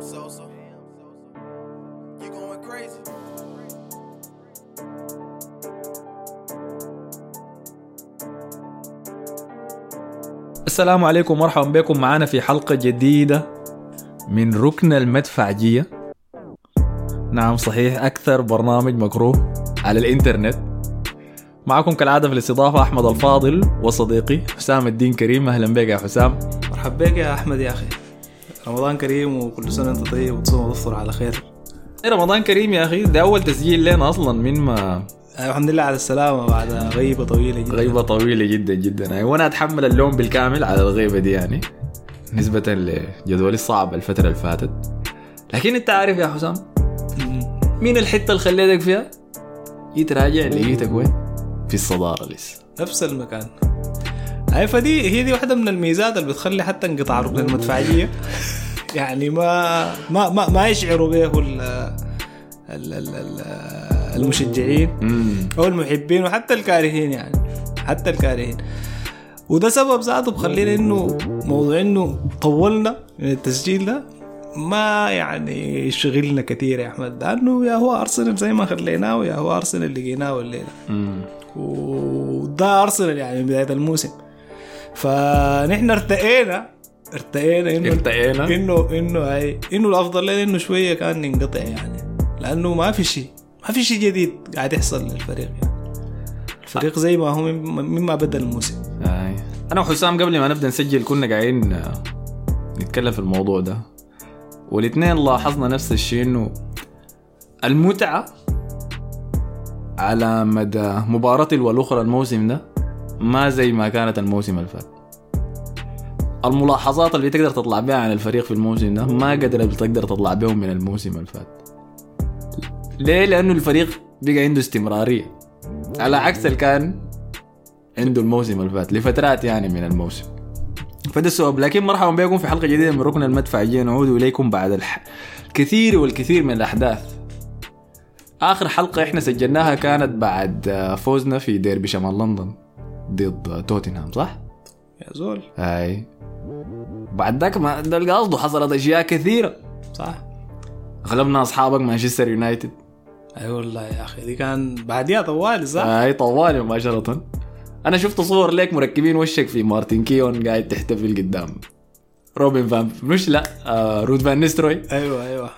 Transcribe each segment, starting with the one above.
Damn, Sosa. You going crazy. السلام عليكم ومرحبا بكم. معنا في حلقة جديدة من ركن المدفعجية نعم صحيح أكثر برنامج مكروه على الإنترنت. معكم كالعادة في الاستضافة أحمد الفاضل وصديقي حسام الدين كريم. أهلا بك يا حسام. مرحبا بك يا أحمد يا أخي. رمضان كريم وكل سنة انت طيب وتصوم وتفطر على خير. إيه رمضان كريم يا أخي؟ ده أول تسجيل لنا أصلا من ما أيوة الحمد لله على السلامة بعد غيبة طويلة جدا. غيبة طويلة جدا جدا. يعني وأنا أتحمل اللوم بالكامل على الغيبة دي يعني. نسبة لجدولي الصعب الفترة اللي فاتت. لكن أنت عارف يا حسام. مين الحتة اللي خليتك فيها؟ جيت راجع لقيتك وين؟ في الصدارة لسه. نفس المكان. هاي فدي هي دي واحدة من الميزات اللي بتخلي حتى انقطاع ركن المدفعية. يعني ما ما ما, ما يشعروا به ال ال- ال- ال- المشجعين أو المحبين وحتى الكارهين يعني حتى الكارهين. وده سبب ذاته بخلينا إنه موضوع إنه طولنا من التسجيل ده ما يعني يشغلنا كثير يا أحمد. لأنه يا هو أرسنال زي ما خليناه يا هو أرسنال لقيناه الليلة وده أرسنال يعني من بداية الموسم. فنحن ارتئينا ارتئينا إنه ارتئينا إنه إنه هاي إنه الأفضل لنا انه شوية كان ننقطع يعني. لأنه ما في شيء. ما في شيء جديد قاعد يحصل للفريق يعني. الفريق زي ما هو مما بدا الموسم. أنا وحسام قبل ما نبدأ نسجل كنا قاعدين آه، نتكلم في الموضوع ده. والاثنين لاحظنا نفس الشيء إنه المتعة على مدى مباراة والاخرى الموسم ده ما زي ما كانت الموسم اللي فات. الملاحظات اللي تقدر تطلع بها عن الفريق في الموسم ده ما قدرت تقدر تطلع بهم من الموسم اللي فات. ليه؟ لأنه الفريق بقى عنده استمرارية. على عكس اللي كان عنده الموسم اللي فات لفترات يعني من الموسم. فده السبب لكن مرحبا بكم في حلقة جديدة من ركن المدفعية نعود إليكم بعد الح... الكثير والكثير من الأحداث. آخر حلقة إحنا سجلناها كانت بعد فوزنا في ديربي شمال لندن. ضد توتنهام صح؟ يا زول. آي بعد ذاك ما ده القصد حصلت أشياء كثيرة. صح. غلبنا أصحابك مانشستر يونايتد. أي والله يا أخي دي كان بعديها طوالي صح؟ آي طوالي مباشرة. أنا شفت صور ليك مركبين وشك في مارتن كيون قاعد تحتفل قدام روبن فان مش لا آه رود فان نيستلروي أيوه أيوه.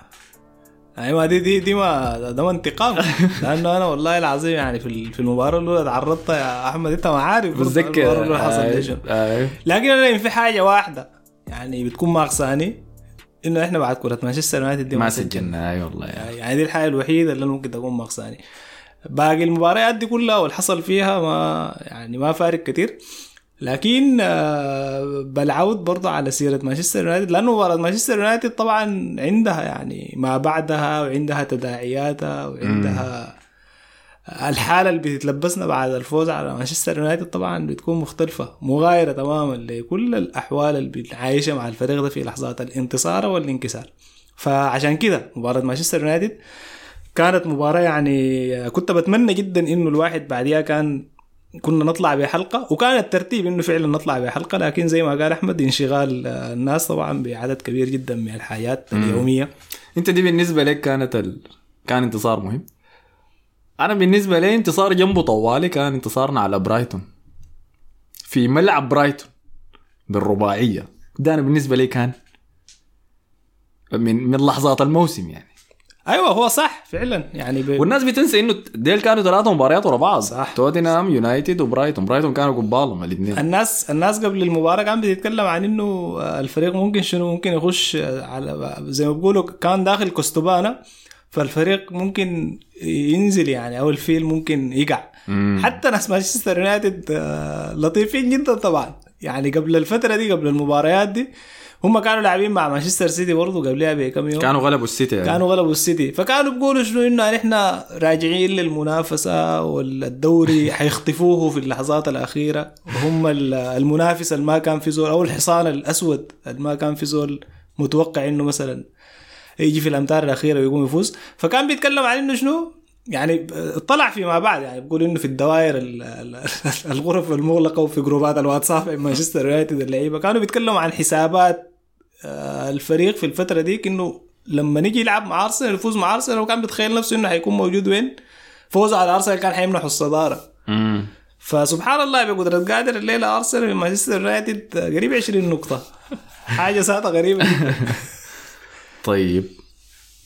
أيوه دي دي دي ما ده ما انتقام. لأنه أنا والله العظيم يعني في في المباراة الأولى تعرضت يا أحمد. أنت ما عارف بتذكر الأولى حصل آه، لي شنو آه. لكن أنا في حاجة واحدة. يعني بتكون ناقصاني إنه إحنا بعد كرة مانشستر يونايتد دي ما سجلنا. أي والله يا يعني دي الحاجة الوحيدة اللي ممكن تكون ناقصاني باقي المباريات دي كلها واللي حصل فيها ما يعني ما فارق كتير. لكن آه، بالعود برضه على سيرة مانشستر يونايتد لأنه مباراة مانشستر يونايتد طبعا عندها يعني ما بعدها وعندها تداعياتها وعندها الحالة اللي بتتلبسنا بعد الفوز على مانشستر يونايتد طبعا بتكون مختلفة مغايرة تماما لكل الأحوال اللي بنعيشها مع الفريق ده في لحظات الانتصار والانكسار. فعشان كده مباراة مانشستر يونايتد كانت مباراة يعني كنت بتمنى جدا إنه الواحد بعديها كان كنا نطلع بحلقة وكان الترتيب إنه فعلا نطلع بحلقة لكن زي ما قال أحمد انشغال الناس طبعا بعدد كبير جدا من الحياة اليومية. أنت دي بالنسبة لك كانت ال... كان انتصار مهم؟ أنا بالنسبة لي انتصار جنبه طوالي كان انتصارنا على برايتون. في ملعب برايتون بالرباعية. ده أنا بالنسبة لي كان من من لحظات الموسم يعني. أيوه هو صح. فعلا. يعني ب... والناس بتنسى إنه ديل كانوا ثلاثة مباريات ورا بعض. صح. توتنهام يونايتد وبرايتون. برايتون كانوا قبالهم الاثنين. الناس الناس قبل المباراة كان بتتكلم عن إنه الفريق ممكن شنو ممكن يخش على زي ما بيقولوا كان داخل كوستوبانا فالفريق ممكن ينزل يعني أو الفيل ممكن يقع. حتى ناس مانشستر يونايتد آه، لطيفين جدا طبعا. يعني قبل الفترة دي قبل المباريات دي هم كانوا لاعبين مع مانشستر سيتي برضه قبلها بكم يوم. كانوا غلبوا السيتي يعني. كانوا غلبوا السيتي. فكانوا بيقولوا شنو؟ إنه نحن راجعين للمنافسة والدوري حيخطفوه في اللحظات الأخيرة. وهم ال- المنافس اللي ما كان في زول أو الحصان الأسود اللي ما كان في زول متوقع إنه مثلا يجي في الأمتار الأخيرة ويقوم يفوز. فكان بيتكلم عن إنه شنو؟ يعني طلع فيما بعد يعني بيقول إنه في الدوائر ال- ال- الغرف المغلقة وفي جروبات الواتساب مانشستر يونايتد اللعيبة. كانوا بيتكلموا عن حسابات الفريق في الفترة ديك انه لما نيجي يلعب مع أرسنال يفوز مع أرسنال وكان بيتخيل نفسه إنه حيكون موجود وين؟ فوزه على أرسنال كان حيمنحه الصدارة. مم. فسبحان الله بقدرة قادر الليلة أرسنال من مانشستر يونايتد قريب 20 نقطة. حاجة ساعتها غريبة جدا. طيب.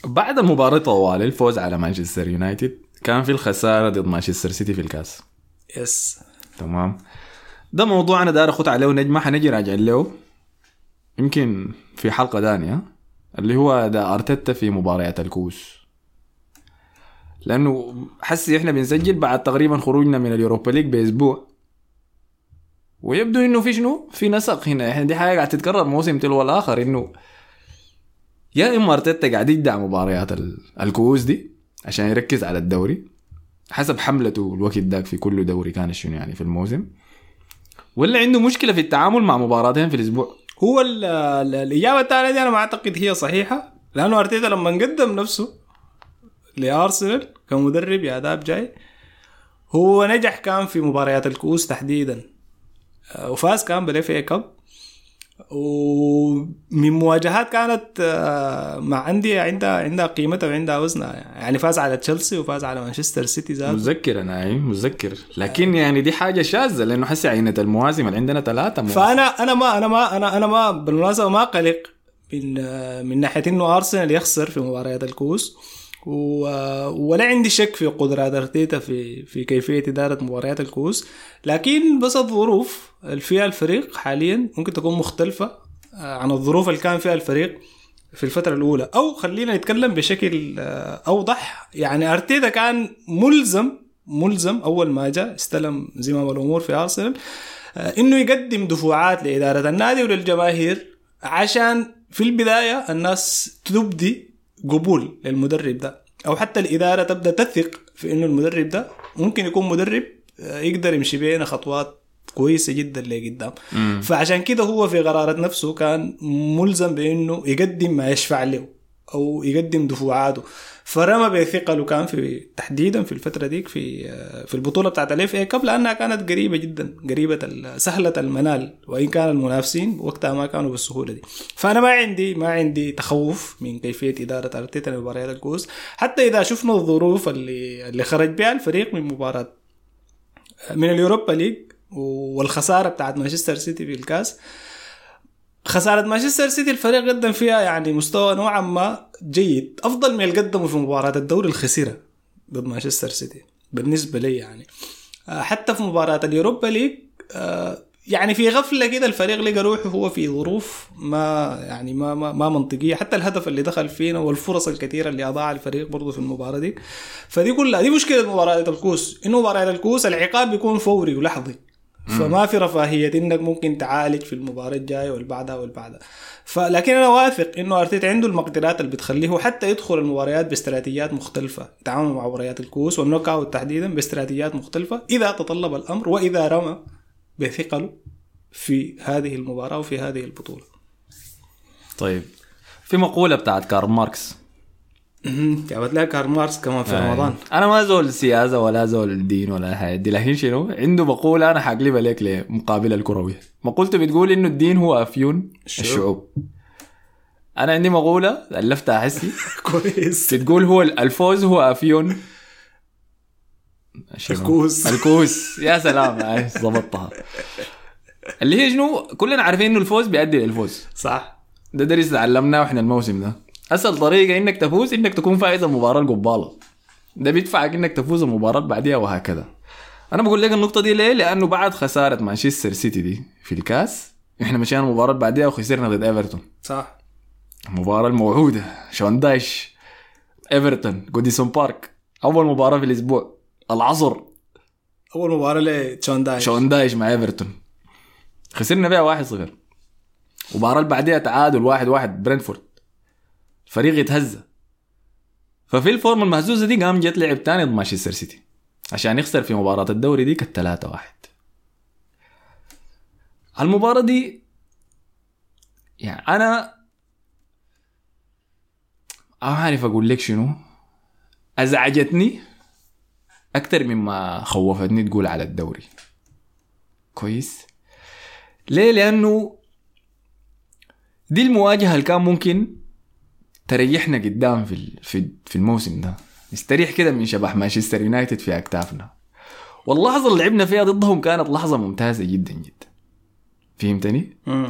بعد المباراة طوال الفوز على مانشستر يونايتد كان في الخسارة ضد مانشستر سيتي في الكاس. yes تمام. ده موضوع أنا داير اخد عليه نجمة حنجي راجع له. يمكن في حلقة تانية اللي هو ده أرتيتا في مباريات الكؤوس لأنه حسي إحنا بنسجل بعد تقريبا خروجنا من اليوروبا league بأسبوع. ويبدو إنه في شنو؟ في نسق هنا. إحنا دي حاجة قاعد تتكرر موسم تلو الآخر إنه يا إما أرتيتا قاعد يدعم مباريات ال- الكؤوس دي عشان يركز على الدوري حسب حملته الوقت داك في كل دوري كان شنو يعني في الموسم ولا عنده مشكلة في التعامل مع مباراتين في الأسبوع. هو ال ال الإجابة الثانية دي أنا ما أعتقد هي صحيحة لأنه أرتيتا لما قدم نفسه لأرسنال كمدرب يا داب جاي هو نجح كان في مباريات الكؤوس تحديدا. آه، وفاز كان بال FA Cup ومن مواجهات كانت آه، مع أندية عندها عندها قيمتها وعندها وزنها. يعني فاز على تشيلسي وفاز على مانشستر سيتي ذاته متذكر أنا اي متذكر لكن يعني دي حاجة شاذة لأنه حسي عينة المواسم اللي عندنا ثلاثة مواسم. فأنا أنا ما أنا ما أنا أنا ما بالمناسبة ما قلق من من ناحية إنه أرسنال يخسر في مباريات الكؤوس. و- ولا عندي شك في قدرات أرتيتا في في كيفية إدارة مباريات الكؤوس. لكن بس الظروف اللي فيها الفريق حاليا ممكن تكون مختلفة آه، عن الظروف اللي كان فيها الفريق في الفترة الأولى. أو خلينا نتكلم بشكل آه، أوضح. يعني أرتيتا كان ملزم ملزم أول ما جاء استلم زمام الأمور في أرسنال آه، إنه يقدم دفوعات لإدارة النادي وللجماهير عشان في البداية الناس تبدي قبول للمدرب ده. أو حتى الإدارة تبدأ تثق في إنه المدرب ده ممكن يكون مدرب آه، يقدر يمشي بينا خطوات كويسة جدا لقدام. فعشان كده هو في قرارة نفسه كان ملزم بإنه يقدم ما يشفع له. أو يقدم دفوعاته. فرمى بثقله كان في تحديدا في الفترة ديك في في البطولة بتاعت الاف اي كاب لأنها كانت قريبة جدا قريبة سهلة المنال وإن كان المنافسين وقتها ما كانوا بالسهولة دي. فأنا ما عندي ما عندي تخوف من كيفية إدارة أرتيتا لمباريات الكؤوس حتى إذا شفنا الظروف اللي اللي خرج بها الفريق من مباراة من اليوروبا league والخسارة بتاعت مانشستر سيتي في الكاس خسارة مانشستر سيتي الفريق قدم فيها يعني مستوى نوعا ما جيد. أفضل من اللي قدمه في مباراة الدوري الأخيرة ضد مانشستر سيتي بالنسبة لي يعني. آه، حتى في مباراة اليوروبا league آه، يعني في غفلة كده الفريق لقى روحه هو في ظروف ما يعني ما ما, ما منطقية. حتى الهدف اللي دخل فينا والفرص الكثيرة اللي أضاعها الفريق برضه في المباراة دي. فدي كلها دي مشكلة مباراة الكؤوس إنه مباراة الكؤوس العقاب بيكون فوري. ولحظي فما في رفاهية. إنك ممكن تعالج في المباراة الجاية واللي بعدها واللي بعدها فلكن أنا واثق إنه أرتيتا عنده المقدرات اللي بتخليه حتى يدخل المباريات باستراتيجيات مختلفة. يتعامل مع مباريات الكؤوس وال knockout تحديدا باستراتيجيات مختلفة. إذا تطلب الأمر وإذا رمى بثقله في هذه المباراة وفي هذه البطولة. طيب. في مقولة بتاعت كارل ماركس. جابت ليها كارل ماركس كمان في رمضان. أنا ما زول سياسه ولا زول دين ولا حاجة. دي لكن شنو؟ عنده مقولة أنا حقلبها لك لمقابل الكروية مقولته بتقول إنه الدين هو أفيون الشعوب. أنا عندي مقولة ألفتها حسي. كويس. بتقول هو الفوز هو أفيون؟ الكؤوس. الكؤوس يا سلام. ظبطتها. اللي هي شنو؟ كلنا عارفين إنه الفوز بيؤدي للفوز. صح. ده درس تعلمناه إحنا الموسم ده. اسهل طريقة إنك تفوز إنك تكون فايز المباراة القبالها. ده بيدفعك إنك تفوز المباراة بعديها وهكذا. أنا بقول لك النقطة دي ليه؟ لأنه بعد خسارة مانشستر سيتي دي في الكاس إحنا مشينا المباراة بعديها وخسرنا ضد إيفرتون. صح. المباراة الموعودة شون دايش إيفرتون جوديسون بارك. أول مباراة في الأسبوع العصر. أول مباراة لشون دايش؟ شون دايش مع إيفرتون. خسرنا بيها 1-0 المباراة اللي بعديها تعادل 1-1 واحد واحد برنتفورد. الفريق يتهزى ففي الفورمة المهزوزة دي قام جا لعب تاني ضد مانشستر سيتي عشان يخسر في مباراة الدوري دي 3 واحد. المباراة دي يعني أنا ما عارف أقول لك شنو. أزعجتني أكثر مما خوفتني تقول على الدوري. كويس؟ ليه؟ لأنه دي المواجهة اللي كان ممكن تريحنا قدام في في في الموسم ده. نستريح كده من شبح مانشستر يونايتد في أكتافنا. واللحظة اللي لعبنا فيها ضدهم كانت لحظة ممتازة جدا جدا. فهمتني؟ مم.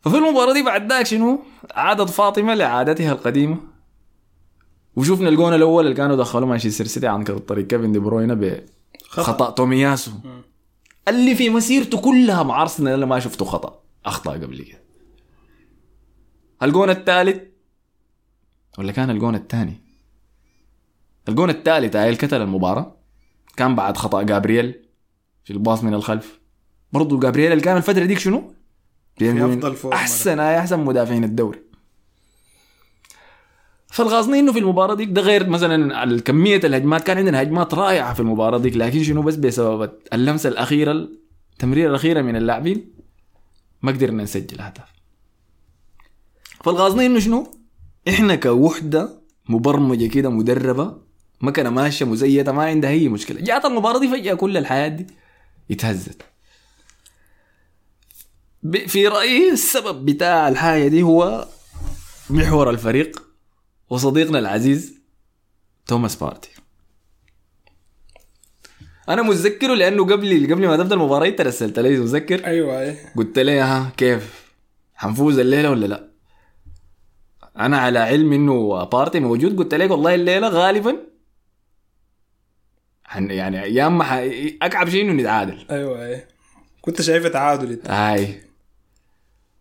ففي المباراة دي بعد ذاك شنو؟ عادت فاطمة لعادتها القديمة. وشفنا الجون الأول اللي كانوا دخلوا مانشستر سيتي عن طريق كيفن دي بروينا بخطأ تومياسو. اللي في مسيرته كلها مع أرسنال أنا ما شفته خطأ. أخطأ قبل كده. الجون الثالث ولا كان الجون الثاني؟ الجون الثالث هاي الكتل المباراة. كان بعد خطأ جابرييل في الباص من الخلف. برضو جابرييل اللي كان الفترة ديك شنو؟ في أفضل فورم. أحسن هاي أحسن مدافعين الدوري. فالغاصني إنه في المباراة ديك ده غير مثلا على كميه الهجمات. كان عندنا هجمات رائعة في المباراة ديك لكن شنو بس بسبب اللمسة الأخيرة التمريره الأخيرة من اللاعبين؟ ما قدرنا نسجل أهداف. فالغاصني إنه شنو؟ إحنا كوحدة مبرمجة كده مدربة مكنه ماشية مزيتة ما عندها أي مشكلة. جات المباراة دي فجأة كل الحياة دي اتهزت في رأيي السبب بتاع الحاجة دي هو محور الفريق وصديقنا العزيز توماس بارتي. أنا متذكره لأنه قبل قبل ما تبدأ المباراة أنت رسلت لي متذكر؟ أيوه أي. قلت لي ها كيف؟ حنفوز الليلة ولا لا؟ أنا على علم إنه بارتي موجود. قلت لك والله الليلة غالبا حن يعني يا أما أكعب شيء إنه نتعادل. أيوه أي. كنت شايفه تعادل أنت. آي.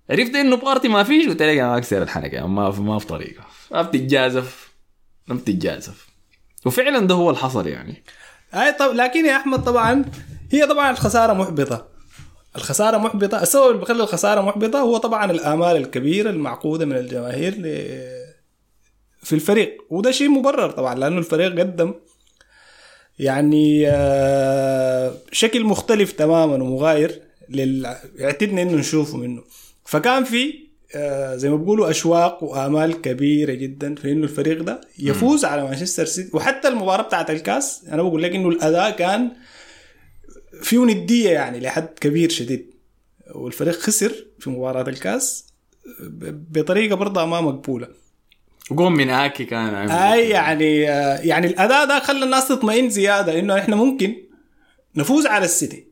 عرفت إنه بارتي ما فيش؟ قلت لك أنا اكسر الحنكة. ما في ما في طريقة. ما بتتجازف. ما بتتجازف. وفعلا ده هو اللي حصل يعني. أي طب لكن يا أحمد طبعا هي طبعا الخساره محبطة. الخسارة محبطة السبب اللي بيخلي الخسارة محبطة هو طبعا الآمال الكبيرة المعقودة من الجماهير ل... في الفريق. وده شيء مبرر طبعا لأنه الفريق قدم يعني آه، شكل مختلف تماما ومغاير لل اعتدنا إنه نشوفه منه. فكان في آه، زي ما بيقولوا أشواق وآمال كبيرة جدا في إنه الفريق ده يفوز على مانشستر سيتي. وحتى المباراة بتاعت الكاس أنا بقول لك إنه الأداء كان فيه نديه يعني لحد كبير شديد والفريق خسر في مباراة الكاس بطريقة برضه ما مقبولة وقوم من اكي كان أي يعني آه، يعني الأداء ده خلى الناس تطمئن زيادة إنه إحنا ممكن نفوز على السيتي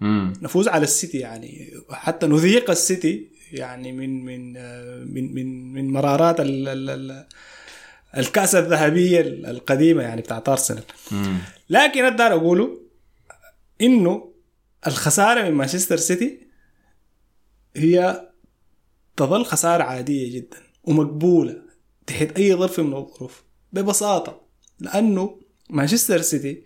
مم. نفوز على السيتي يعني حتى نذيق السيتي يعني من من آه، من من من مرارات ال ال ال الكأس الذهبية القديمة يعني بتاعت أرسنال مم. لكن أقدر أقوله إنه الخسارة من مانشستر سيتي هي تظل خسارة عادية جدا ومقبولة تحت أي ظرف من الظروف ببساطة لأنه مانشستر سيتي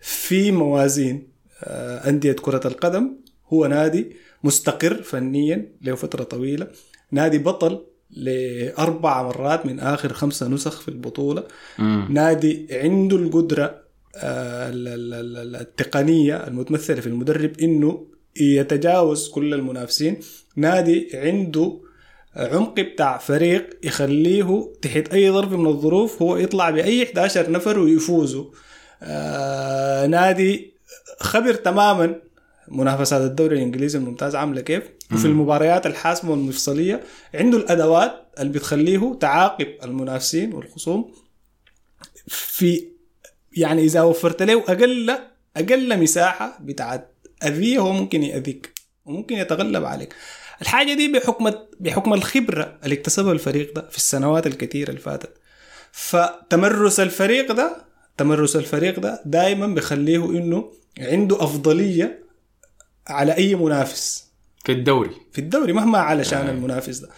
في موازين آه، أندية كرة القدم هو نادي مستقر فنيا له فترة طويلة نادي بطل لأربع مرات من آخر خمسة نسخ في البطولة مم. نادي عنده القدرة آه، ال- ال- ال- التقنية المتمثلة في المدرب إنه يتجاوز كل المنافسين. نادي عنده عمق بتاع فريق يخليه تحت أي ظرف من الظروف هو يطلع بأي 11 نفر ويفوزوا. آه نادي خبر تماما منافسات الدوري الإنجليزي الممتاز. عاملة كيف؟ وفي المباريات الحاسمة والمفصلية عنده الأدوات اللي بتخليه تعاقب المنافسين والخصوم في يعني إذا وفرت له أقل أقل مساحة بتاعت أذية هو ممكن يأذيك وممكن يتغلب عليك. الحاجة دي بحكم بحكم الخبرة اللي اكتسبها الفريق ده في السنوات الكثيره اللي فاتت. فتمرس الفريق ده تمرس الفريق ده دائما بيخليه إنه عنده أفضلية على أي منافس. في الدوري. في الدوري مهما على شان المنافس ده.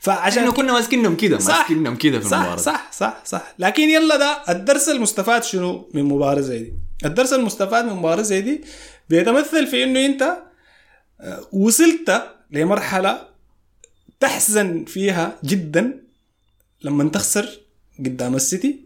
فعشان عشان كنا ماسكينهم كده. ماسكينهم كده في صح المباراه. صح صح صح. لكن يلا ده الدرس المستفاد شنو من مباراه زي دي؟ الدرس المستفاد من مباراه زي دي بيتمثل في إنه أنت آه، وصلت لمرحلة تحزن فيها جدا لما تخسر قدام السيتي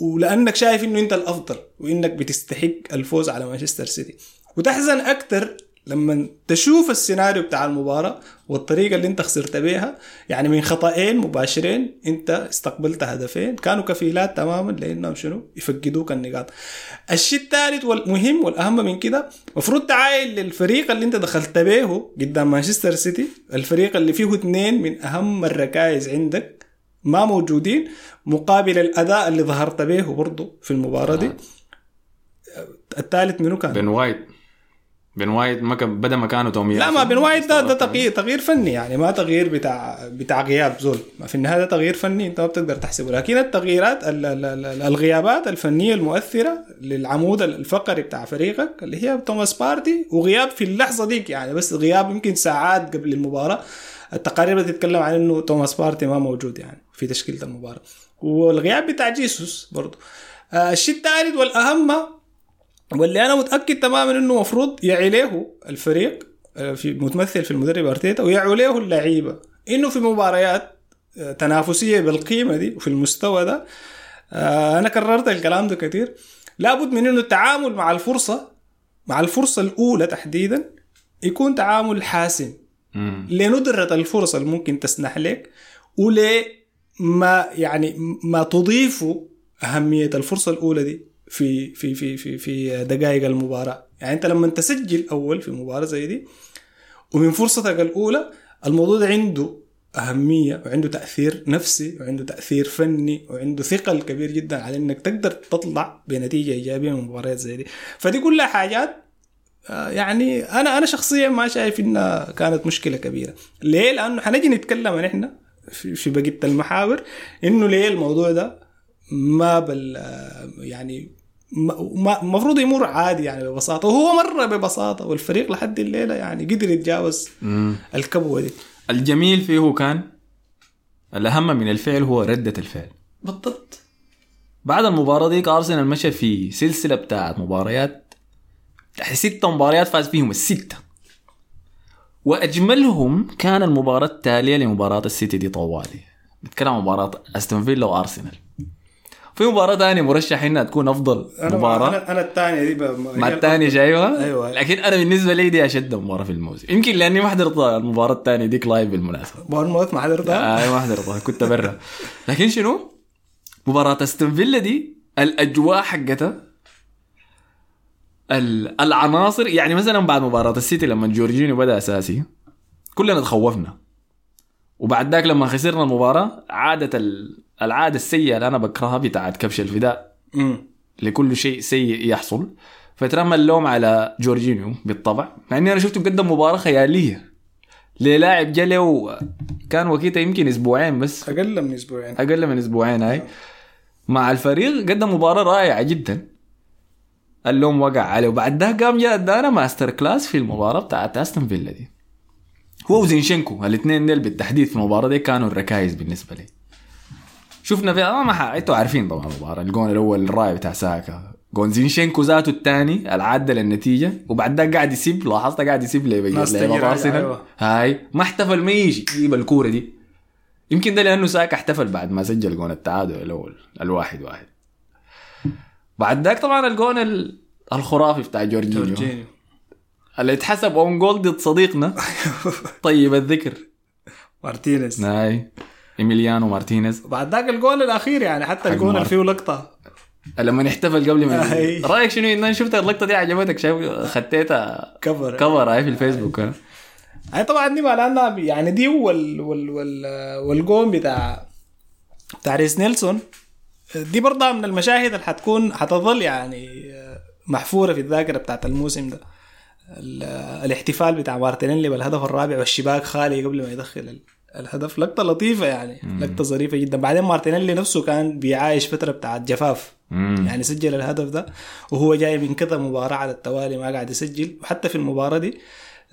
ولأنك شايف إنه أنت الأفضل وإنك بتستحق الفوز على مانشستر سيتي. وتحزن أكثر لما تشوف السيناريو بتاع المباراة والطريقة اللي انت خسرت بيها يعني من خطأين مباشرين انت استقبلت هدفين كانوا كفيلات تماما لأنهم شنو؟ يفقدوك النقاط. الشيء الثالث والمهم والأهم من كده المفروض تعاين للفريق اللي انت دخلت به قدام مانشستر سيتي. الفريق اللي فيه اثنين من أهم الركائز عندك ما موجودين مقابل الأداء اللي ظهرت به برضه في المباراة دي. الثالث منو كان؟ بن وايت. بن وايت ما كان بدا مكانه تومي لا ما بن وايت ده, ده تغيير تغيير فني يعني ما تغيير بتاع بتاع غياب زول. ما في النهاية ده تغيير فني انت ما بتقدر تحسبه. لكن التغييرات ال- ال- ال- الغيابات الفنية المؤثرة للعمود الفقري بتاع فريقك اللي هي توماس بارتي وغياب في اللحظة ديك يعني. بس غياب يمكن ساعات قبل المباراة. التقارير بتتكلم عن إنه توماس بارتي ما موجود يعني في تشكيلة المباراة. والغياب بتاع جيسوس برضه آه، الشيء الثالث والأهم واللي أنا متأكد تماما إنه المفروض يعي له الفريق آه، في متمثل في المدرب أرتيتا ويعوا له اللعيبة. إنه في مباريات آه، تنافسية بالقيمة دي وفي المستوى ده آه، أنا كررت الكلام ده كثير لابد من إنه التعامل مع الفرصة مع الفرصة الأولى تحديدا يكون تعامل حاسم. مم. لندرة الفرصة اللي ممكن تسنح لك ولما يعني ما تضيفه أهمية الفرصة الأولى دي. في في في في في دقائق المباراة. يعني أنت لما تسجل أول في مباراة زي دي ومن فرصتك الأولى الموضوع ده عنده أهمية وعنده تأثير نفسي وعنده تأثير فني وعنده ثقل كبير جدا على إنك تقدر تطلع بنتيجة إيجابية من مباريات زي دي. فدي كلها حاجات آه، يعني أنا أنا شخصيا ما شايف إنها كانت مشكلة كبيرة. ليه؟ لأنه حنجي نتكلم نحن في, في بقية المحاور إنه ليه الموضوع ده ما بال آه، يعني المفروض يمر عادي يعني ببساطة وهو مر ببساطة والفريق لحد الليلة يعني قدر يتجاوز. الكبوة دي. الجميل فيه كان الأهم من الفعل هو ردة الفعل. بالضبط. بعد المباراة ديك أرسنال مشى في سلسلة بتاعت مباريات ستة مباريات فاز فيهم الستة. وأجملهم كان المباراة التالية لمباراة السيتي دي طوالي. بتكلم عن مباراة أستون فيلا وأرسنال. في مباراة تانية مرشح إنها تكون أفضل أنا مباراة. أنا, أنا الثانية دي مع هي الثاني شايفها أيوة. لكن أنا بالنسبة لي دي أشد مباراة في الموسم. يمكن لأني ما حضرت المباراة الثانية ديك live بالمناسبة. بورنموث ما حضرتها؟ آه ما حضرتها كنت برا لكن شنو؟ مباراة أستون فيلا دي الأجواء حقتها ال- العناصر يعني مثلا بعد مباراة السيتي لما جورجينيو بدأ أساسي كلنا تخوفنا. وبعد ذاك لما خسرنا المباراة عادت ال- العادة السيئة اللي أنا بكرهها بتاعت كبش الفداء. امم لكل شيء سيء يحصل. فترمى اللوم على جورجينيو بالطبع مع إني أنا شفته قدم مباراة خيالية. للاعب جا له كان وقتها يمكن أسبوعين بس. أقل من أسبوعين. أقل من أسبوعين هاي مع الفريق قدم مباراة رائعة جدا. اللوم وقع عليه. وبعد ده قام جاء ادانا masterclass في المباراة بتاعت أستون فيلا دي. هو وزينشينكو الاثنين ديل بالتحديد في المباراة دي كانوا الركائز بالنسبة لي. شفنا فيها ما ح... أنتوا عارفين طبعا المباراه الجون الأول الرائع بتاع ساكا. جون زينشينكو ذاته الثاني العدل النتيجة. وبعد ده قاعد يسيب لاحظت قاعد يسيب لعيبه ارسنال أيوة. هاي ما احتفل ما يجي يجيب الكورة دي. يمكن ده لأنه ساكا احتفل بعد ما سجل جون التعادل الأول الواحد واحد. بعد ذاك طبعا الجون ال- الخرافي بتاع جورجينيو. جورجينيو. اللي اتحسب own goal ضد صديقنا. طيب الذكر. مارتينيز. هاي. إيميليانو مارتينيز. وبعد ذاك الجول الأخير يعني حتى الجول اللي. فيه لقطة. لما نحتفل قبل ما. رأيك شنو؟ ان أنا شفت اللقطة دي عجبتك؟ شايف خطيتها؟ كفر. كفر هاي في الفيسبوك. ها. هاي طبعا دي معناها يعني دي وال وال وال والجون بتاع بتاع ريس نيلسون. دي برضه من المشاهد اللي حتكون حتظل يعني محفورة في الذاكرة بتاعت الموسم ده. ال- الاحتفال بتاع مارتينيلي بالهدف الرابع والشباك خالي قبل ما يدخل الهدف لقطة لطيفة يعني لقطة ظريفة جدا. بعدين مارتينيلي نفسه كان بيعايش فترة بتاعت جفاف. مم. يعني سجل الهدف ده وهو جاي من كذا مباراة على التوالي ما قاعد يسجل. وحتى في المباراة دي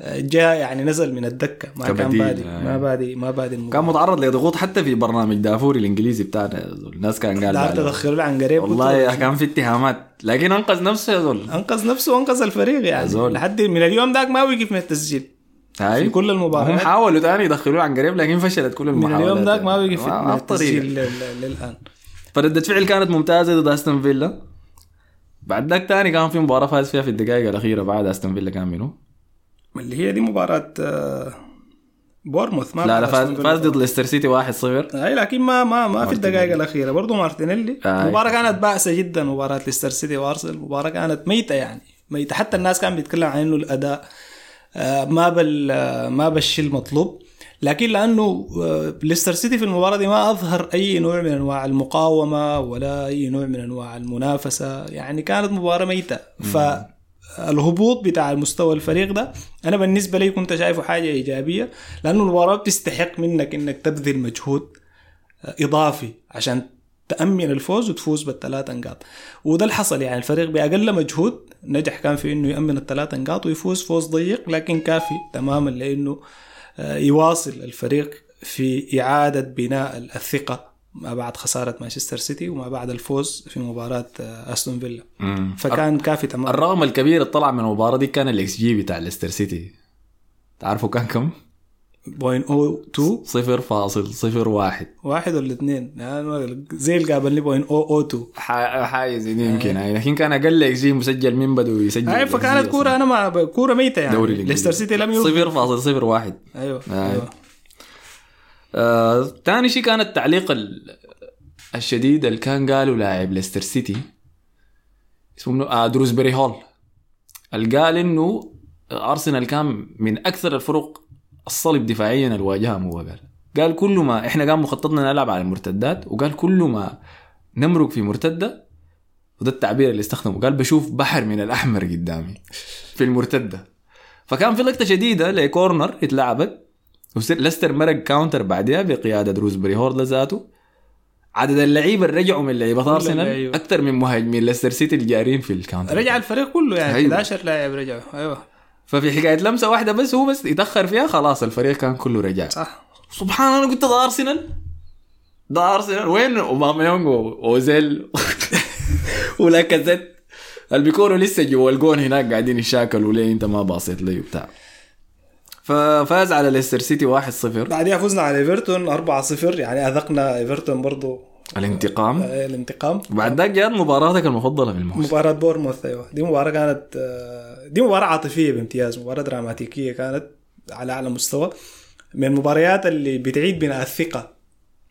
آه، جاء يعني نزل من الدكة. ما كان بادي آه. ما بادي ما بادي كان المباراة متعرض لضغوط حتى في برنامج دافوري الإنجليزي بتاعنا. الناس كان قال لا. تدخلوا عن قريب والله يا كان في اتهامات. لكن أنقذ نفسه يا زول. أنقذ نفسه وأنقذ الفريق يعني. لحد من اليوم ذاك ما وقف من التسجيل. هاي في كل المباريات. هم حاولوا تاني يدخلوه عن قريب لكن فشلت كل من المحاولات اليوم ذاك ما من ما بطريقة. التسجيل لل- للآن فردة فعل كانت ممتازة ضد أستون فيلا بعد ذاك تاني كان في مباراة فاز فيها في الدقائق الأخيرة بعد أستون فيلا كان منو؟ اللي هي دي مباراة آه، بورنموث ما لا لا فاز فاز. ضد ليستر سيتي 1-0 اي لكن ما ما ما في. الدقائق الأخيرة برضه مارتينيلي. المباراه كانت بائسة جدا مباراة ليستر سيتي وأرسنال المباراه كانت ميتة يعني ميتة حتى الناس كان بيتكلم عن إنه الأداء ما بال آه، ما بالشيء المطلوب لكن لأنه آه، ليستر سيتي في المباراة دي ما أظهر أي نوع من أنواع المقاومة ولا أي نوع من أنواع المنافسة. يعني كانت مباراة ميتة. فالهبوط بتاع المستوى الفريق ده أنا بالنسبة لي كنت شايفه حاجة إيجابية. لأنه المباراة بتستحق منك إنك تبذل مجهود آه، إضافي عشان تأمن الفوز وتفوز بالثلاث نقاط. وده اللي حصل يعني الفريق بأقل مجهود نجح كان في إنه يأمن الثلاث نقاط ويفوز فوز ضيق لكن كافي تماما لإنه آه، يواصل الفريق في إعادة بناء الثقة ما بعد خسارة مانشستر سيتي وما بعد الفوز في مباراة آه، أستون فيلا. فكان كافي تماما. الرقم الكبير اللي طلع من المباراة دي كان الإكس جي بتاع ليستر سيتي. تعرفوا كان كم؟ point أو 2 صفر فاصل صفر واحد. واحد ولا اثنين يعني زي اللي قابلني point أو أو 2 ح- حاجة زي دي يمكن. يعني لكن كان أقل إكس جي مسجل من بدو يسجل؟ هاي فكانت كورة أنا ما كورة ميتة يعني. دوري. ليستر سيتي لم يوقف صفر فاصل صفر واحد. أيوه. آه. أيوه. آه، تاني شيء كان التعليق ال- الشديد اللي كان قاله لاعب ليستر سيتي. اسمه منو؟ آه دروزبري هول. اللي قال إنه أرسنال كان من أكثر الفرق الصلب دفاعيا اللي واجههم هو قال قال كل ما إحنا كان مخططنا نلعب على المرتدات وقال كل ما نمرق في مرتدة وده التعبير اللي استخدمه. قال بشوف بحر من الأحمر قدامي في المرتدة. فكان في لقطة شديدة لكورنر اتلعبت وليستر مرق counter بعدها بقيادة روزبري هورد ذاته. عدد اللعيبة اللي رجعوا من لعيبة أرسنال. أكثر من مهاجمين ليستر سيتي الجارين في ال counter. رجع الفريق كله يعني أيوه. 11 لاعب رجعوا. أيوه. ففي حكاية لمسة واحدة بس هو بس يتأخر فيها خلاص الفريق كان كله رجع. صح. سبحان الله قلت ده أرسنال؟ ده أرسنال. وين؟ اوباميونج وأوزيل. ولاكازيت اللي بيكونوا لسه جوا الجون هناك قاعدين يشاكلوا ليه أنت ما باصيت لي وبتاع. ففاز على ليستر سيتي 1-0 بعدها فزنا على إيفرتون 4-0 يعني أذقنا إيفرتون برضو. الانتقام. آه، الانتقام. وبعد ذاك جات مباراتك المفضلة في الموسم. مباراة بورنموث أيوه. دي مباراة كانت آه، دي مباراة عاطفية بامتياز مباراة دراماتيكية كانت على أعلى مستوى. من المباريات اللي بتعيد بناء الثقة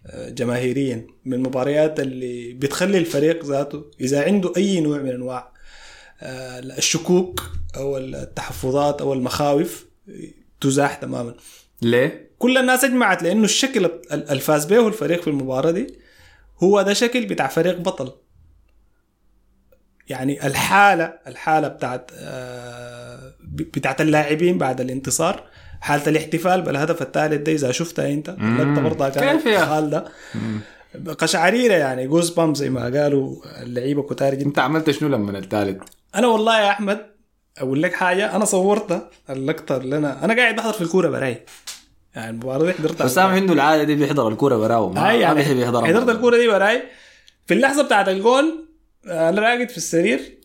آه، جماهيريا. من المباريات اللي بتخلي الفريق ذاته إذا عنده أي نوع من أنواع آه، الشكوك أو التحفظات أو المخاوف تزاح تماما. ليه؟ كل الناس اجمعت لأنه الشكل ال- الفاز به الفريق في المباراة دي هو ده شكل بتاع فريق بطل. يعني الحالة الحالة بتاعت آه، بتاعت اللاعبين بعد الانتصار حالة الاحتفال بالهدف الثالث ده إذا شفتها أنت اللقطة برضه كانت كيف يا؟ قشعريرة يعني جوز بام زي ما قالوا اللعيبة كتار جدا. أنت عملت شنو لما الثالث؟ أنا والله يا أحمد أقول لك حاجة أنا صورتها اللقطة اللي أنا أنا قاعد بحضر في الكورة براي. يعني المباراه دي حضرتها. حسام عنده العادة دي بيحضر الكورة براو ما, يعني بيحب يحضرها. حضرت. الكورة دي براي. في اللحظة بتاعت الجول أنا راقد في السرير.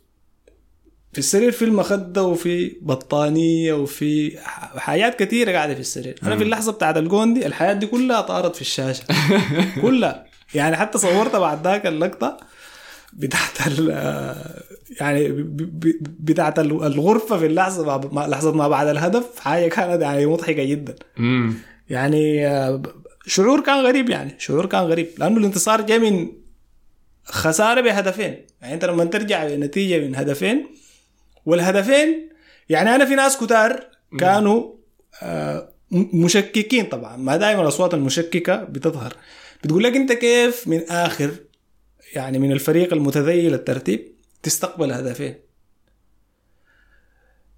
في السرير في المخدة وفي بطانية وفي حاجات كثيره قاعدة في السرير. أنا في اللحظة بتاعت الجون دي الحياة دي كلها طارت في الشاشة. كلها. يعني حتى صورتها بعد ذاك اللقطة بتاعت ال يعني بتاعت الغرفة في اللحظة مع- لحظة ما بعد الهدف. حاجة كانت يعني مضحكة جدا. يعني آه، شعور كان غريب يعني. شعور كان غريب. لأنه الانتصار جاء من خسارة بهدفين. يعني انت لما ترجع بنتيجة من هدفين والهدفين يعني أنا في ناس كتار كانوا آه، مشككين طبعا. ما دائما الأصوات المشككة بتظهر. بتقول لك أنت كيف من آخر يعني من الفريق المتذيل الترتيب تستقبل هدفين.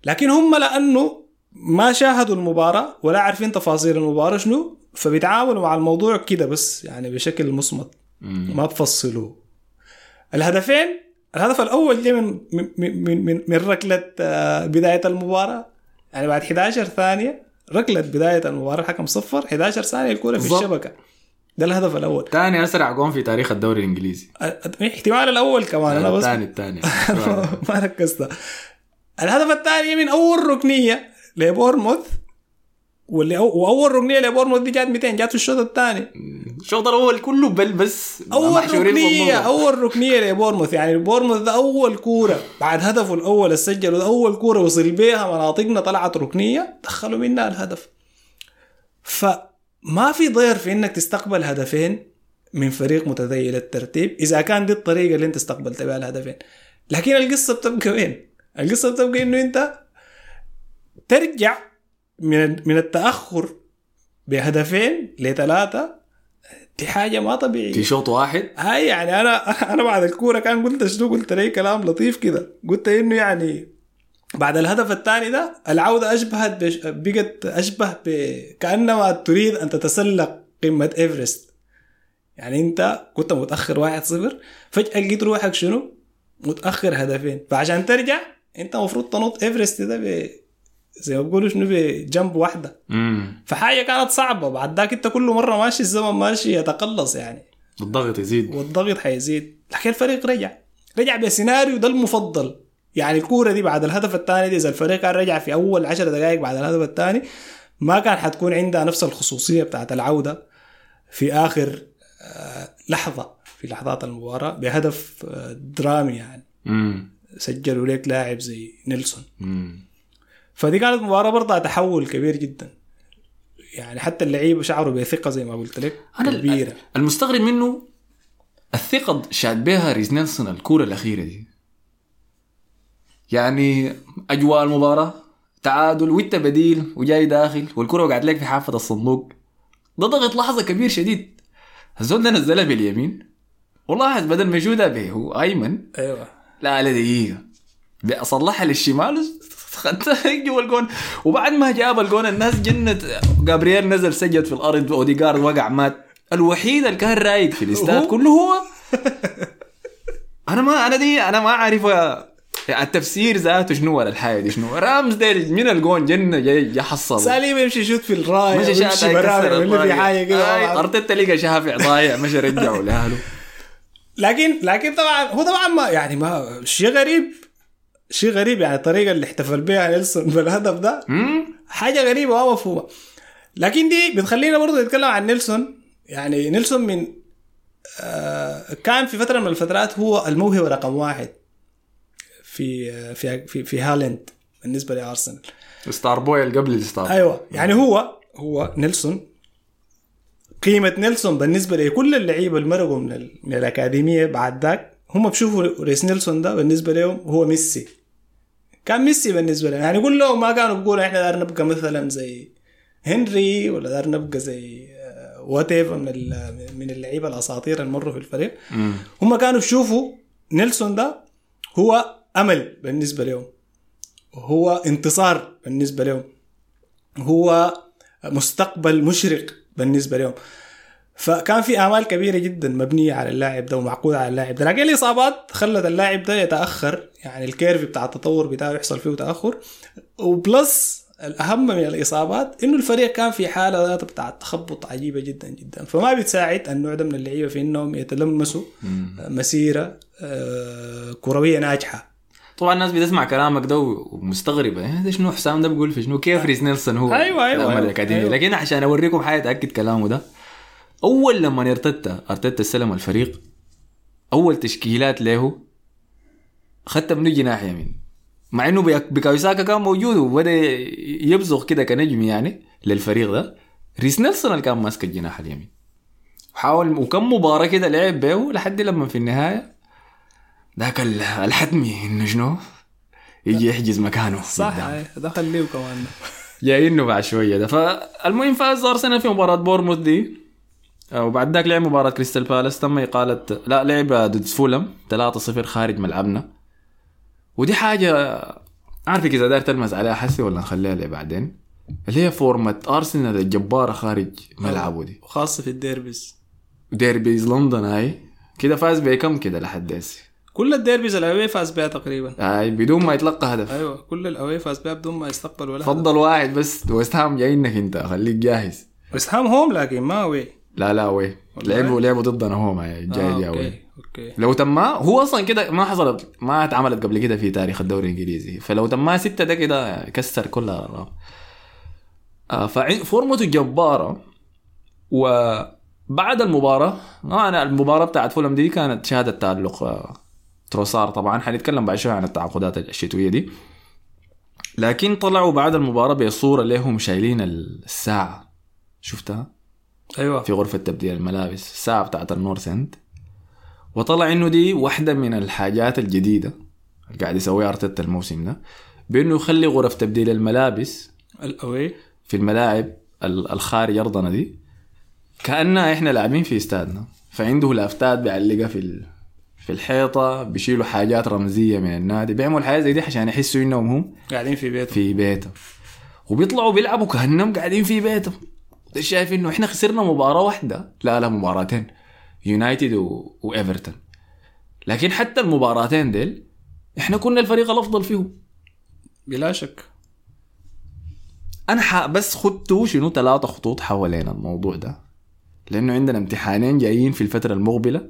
لكن هم لأنه ما شاهدوا المباراة ولا عارفين تفاصيل المباراة شنو فبيتعاملوا مع الموضوع كده بس يعني بشكل مصمت. ما بفصلوه. الهدفين؟ الهدف الأول جاء من من من من, ركلة آه، بداية المباراة. يعني بعد 11 ثانية ركلة بداية المباراة الحكم صفر 11 ثانية الكرة في. الشبكة. ده الهدف الأول. ثاني أسرع جون في تاريخ الدوري الإنجليزي. احتمال الأول كمان أنا بس الثاني الثاني. ما ركزت. الهدف الثاني من أول ركنية لبورموث واللي أو وأول ركنية لبورموث دي جات 200 جات في الشوط الثاني. الشوط الأول كله بل بس أول ركنية. أول ركنية لبورموث يعني بورموث ده أول كورة بعد هدفه الأول اللي سجله ده أول كورة وصل بيها مناطقنا طلعت ركنية دخلوا منها الهدف فما في ضير في إنك تستقبل هدفين من فريق متذيل الترتيب إذا كان دي الطريقة اللي أنت استقبلت بها الهدفين لكن القصة بتبقى وين؟ القصة بتبقى إنه أنت ترجع من من التأخر بهدفين لثلاثة دي حاجة ما طبيعية. في شوط واحد؟ هاي يعني أنا أنا بعد الكورة كان قلت شنو قلت لي كلام لطيف كده. قلت إنه يعني بعد الهدف الثاني ده العودة أشبهت بش بقت أشبه ب كأنما تريد أن تتسلق قمة إيفرست. يعني أنت كنت متأخر 1-0 فجأة لقيت روحك شنو؟ متأخر هدفين. فعشان ترجع أنت المفروض تنط إيفرست ده ب زي ما بيقولوا شنو بجنب واحدة. فحاجة كانت صعبة. بعد ذاك انت كل مرة ماشي الزمن ماشي يتقلص يعني. الضغط يزيد. والضغط حيزيد. لكن الفريق رجع. رجع بسيناريو ده المفضل. يعني الكورة دي بعد الهدف الثاني دي إذا الفريق كان رجع في أول عشر دقائق بعد الهدف الثاني ما كان حتكون عندها نفس الخصوصية بتاعت العودة في آخر آه، لحظة في لحظات المباراة بهدف آه، درامي يعني. امم سجلوا ليك لاعب زي نيلسون. امم فدي كانت مباراة برضه تحول كبير جدا. يعني حتى اللعيبه شعروا بثقه زي ما قلت لك أنا كبيره المستغرب منه الثقة شاد بها ريز نيلسون الكورة الأخيرة دي. يعني أجواء المباراة تعادل وانت بديل وجاي داخل والكرة وقعت لك في حافة الصندوق. ده ضغط لحظة كبير شديد. الزول ده نزلها باليمين. ولاحظ بدل ما يشوتها به هو أيمن. أيوه. لا لا دقيقة. صلحها للشمال. جوا الجون. وبعد ما جاب الجون الناس جنت جابرييل نزل سجد في الأرض أوديجارد وقع مات. الوحيد اللي كان رايق في الاستاد؟ كله هو. أنا ما أنا دي أنا ما عارف التفسير ذاته شنو ولا الحاجة دي شنو. رامزديل من الجون جنة جاي جا حصل سالم يمشي يشوت في الراية مش ويمشي شاطر برامي يكسر ولا في. حاجة كده. أرتيتا لقى شافع ضايع مش رجعه لأهله. لكن لكن طبعا هو طبعا ما يعني ما شيء غريب. شيء غريب يعني الطريقة اللي احتفل بها نيلسون بالهدف ده؟ حاجة غريبة ما مفهومة. لكن دي بتخلينا برضه نتكلم عن نيلسون. يعني نيلسون من آه كان في فترة من الفترات هو الموهبة رقم واحد في آه، في في, في Hale End بالنسبة لأرسنال. star boy اللي قبل الستار أيوه. يعني هو هو نيلسون قيمة نيلسون بالنسبة لكل اللعيبة اللي مرقوا من. من الأكاديمية بعد ذاك هم بشوفوا ريس نيلسون ده بالنسبة لهم هو ميسي. كان ميسي بالنسبة لهم يعني كلهم ما كانوا بيقولوا إحنا دار نبقى مثلا زي هنري ولا دار نبقى زي رايت من ال- من اللعيبة الأساطير اللي مروا في الفريق. هم كانوا بيشوفوا نيلسون ده هو أمل بالنسبة لهم. هو انتصار بالنسبة لهم. هو مستقبل مشرق بالنسبة لهم. فكان في آمال كبيرة جدا مبنية على اللاعب ده ومعقودة على اللاعب ده. لكن الإصابات خلت اللاعب ده يتأخر يعني الكيرف بتاع التطور بتاعه يحصل فيه تأخر. وبلس الأهم من الإصابات إنه الفريق كان في حالة بتاع تخبط عجيبة جدا جدا. فما بتساعد النوع ده من اللعيبة في إنهم يتلمسوا مسيرة آه، كروية ناجحة. طبعا الناس بتسمع كلامك ده ومستغربة. إيه شنو حسام ده بيقول في شنو؟ كيف ريس نيلسون هو؟ أيوة، أيوة، الأمل أيوة، الأكاديمي. أيوة. لكن عشان أوريكم حاجة تاكد كلامه ده أول لما ارتيتا ارتيتا استلم الفريق أول تشكيلات له خدت منه جناح يمين. مع إنه بيك- بوكايو ساكا كان موجود وبدأ يبزغ كده كنجم يعني للفريق ده. ريس نيلسون اللي كان ماسك الجناح اليمين. وحاول وكم مباراة كده لعب بيه لحد لما في النهاية ذاك ال- الحتمي إنه شنو؟ يجي يحجز مكانه. صح ده خليه كمان. جايينه بعد شوية ده. فالمهم فاز أرسنال في مباراة بورنموث دي. وبعد ذاك لعب مباراة كريستال بالاس تم اقاله لا لعب ضد فولهام 3-0 خارج ملعبنا. ودي حاجة عارفك إذا داير تلمس عليها حسي ولا نخليها لبعدين اللي هي فورمة أرسنال الجباره خارج ملعبه دي وخاصه في ال derbies. ديربيز لندن هاي. كده فاز بكم كده لحد هسه كل الديربيز الأوي فاز بها تقريبا. هاي بدون ما يتلقى هدف. أيوه كل الأوي فاز بها بدون ما يستقبل ولا هدف. فضل واحد بس ويست هام جايينك أنت خليك جاهز. بس هام هوم لكن ما أوي. لا لا وي؟ لعبوا لعبوا ضدنا هو ما جاي آه جاي وي أوكي أوكي. لو تما هو أصلا كده ما حصلت ما اتعملت قبل كده في تاريخ الدوري الإنجليزي. فلو تما ستة ده كده كسر كل الارقام آه فورمته جبارة. وبعد المباراه آه أنا المباراة بتاعت فولهام دي كانت شهادة تألق آه تروسار طبعا. حنتكلم بعد شوية عن التعاقدات الشتوية دي. لكن طلعوا بعد المباراة بصورة لهم شايلين الساعة. شفتها؟ أيوه. في غرفة تبديل الملابس الساعة بتاعت ال North End وطلع إنه دي واحدة من الحاجات الجديدة اللي قاعد يسويها أرتيتا الموسم ده بإنه يخلي غرف تبديل الملابس الاوي في الملاعب ال- الخارج أرضنا دي كاننا إحنا لاعبين في استادنا. فعنده لافتات بيعلقها في ال... في الحيطة بيشيلوا حاجات رمزية من النادي بيعملوا الحياة زي دي عشان يحسوا إنهم هم قاعدين في بيته في بيتهم. وبيطلعوا بيلعبوا كأنهم قاعدين في بيتهم. ده شايف إنه إحنا خسرنا مباراة واحدة؟ لا لا مباراتين. يونايتد و... وايفرتون لكن حتى المباراتين ديل إحنا كنا الفريق الأفضل فيهم. بلا شك. أنا. بس ختوا شنو ثلاثة خطوط حوالين الموضوع ده؟ لأنه عندنا امتحانين جايين في الفترة المقبلة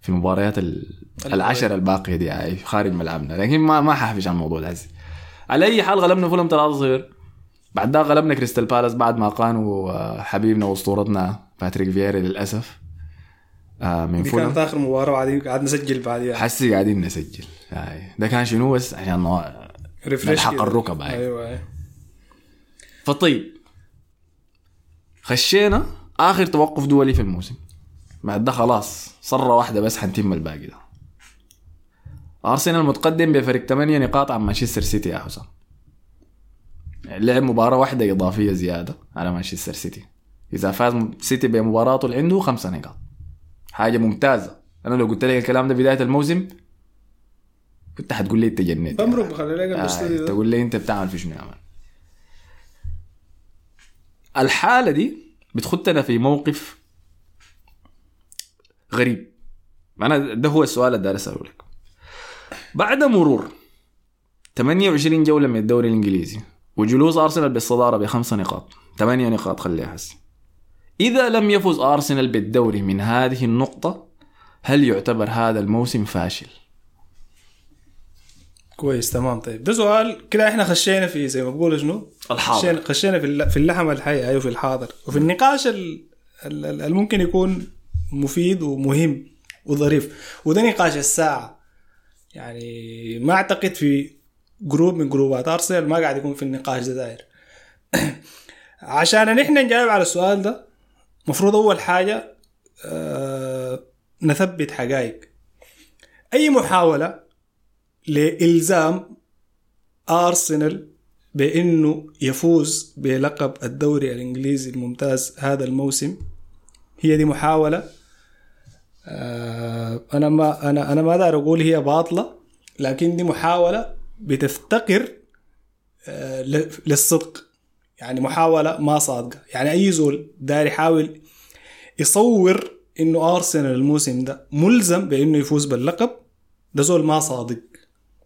في المباريات ال... العشرة الباقية دي يعني خارج ملعبنا. لكن ما ما ححفش عن الموضوع ده. على أي حال غلبنا فولهام 3 0 بعد ده غلبنا كريستال بالاس بعد ما أقالوا آه، حبيبنا واسطورتنا باتريك فييرا للأسف. آه من فولم كانت آخر مباراة بعدين قعدنا نسجل بعديها. حسي قاعدين نسجل. ده كان شنو بس؟ عشان نلحق. الركب هاي. أيوه أيوه. فطيب. خشينا آخر توقف دولي في الموسم. بعد ده خلاص صرة واحدة بس حنتم الباقي ده. أرسنال متقدم بفرق 8 نقاط عن مانشستر سيتي يا حسام لعب مباراة واحدة إضافية زيادة على مانشستر سيتي. إذا فاز سيتي بمباراته اللي عنده خمسة نقاط. حاجة ممتازة. أنا لو قلت لك الكلام ده بداية الموسم كنت حتقول لي أنت جنيت بمرق بخلي لك آه، الأستوديو تقول لي أنت بتعمل في شنو الحالة دي بتخدنا في موقف غريب. أنا ده هو السؤال اللي داير أسأله لك بعد مرور 28 جولة من الدوري الإنجليزي وجلوس أرسنال بالصدارة بخمسة نقاط. ثمانية نقاط خليها هسه إذا لم يفز أرسنال بالدوري من هذه النقطة هل يعتبر هذا الموسم فاشل؟ كويس تمام. طيب ده سؤال كده إحنا خشينا في زي ما بقولوا شنو؟ الحاضر. خشينا, خشينا في في اللحم الحي أيوه في الحاضر. وفي النقاش ال- ال- ال- اللي ممكن يكون مفيد ومهم وظريف. وده نقاش الساعة. يعني ما أعتقد في جروب من جروبات. ارسنال ما قاعد يكون في النقاش ده داير. عشان نحن نجاوب على السؤال ده مفروض أول حاجة آه نثبت حقائق. أي محاولة لإلزام أرسنال بأنه يفوز بلقب الدوري الإنجليزي الممتاز هذا الموسم هي دي محاولة. آه، أنا ما أنا أنا ما أقول هي باطلة لكن دي محاولة بتفتقر آه، للصدق. يعني محاولة ما صادقة. يعني أي زول داير يحاول يصور إنه أرسنال الموسم ده ملزم بإنه يفوز باللقب ده زول ما صادق.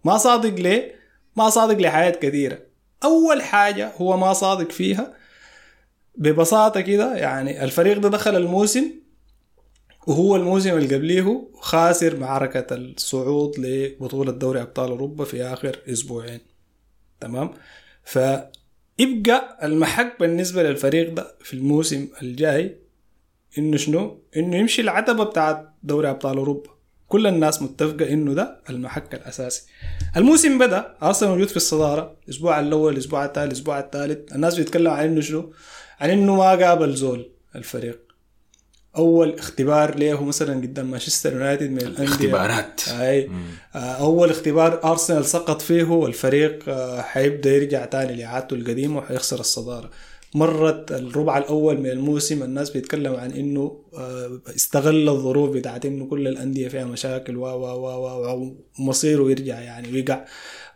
ما صادق ليه؟ ما صادق لحاجات كثيرة. أول حاجة هو ما صادق فيها ببساطة كده يعني الفريق ده دخل الموسم وهو الموسم اللي قبليه خاسر معركة الصعود لبطولة دوري أبطال أوروبا في آخر أسبوعين. تمام؟ فيبقى المحك بالنسبة للفريق ده في الموسم الجاي إنه شنو؟ إنه يمشي العتبة بتاعت دوري أبطال أوروبا. كل الناس متفقة إنه ده المحك الأساسي. الموسم بدأ أرسنال موجود في الصدارة. الأسبوع الأول الأسبوع الثاني الأسبوع الثالث. الناس بيتكلم عن إنه شنو؟ عن إنه ما قابل زول الفريق. أول اختبار له مثلا قدام مانشستر يونايتد من الأندية؟ اختبارات أي. آه، أول اختبار أرسنال سقط فيه والفريق آه، حيبدأ يرجع تاني لإعادته القديمة وحيخسر الصدارة. مرت الربع الأول من الموسم الناس بيتكلم عن إنه آه، استغل الظروف بتاعت إنه كل الأندية فيها مشاكل و و و ومصيره يرجع يعني ويقع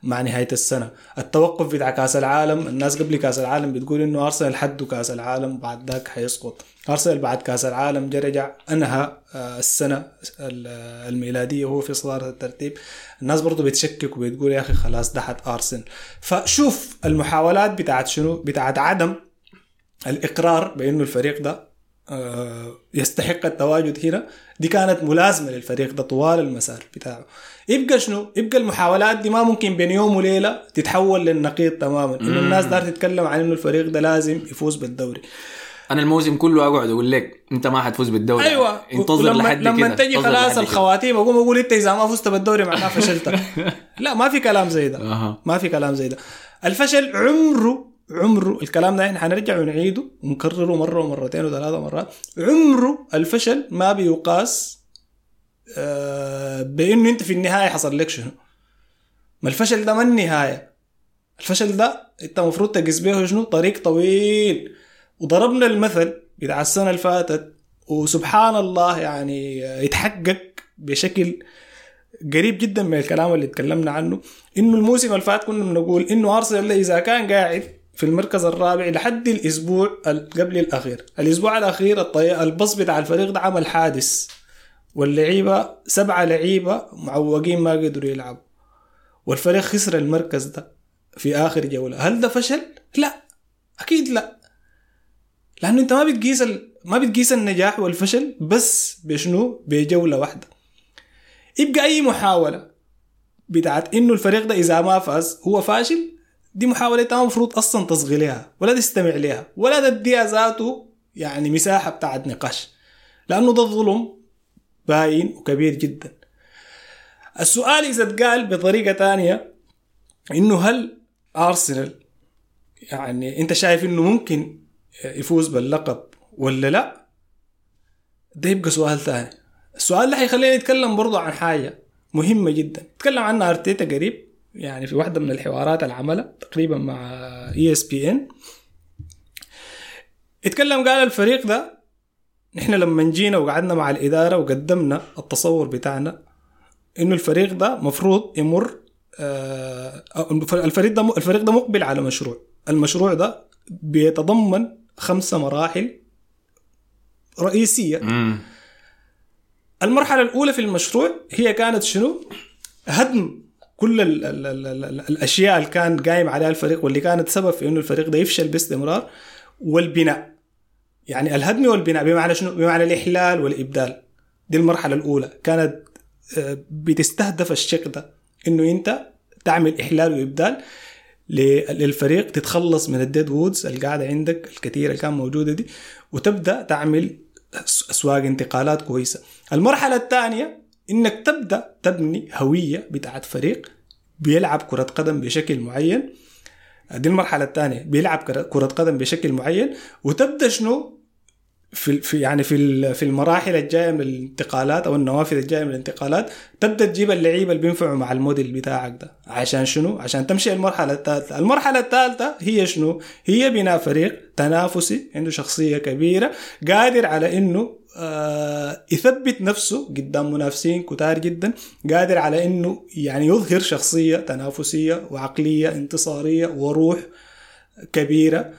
مع نهاية السنة. التوقف بتاع كأس العالم الناس قبل كأس العالم بتقول إنه أرسنال حده كأس العالم بعد ذاك حيسقط. أرسنال بعد كأس العالم رجع أنهى آه، السنة ال- الميلادية وهو في صدارة الترتيب. الناس برضو بتشكك وبتقول يا أخي خلاص ده حد أرسنال. فشوف المحاولات بتاعت شنو؟ بتاعت عدم الإقرار بأنه الفريق ده يستحق التواجد هنا. دي كانت ملازمة للفريق ده طوال المسار بتاعه. يبقى شنو؟ يبقى المحاولات دي ما ممكن بين يوم وليلة تتحول للنقيض تماما. إنه الناس دار تتكلم عن إنه الفريق ده لازم يفوز بالدوري. أنا الموسم كله أقعد أقول لك أنت ما حتفوز بالدوري. أيوه. انتظر لما, لحد لما كده. تجي خلاص. الخواتيم أقوم أقول أنت إذا ما فزت بالدوري معناه فشلت. لا ما في كلام زي ده. ما في كلام زي ده. الفشل عمره عمره الكلام ده إحنا حنرجع ونعيده ونكرره مرة ومرتين وثلاثة مرات عمره الفشل ما بيقاس آه، بإنه أنت في النهاية حصل لك شنو. ما الفشل ده ما النهاية. الفشل ده أنت المفروض تقيس به شنو؟ طريق طويل. وضربنا المثل بتاع السنة اللي فاتت وسبحان الله يعني يتحقق بشكل قريب جدا من الكلام اللي اتكلمنا عنه. إنه الموسم اللي فات كنا بنقول إنه أرسنال إذا كان قاعد في المركز الرابع لحد الأسبوع ال- قبل الأخير. الأسبوع الأخير الطي... البص بتاع الفريق ده عمل حادث. واللعيبة سبعة لعيبة معوقين ما قدروا يلعبوا. والفريق خسر المركز ده في آخر جولة. هل ده فشل؟ لا. أكيد لا. لأنه أنت ما بتقيس ال... ما بتقيس النجاح والفشل بس بشنو؟ بجولة واحدة. يبقى أي محاولة بتاعت إنه الفريق ده إذا ما فاز هو فاشل دي محاولة انت المفروض أصلا تصغي لها ولا تستمع لها ولا تديها ذاته يعني مساحة بتاعت نقاش. لأنه ده ظلم باين وكبير جدا. السؤال إذا اتقال بطريقة تانية إنه هل أرسنال يعني أنت شايف إنه ممكن يفوز باللقب ولا لا؟ ده يبقى سؤال ثاني السؤال ده حيخلينا نتكلم برضو عن حاجة مهمة جدا. تكلم عنها أرتيتا قريب. يعني في واحدة من الحوارات اللي عملها تقريبا مع ESPN اتكلم قال الفريق ده نحن لما جينا وقعدنا مع الإدارة وقدمنا التصور بتاعنا إنه الفريق ده مفروض يمر آه الفريق ده الفريق ده مقبل على مشروع المشروع ده بيتضمن خمسة مراحل رئيسية مم. المرحلة الأولى في المشروع هي كانت شنو؟ هدم كل ال ال ال ال ال الأشياء اللي كان قايم عليها الفريق واللي كانت سبب في إنه الفريق ده يفشل باستمرار والبناء. يعني الهدم والبناء بمعنى شنو؟ بمعنى الإحلال والإبدال. دي المرحلة الأولى. كانت آه، بتستهدف الشق ده. إنه أنت تعمل إحلال وإبدال ل- للفريق تتخلص من الديد وودز اللي قاعدة عندك الكثيرة اللي كان موجودة دي وتبدأ تعمل أسواق انتقالات كويسة. المرحلة الثانية إنك تبدأ تبني هوية بتاعت فريق بيلعب كرة قدم بشكل معين. دي المرحلة الثانية بيلعب كرة قدم بشكل معين. وتبدأ شنو؟ في في يعني في في المراحل الجاية من الانتقالات أو النوافذ الجاية من الانتقالات تبدأ تجيب اللعيبة اللي بينفعوا مع الموديل بتاعك ده. عشان شنو؟ عشان تمشي المرحلة الثالثة، المرحلة الثالثة هي شنو؟ هي بناء فريق تنافسي عنده شخصية كبيرة قادر على إنه يثبت نفسه قدام منافسين كتار جدا قادر على إنه يعني يظهر شخصية تنافسية وعقلية انتصارية وروح كبيرة.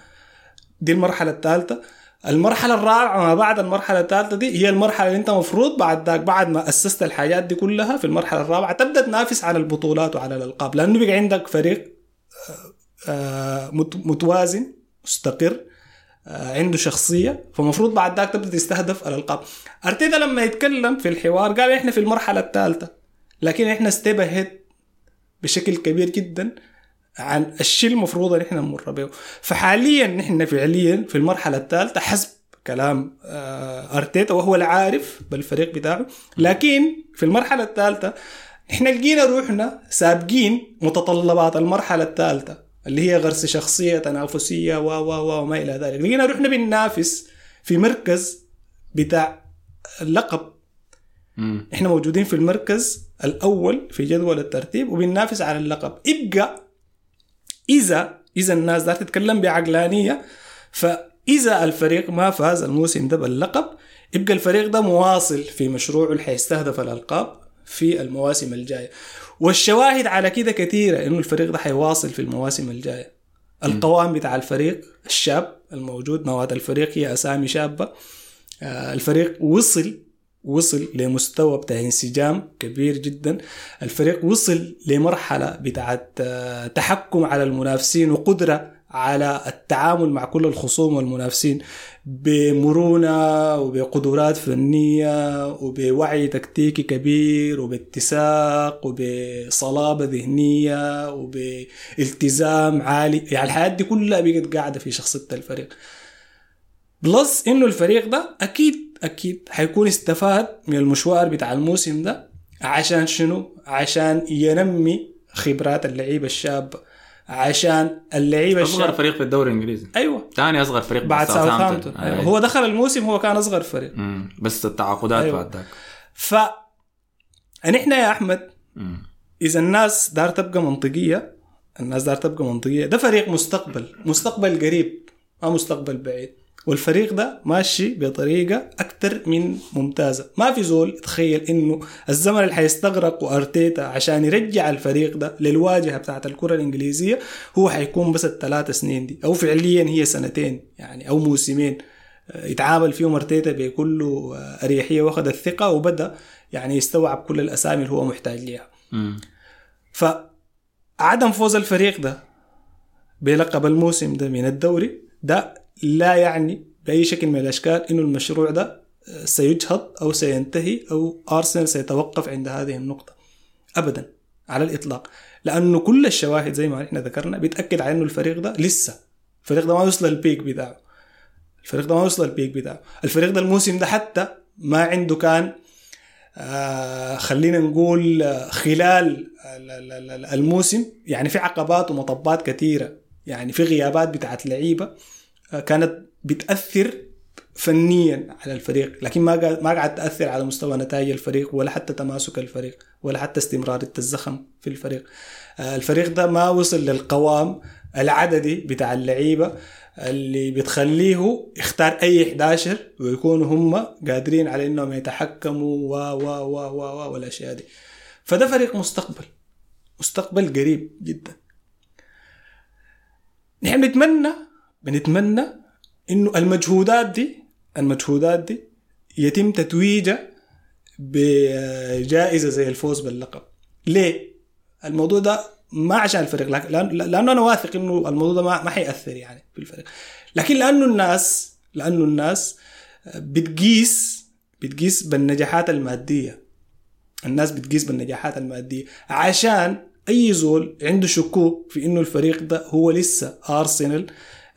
دي المرحلة الثالثة. المرحلة الرابعة ما بعد المرحلة الثالثة دي هي المرحلة اللي أنت مفروض بعد ذاك بعد ما أسست الحاجات دي كلها في المرحلة الرابعة تبدأ تنافس على البطولات وعلى الألقاب لأنه بقى عندك فريق آه، آه، مت- متوازن مستقر. آه، عنده شخصية فمفروض بعد ذاك تبدأ تستهدف الألقاب. أرتيتا لما يتكلم في الحوار قال إحنا في المرحلة الثالثة لكن إحنا ستيب بشكل كبير جدا عن الشيء المفروض إحنا نمر به. فحاليا نحن فعليا في المرحلة الثالثة حسب كلام آه، أرتيتا وهو العارف بالفريق بتاعه. لكن في المرحلة الثالثة إحنا لقينا روحنا سابقين متطلبات المرحلة الثالثة. اللي هي غرس شخصية تنافسية و و و وما إلى ذلك. لقينا روحنا بننافس في مركز بتاع اللقب. مم. إحنا موجودين في المركز الأول في جدول الترتيب وبننافس على اللقب. إبقى إذا إذا الناس دار تتكلم بعقلانية فإذا الفريق ما فاز الموسم ده باللقب يبقى الفريق ده مواصل في مشروعه اللي حيستهدف الألقاب في المواسم الجاية. والشواهد على كده كثيرة إنه الفريق ده حيواصل في المواسم الجاية. القوام بتاع الفريق الشاب الموجود مواد الفريق هي أسامي شابة. آه، الفريق وصل وصل لمستوى بتاع انسجام كبير جدا. الفريق وصل لمرحلة بتاعت آه، تحكم على المنافسين وقدرة على التعامل مع كل الخصوم والمنافسين بمرونة وبقدرات فنية وبوعي تكتيكي كبير وباتساق وبصلابة ذهنية وبالتزام عالي. يعني الحياة دي كلها بقت قاعدة في شخصية الفريق. plus إنه الفريق ده أكيد أكيد حيكون استفاد من المشوار بتاع الموسم ده عشان شنو؟ عشان ينمي خبرات اللعيبة الشابة. عشان اللعيبة أصغر الشابه فريق في الدوري الإنجليزي أيوه ثاني أصغر فريق بعد ساوثهامبتون. أيوة. هو دخل الموسم هو كان أصغر فريق مم. بس التعاقدات أيوة. بعد ذاك ف نحن يا أحمد مم. إذا الناس دار تبقى منطقية الناس دار تبقى منطقية ده فريق مستقبل مستقبل قريب ما مستقبل بعيد والفريق ده ماشي بطريقة أكتر من ممتازة. ما في زول يتخيل إنه الزمن اللي حيستغرق وأرتيتا عشان يرجع الفريق ده للواجهة بتاعت الكرة الإنجليزية هو حيكون بس الثلاث سنين دي. أو فعليا هي سنتين يعني أو موسمين. آه، يتعامل فيهم أرتيتا بكل آه، أريحية واخد الثقة وبدأ يعني يستوعب كل الأسامي اللي هو محتاج ليها. فعدم فوز الفريق ده بلقب الموسم ده من الدوري ده لا يعني بأي شكل من الأشكال إنه المشروع ده سيجهض أو سينتهي أو أرسنال سيتوقف عند هذه النقطة. أبدا على الإطلاق. لأنه كل الشواهد زي ما إحنا ذكرنا بتأكد على إنه الفريق ده لسه الفريق ده ما وصل للبيك بتاعه. الفريق ده ما وصل للبيك بتاعه. الفريق ده الموسم ده حتى ما عنده كان آه خلينا نقول آه، خلال ال- ال- ال- الموسم يعني في عقبات ومطبات كثيرة. يعني في غيابات بتاعت لعيبة. آه، كانت بتأثر فنيا على الفريق لكن ما ما قاعد تأثر على مستوى نتائج الفريق ولا حتى تماسك الفريق ولا حتى استمرارية الزخم في الفريق. آه، الفريق ده ما وصل للقوام العددي بتاع اللعيبة اللي بتخليه يختار أي 11 ويكونوا هم قادرين على إنهم يتحكموا و و و و و والأشياء دي. فده فريق مستقبل مستقبل قريب جدا. نحن بنتمنى بنتمنى إنه المجهودات دي المجهودات دي يتم تتويجها بجائزة زي الفوز باللقب. ليه؟ الموضوع ده ما عشان الفريق لأنه أنا واثق إنه الموضوع ده ما ما حيأثر يعني في الفريق. لكن لأنه الناس لأنه الناس بتقيس بتقيس بالنجاحات المادية. الناس بتقيس بالنجاحات المادية عشان أي زول عنده شكوك في إنه الفريق ده هو لسه ارسنال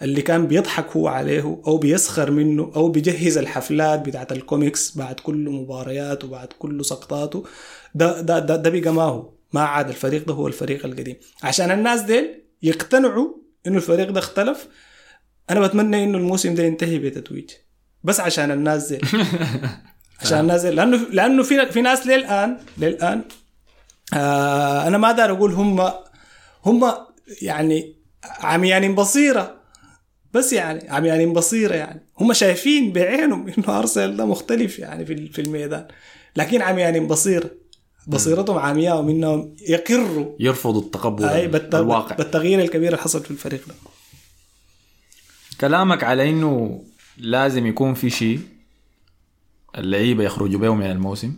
اللي كان بيضحك هو عليه أو بيسخر منه أو بيجهز الحفلات بتاعت الكوميكس بعد كل مباريات وبعد كل سقطاته. ده ده ده, ده بقى ما هو ما عاد الفريق ده هو الفريق القديم. عشان الناس ديل يقتنعوا إنه الفريق ده اختلف أنا بتمنى إنه الموسم ده ينتهي بتتويج. بس عشان الناس ديل. عشان الناس ديل. لأنه لأنه في في ناس للآن للآن آه أنا ما دار أقول هم هم يعني عميان بصيرة. بس يعني عميان بصيره يعني. هم شايفين بعينهم إنه ارسنال ده مختلف يعني في في الميدان. لكن عميان بصيره بصيرتهم عمياء ومنهم يقروا. يرفضوا التقبل أي بالت- الواقع. بالتغيير الكبير اللي حصل في الفريق ده. كلامك على إنه لازم يكون في شيء اللعيبة يخرجوا به من الموسم.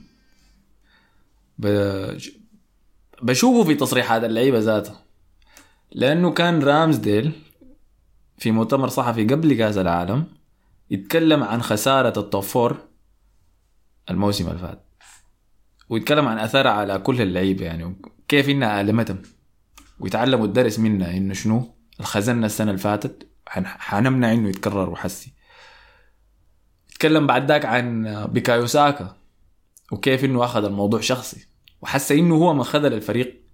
بش- بشوفه في تصريحات اللعيبة ذاتها. لأنه كان رامزديل في مؤتمر صحفي قبل كاس العالم يتكلم عن خسارة ال top four الموسم اللي فات. ويتكلم عن اثرها على كل اللعيبة يعني كيف إنها ألمتهم. ويتعلموا الدرس منها إنه شنو؟ الخزنة السنة اللي فاتت حن- حنمنع إنه يتكرر وحسي. يتكلم بعد ذاك عن بيكايو ساكا وكيف إنه أخذ الموضوع شخصي. وحس إنه هو من خذل الفريق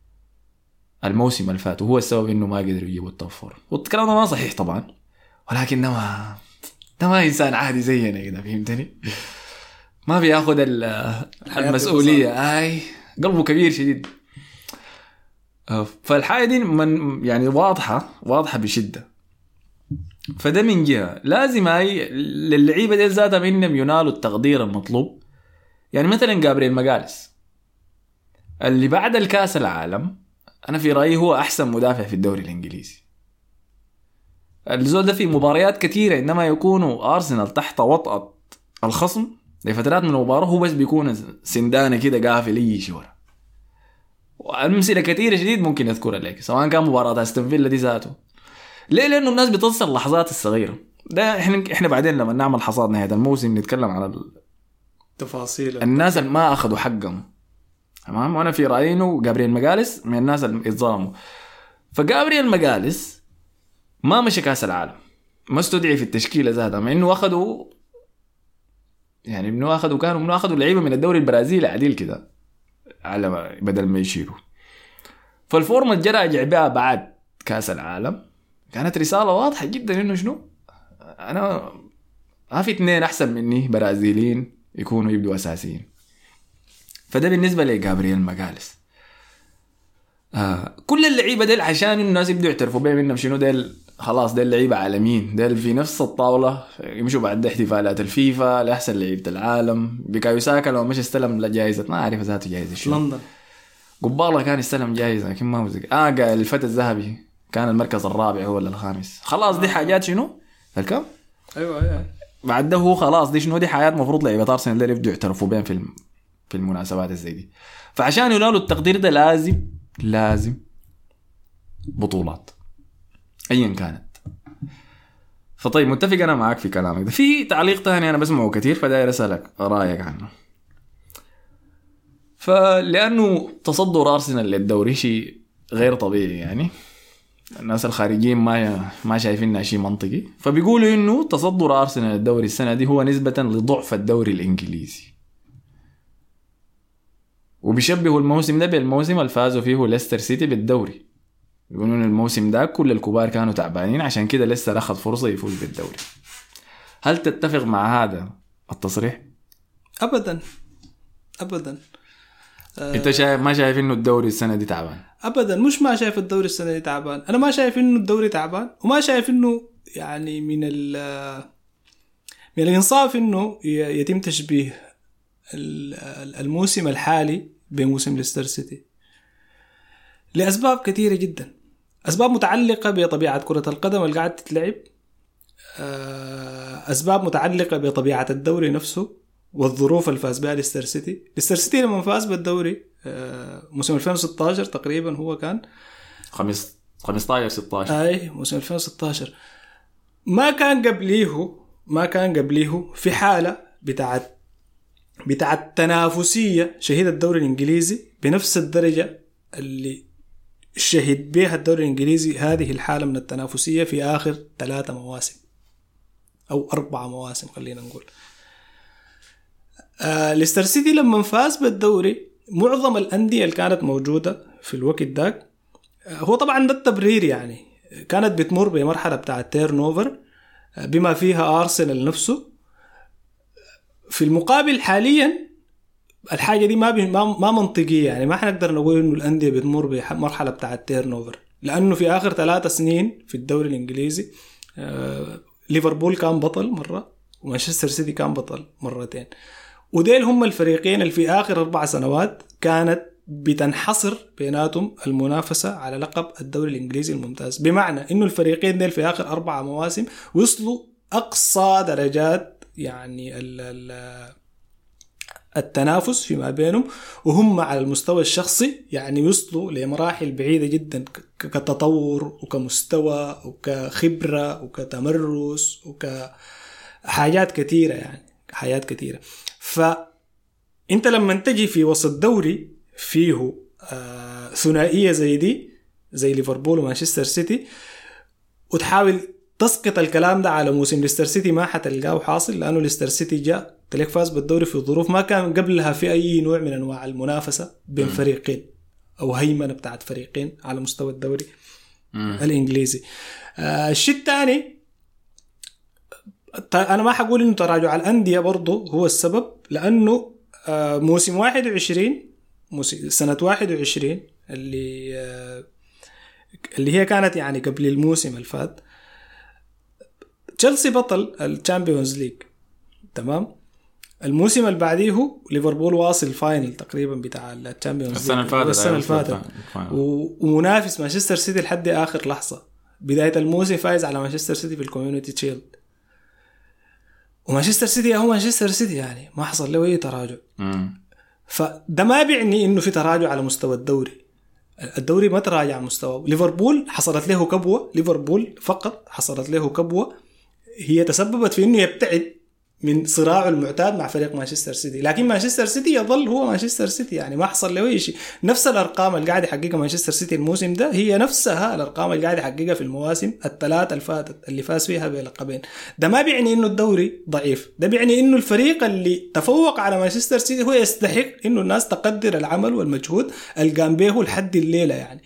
الموسم اللي فات وهو السبب إنه ما قدروا يجيبوا التوب فور والكلام ده ما صحيح طبعا ولكن ده ما ده ما إنسان عادي زينا كده فهمتني؟ ما بياخذ ال- المسؤولية. أي قلبه كبير شديد. فالحاجة دي من يعني واضحة واضحة بشدة. فده من جهة. لازم هاي للعيبة دي ذاتها منهم ينالوا التقدير المطلوب. يعني مثلا جابريل مجالس اللي بعد الكأس العالم أنا في رأيي هو أحسن مدافع في الدوري الإنجليزي. الزول ده في مباريات كثيره عندما يكونوا أرسنال تحت وطأة الخصم لفترات من المباراة هو بس بيكون سندانة كده قافل أي شيء ورا. وامثله كثيره شديد ممكن أذكرها لك سواء كان مباراة أستون فيلا دي ذاته. ليه؟ لأنه الناس بتنسى اللحظات الصغيرة. ده إحنا إحنا بعدين لما نعمل حصاد نهاية الموسم نتكلم على ال- تفاصيل. الناس اللي ما أخذوا حقهم. تمام؟ وأنا في رايي انه جابرييل مجالس من الناس اللي اتظلموا. فجابرييل مجالس ما مشى كأس العالم. ما استدعي في التشكيلة ذاتها مع إنه أخذوا يعني إنه أخذوا كانوا انه أخذوا لعيبة من الدوري البرازيلي عديل كده على بدل ما يشيلوا. فالفورمة اللي راجع بها بعد كأس العالم. كانت رسالة واضحة جدا إنه شنو؟ أنا ما في اثنين أحسن مني برازيليين يكونوا يبدوا أساسيين. فده بالنسبة لجابرييل ماجاليس آه كل اللعيبة ديل عشان الناس يبدوا يعترفوا بهم انهم شنو ديل؟ خلاص ديل لعيبة عالميين. ديل في نفس الطاولة يمشوا بعد احتفالات الفيفا لأحسن لعيبة العالم. بيكايو ساكا لو مش استلم لجائزه ما أعرف ذاته جائزه شنو. لندن. قبالة كان يستلم جائزة لكن ما مزق آه قال الفتى الذهبي كان المركز الرابع هو ولا الخامس. خلاص دي حاجات شنو؟ الكم؟ أيوه أيوه. بعد ده هو خلاص دي شنو؟ دي حياة مفروض لعيبة أرسنال يبدوا يعترفوا بين في في المناسبات الزي دي. فعشان ينالوا التقدير ده لازم لازم بطولات. ايا كانت. فطيب متفق أنا معاك في كلامك ده. في تعليق تاني أنا بسمعه كثير فداير أسألك رأيك عنه. فلأنه تصدر أرسنال للدوري شيء غير طبيعي يعني. الناس الخارجيين ما ما شايفينها شيء منطقي. فبيقولوا إنه تصدر أرسنال للدوري السنة دي هو نسبة لضعف الدوري الإنجليزي. وبيشبهوا الموسم ده بالموسم اللي فازوا فيه ليستر سيتي بالدوري. يقولون الموسم ده كل الكبار كانوا تعبانين عشان كده ليستر أخذ فرصة يفوز بالدوري. هل تتفق مع هذا التصريح؟ ابدا. ابدا. أنت شايف ما شايف إنه الدوري السنة دي تعبان؟ ابدا. مش ما شايف الدوري السنة دي تعبان. أنا ما شايف إنه الدوري تعبان وما شايف إنه يعني من ال من الإنصاف إنه يتم تشبيه ال- ال- الموسم الحالي بموسم ليستر سيتي. لأسباب كثيرة جدا. أسباب متعلقة بطبيعة كرة القدم اللي قاعد تتلعب آه، أسباب متعلقة بطبيعة الدوري نفسه والظروف اللي فاز بها ليستر سيتي. ليستر سيتي لما فاز بالدوري آه، موسم 2016 تقريبا هو كان. خمس 15 16 أي موسم 2016 ما كان قبليه ما كان قبليه في حالة بتاعت بتاعت تنافسيه شهيد الدوري الإنجليزي بنفس الدرجة اللي شهد بها الدوري الإنجليزي هذه الحالة من التنافسية في آخر ثلاثة مواسم أو أربعة مواسم خلينا نقول. آه ليستر سيتي لما فاز بالدوري معظم الأندية اللي كانت موجودة في الوقت ذاك هو طبعا ده التبرير يعني. كانت بتمر بمرحلة بتاعت turnover بما فيها ارسنال نفسه. في المقابل حاليا الحاجة دي ما ما منطقية. يعني ما حنقدر نقول إنه الأندية بتمر بمرحلة بتاعت turnover لأنه في آخر ثلاثة سنين في الدوري الإنجليزي آه ليفربول كان بطل مرة ومانشستر سيتي كان بطل مرتين. وديل هم الفريقين اللي في آخر أربع سنوات كانت بتنحصر بيناتهم المنافسة على لقب الدوري الإنجليزي الممتاز. بمعنى إنه الفريقين ديل في آخر أربع مواسم وصلوا أقصى درجات يعني ال ال التنافس فيما بينهم وهم على المستوى الشخصي يعني يوصلوا لمراحل بعيدة جدا كتطور وكمستوى وكخبرة وكتمرس وكحاجات كثيره يعني حاجات كثيره فأنت لما تجي في وسط دوري فيه آه ثنائية زي دي زي ليفربول ومانشستر سيتي وتحاول تسقط الكلام ده على موسم ليستر سيتي ما حتلقاه حاصل لأنه ليستر سيتي جاء تلك فاز بالدوري في ظروف ما كان قبلها في أي نوع من أنواع المنافسة بين فريقين أو هيمنة بتاعت فريقين على مستوى الدوري الإنجليزي. آه الشيء الثاني أنا ما حقول إنه تراجع الأندية برضه هو السبب لأنه آه موسم 21 موسم سنة 21 اللي آه اللي هي كانت يعني قبل الموسم اللي فات تشيلسي بطل ال Champions League تمام؟ الموسم اللي بعديه ليفربول واصل final تقريبا بتاع ال Champions السنة اللي فاتت السنة اللي أيوة، فاتت ال final. و- ومنافس مانشستر سيتي لحد آخر لحظة. بداية الموسم فايز على مانشستر سيتي في ال Community Shield ومانشستر سيتي هو مانشستر سيتي يعني ما حصل له أي تراجع. مم. فده ما بيعني إنه في تراجع على مستوى الدوري. الدوري ما تراجع مستوى. ليفربول حصلت له كبوة ليفربول فقط حصلت له كبوة هي تسببت في إنه يبتعد من صراعه المعتاد مع فريق مانشستر سيتي. لكن مانشستر سيتي يظل هو مانشستر سيتي يعني ما حصل له أي شيء. نفس الأرقام اللي قاعد يحققها مانشستر سيتي الموسم ده هي نفسها الأرقام اللي قاعد يحققها في المواسم الثلاث اللي فاتت اللي فاز فيها بلقبين. ده ما بيعني إنه الدوري ضعيف. ده بيعني إنه الفريق اللي تفوق على مانشستر سيتي هو يستحق إنه الناس تقدر العمل والمجهود اللي قام به لحد الليلة يعني.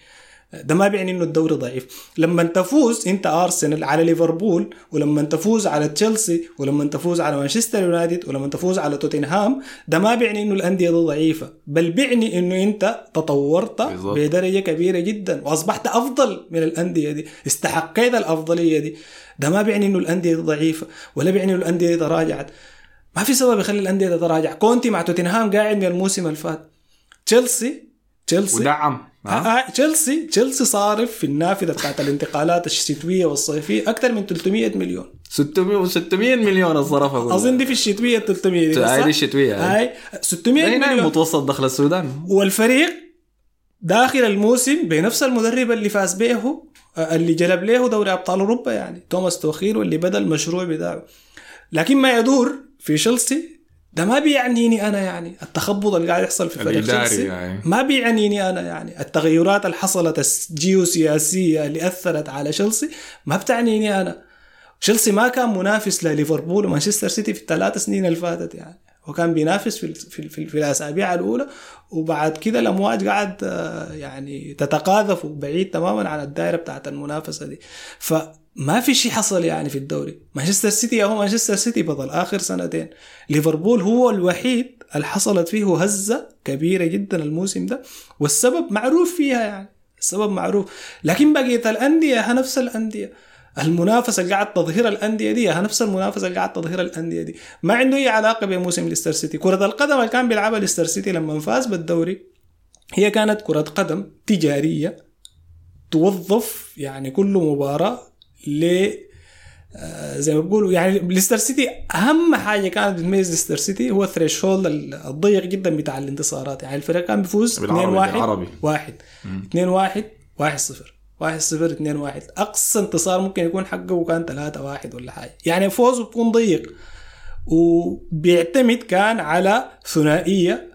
ده ما بيعني إنه الدوري ضعيف. لما تفوز أنت أرسنال على ليفربول ولما تفوز على تشيلسي ولما تفوز على مانشستر يونايتد ولما تفوز على توتنهام ده ما بيعني إنه الأندية دي ضعيفة. بل بيعني إنه أنت تطورت. بدرجه كبيرة جدا وأصبحت أفضل من الأندية دي استحقيت الأفضلية دي. ده ما بيعني إنه الأندية دي ضعيفة ولا بيعني إنه الأندية دي تراجعت. ما في سبب يخلي الأندية تتراجع كونتي مع توتنهام قاعد من الموسم اللي فات. تشيلسي تشيلسي ودعم ها؟ تشيلسي تشيلسي صارف في النافذة بتاعت الانتقالات الشتوية والصيفية أكثر من 300 مليون 600 600 مليون الصرفه كلها. أظن دي في الشتوية 300 دي هاي؟ دي الشتوية هاي. هاي 600 هنا مليون متوسط دخل السودان والفريق داخل الموسم بنفس المدرب اللي فاز به آه، اللي جلب له دوري أبطال أوروبا يعني توماس توخيل واللي بدا المشروع بتاعه لكن ما يدور في تشيلسي ده ما بيعنيني أنا يعني التخبط اللي قاعد يحصل في فريق الإداري تشيلسي يعني. ما بيعنيني أنا يعني. التغيرات اللي حصلت الجيوسياسيه اللي أثرت على تشيلسي ما بتعنيني أنا. تشيلسي ما كان منافس لليفربول ومانشستر سيتي في الثلاث سنين اللي فاتت يعني. وكان بينافس في في, في, في الأسابيع الأولى وبعد كده الامواج قاعد آه، يعني تتقاذف بعيد تماما عن الدائرة بتاعت المنافسة دي. فما في شيء حصل يعني في الدوري. مانشستر سيتي هو مانشستر سيتي بطل آخر سنتين. ليفربول هو الوحيد اللي حصلت فيه هزة كبيرة جدا الموسم ده والسبب معروف فيها يعني. السبب معروف. لكن بقية الأندية نفس الأندية. المنافسة اللي قاعد تظهر الأندية دي نفس المنافسة اللي قاعد تظهر الأندية دي. ما عنده أي علاقة بموسم ليستر سيتي. كرة القدم اللي كان بيلعبها ليستر سيتي لما فاز بالدوري هي كانت كرة قدم تجارية توظف يعني كل مباراة ل آه، زي ما بيقولوا يعني ليستر سيتي أهم حاجة كانت بتميز ليستر سيتي هو ال threshold الضيق جدا بتاع الانتصارات. يعني الفريق كان بيفوز 2 بالعربي- 1 بالعربي. 1 2 1 1 0 1 0 2 1 أقصى انتصار ممكن يكون حقه كان 3 1 ولا حاجة. يعني فوزه بيكون ضيق. وبيعتمد كان على ثنائية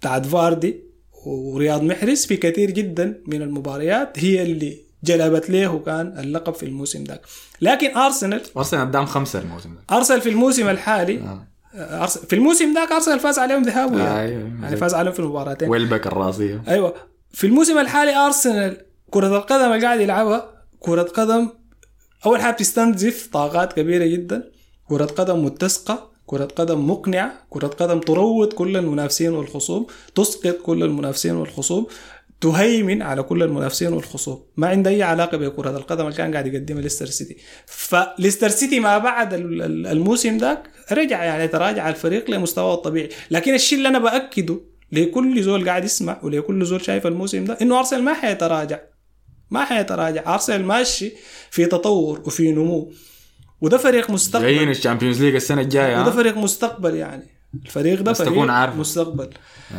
بتاعت فاردي ورياض محرز في كثير جدا من المباريات. هي اللي جلبت له كان اللقب في الموسم ذاك. لكن أرسنال أرسنال قدام خمسة الموسم ده أرسنال في الموسم الحالي آه. أرسنال في الموسم ذاك أرسنال فاز عليهم ذهاب آه،. أيوة. يعني فاز عليهم في المباراتين. ويلبك الراسيه أيوه في الموسم الحالي أرسنال كرة القدم اللي قاعد يلعبها. كرة قدم أول حاجة بتستنزف طاقات كبيرة جدا. كرة قدم متسقة كرة قدم مقنعة كرة قدم تروض كل المنافسين والخصوم تسقط كل المنافسين والخصوم تهيمن على كل المنافسين والخصوم. ما عنده أي علاقة بكرة القدم اللي كان قاعد يقدمها ليستر سيتي. فليستر سيتي ما بعد ال- ال- الموسم ذاك رجع يعني تراجع الفريق لمستواه الطبيعي لكن الشيء اللي أنا بأكده لكل زول قاعد يسمع ولكل زول شايف الموسم ده إنه أرسنال ما حيتراجع. ما حيتراجع. أرسنال ماشي في تطور وفي نمو. وده فريق مستقبل. جايين ال Champions League السنة الجاية وده؟ فريق مستقبل يعني. الفريق ده فريق تكون عارفه. مستقبل.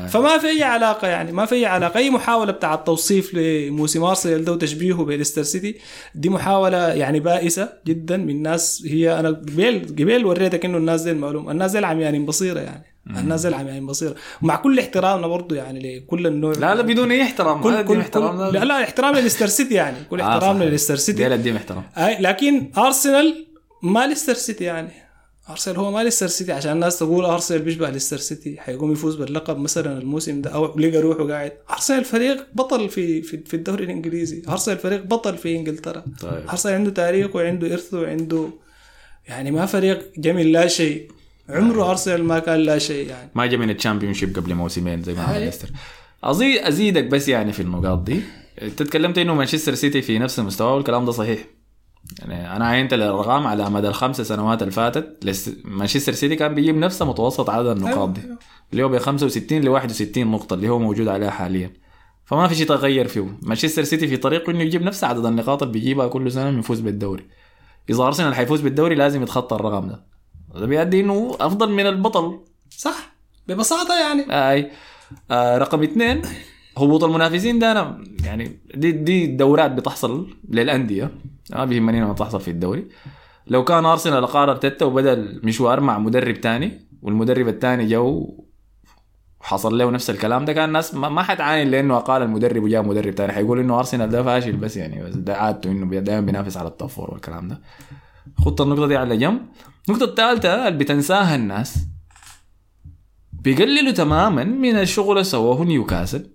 فما في أي علاقة يعني ما في أي علاقة. أي محاولة بتاع التوصيف لموسم أرسنال ده وتشبيهه بليستر سيتي دي محاولة يعني بائسة جدا من ناس هي. أنا قبل قبل وريتك إنه الناس دي المعلومة. الناس دي عميانين بصيرة يعني. الناس دي عميانين بصيره ومع كل احترامنا برضو يعني لكل النوع. لا لا بدون أي احترام. كل ما كل, احترام لا لا احترام لليستر سيتي يعني. كل آه، احترامنا. لليستر سيتي. ديل اديم احترام. لكن أرسنال ما ليستر سيتي يعني. أرسنال هو ما ليستر سيتي. عشان الناس تقول أرسنال بيشبه ليستر سيتي حيقوم يفوز باللقب مثلا الموسم ده أو لقى روحه قاعد. أرسنال فريق بطل في في, في الدوري الإنجليزي. أرسنال فريق بطل في إنجلترا. طيب. أرسنال عنده تاريخ وعنده إرث وعنده يعني ما فريق جميل لا شيء. عمره أرسنال ما كان لا شيء يعني. ما جا من ال Championship قبل موسمين زي ما عمل أي. ليستر أزي أزيدك بس يعني في النقاط دي. انت تكلمت إنه مانشستر سيتي في نفس المستوى والكلام ده صحيح. يعني أنا عينت الأرقام على مدى الخمس سنوات اللي فاتت. لس- مانشستر سيتي كان بيجيب نفس متوسط عدد النقاط دي. أيوة. اللي هو ب 65 ل 61 نقطة اللي هو موجود عليها حاليا. فما في شيء تغير فيه مانشستر سيتي في طريقه إنه يجيب نفس عدد النقاط اللي بيجيبها كل سنة انه يفوز بالدوري. إذا أرسنال حيفوز بالدوري لازم يتخطى الرقم ده. ده بيؤدي إنه أفضل من البطل. صح ببساطة يعني. أي. آه رقم اثنين هبوط المنافسين ده أنا يعني دي دي دورات بتحصل للأندية. ما بيهمني ما تحصل في الدوري. لو كان أرسنال غير ارتيتا وبدا المشوار مع مدرب تاني والمدرب الثاني جو حصل له نفس الكلام ده كان الناس ما حتعاين لأنه قال المدرب وجاء مدرب تاني. حيقول إنه أرسنال ده فاشل بس يعني بس ده عادته إنه دائما بينافس على ال top four والكلام ده. خط النقطة دي على جنب. النقطه الثالثة اللي بتنساها الناس. بيقللوا تماما من الشغل اللي سووه نيوكاسل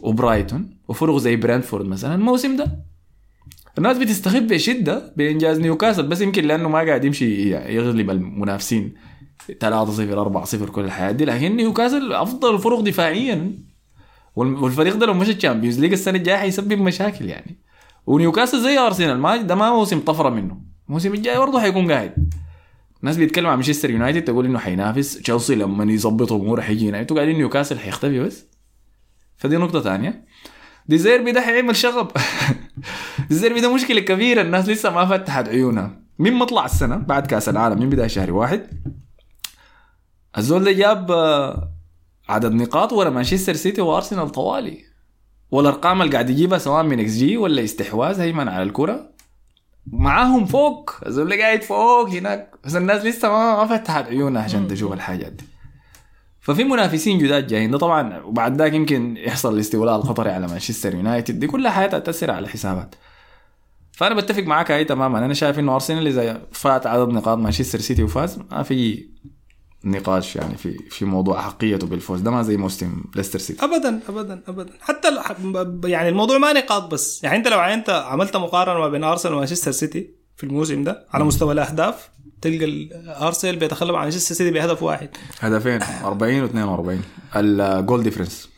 وبرايتون وفرق زي برنتفورد مثلا الموسم ده. الناس بتستخف بشدة بإنجاز نيوكاسل بس يمكن لأنه ما قاعد يمشي يغلب المنافسين 3 0 4 0 كل الحاجات دي. لكن نيوكاسل أفضل الفرق دفاعيا. وال- والفريق ده لو مشى ال Champions League السنة الجاية حيسبب مشاكل يعني. ونيوكاسل زي أرسنال ما ده ما موسم طفرة منه. الموسم الجاي برضه حيكون قاعد. الناس بيتكلموا عن مانشستر يونايتد تقول إنه حينافس. تشيلسي لما يظبط اموره حيجي يونايتد وقاعدين نيوكاسل حيختفي بس. فدي نقطة ثانية. ديزيربي ده حيعمل شغب. ديزيربي ده مشكلة كبيرة. الناس لسه ما فتحت عيونها. من مطلع السنة بعد كأس العالم من بداية شهر واحد الزول ده جاب آه، عدد نقاط ورا مانشستر سيتي وأرسنال طوالي. والأرقام اللي قاعد يجيبها سواء من إكس جي ولا استحواذ هيمن على الكرة. معاهم فوق الزول قاعد فوق هناك. بس الناس لسه ما ما فتحت عيونها عشان تشوف الحاجات دي. ففي منافسين جداد جايين. ده طبعا وبعد ذاك يمكن يحصل الاستيلاء القطري على مانشستر يونايتد. دي كلها حاجات هتأثر على الحسابات فأنا بتفق معاك اي تماما. أنا شايف إنه أرسنال إذا فات عدد نقاط مانشستر سيتي وفاز ما في نقاش يعني في في موضوع أحقيته بالفوز. ده ما زي موسم ليستر سيتي. ابدا ابدا ابدا. حتى يعني الموضوع ما نقاط بس. يعني أنت لو أنت عملت مقارنة ما بين أرسنال ومانشستر سيتي في الموسم ده على مستوى الأهداف تلقى ال- أرسنال بيتخلى عن مانشستر سيتي بهدف واحد. هدفين 40 و42 ال goal difference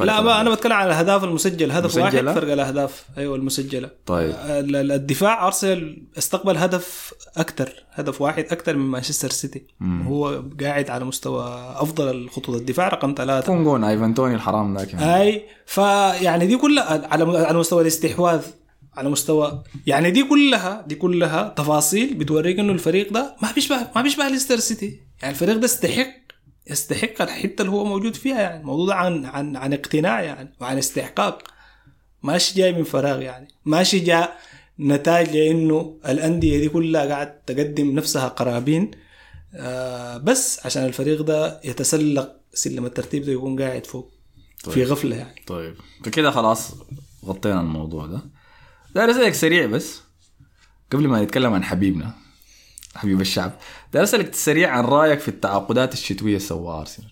لا ما أنا بتكلم عن الأهداف المسجلة. هدف واحد مسجلة؟ فرق الأهداف. أيوه المسجلة. طيب. ال- الدفاع أرسنال استقبل هدف أكثر هدف واحد أكثر من مانشستر سيتي. هو قاعد على مستوى أفضل الخطوط. الدفاع رقم ثلاثة. كونغون ايفان توني الحرام ذاك يعني. أي فيعني دي كلها على على مستوى الاستحواذ على مستوى يعني دي كلها دي كلها تفاصيل بتوريك إنه الفريق ده ما بيشبه ما بيشبه ليستر سيتي. يعني الفريق ده يستحق يستحق الحتة اللي هو موجود فيها يعني. الموضوع عن عن عن اقتناع يعني وعن استحقاق. ماشي جاي من فراغ يعني. ماشي جاء نتاج لأنه الأندية دي كلها قاعد تقدم نفسها قرابين. آه بس عشان الفريق ده يتسلق سلم الترتيب ده يكون قاعد فوق في غفلة يعني. طيب. فكده خلاص غطينا الموضوع ده. ده اسالك سريع بس. قبل ما نتكلم عن حبيبنا. حبيب الشعب. ده أسألك سريع عن رأيك في التعاقدات الشتوية اللي سواها ارسنال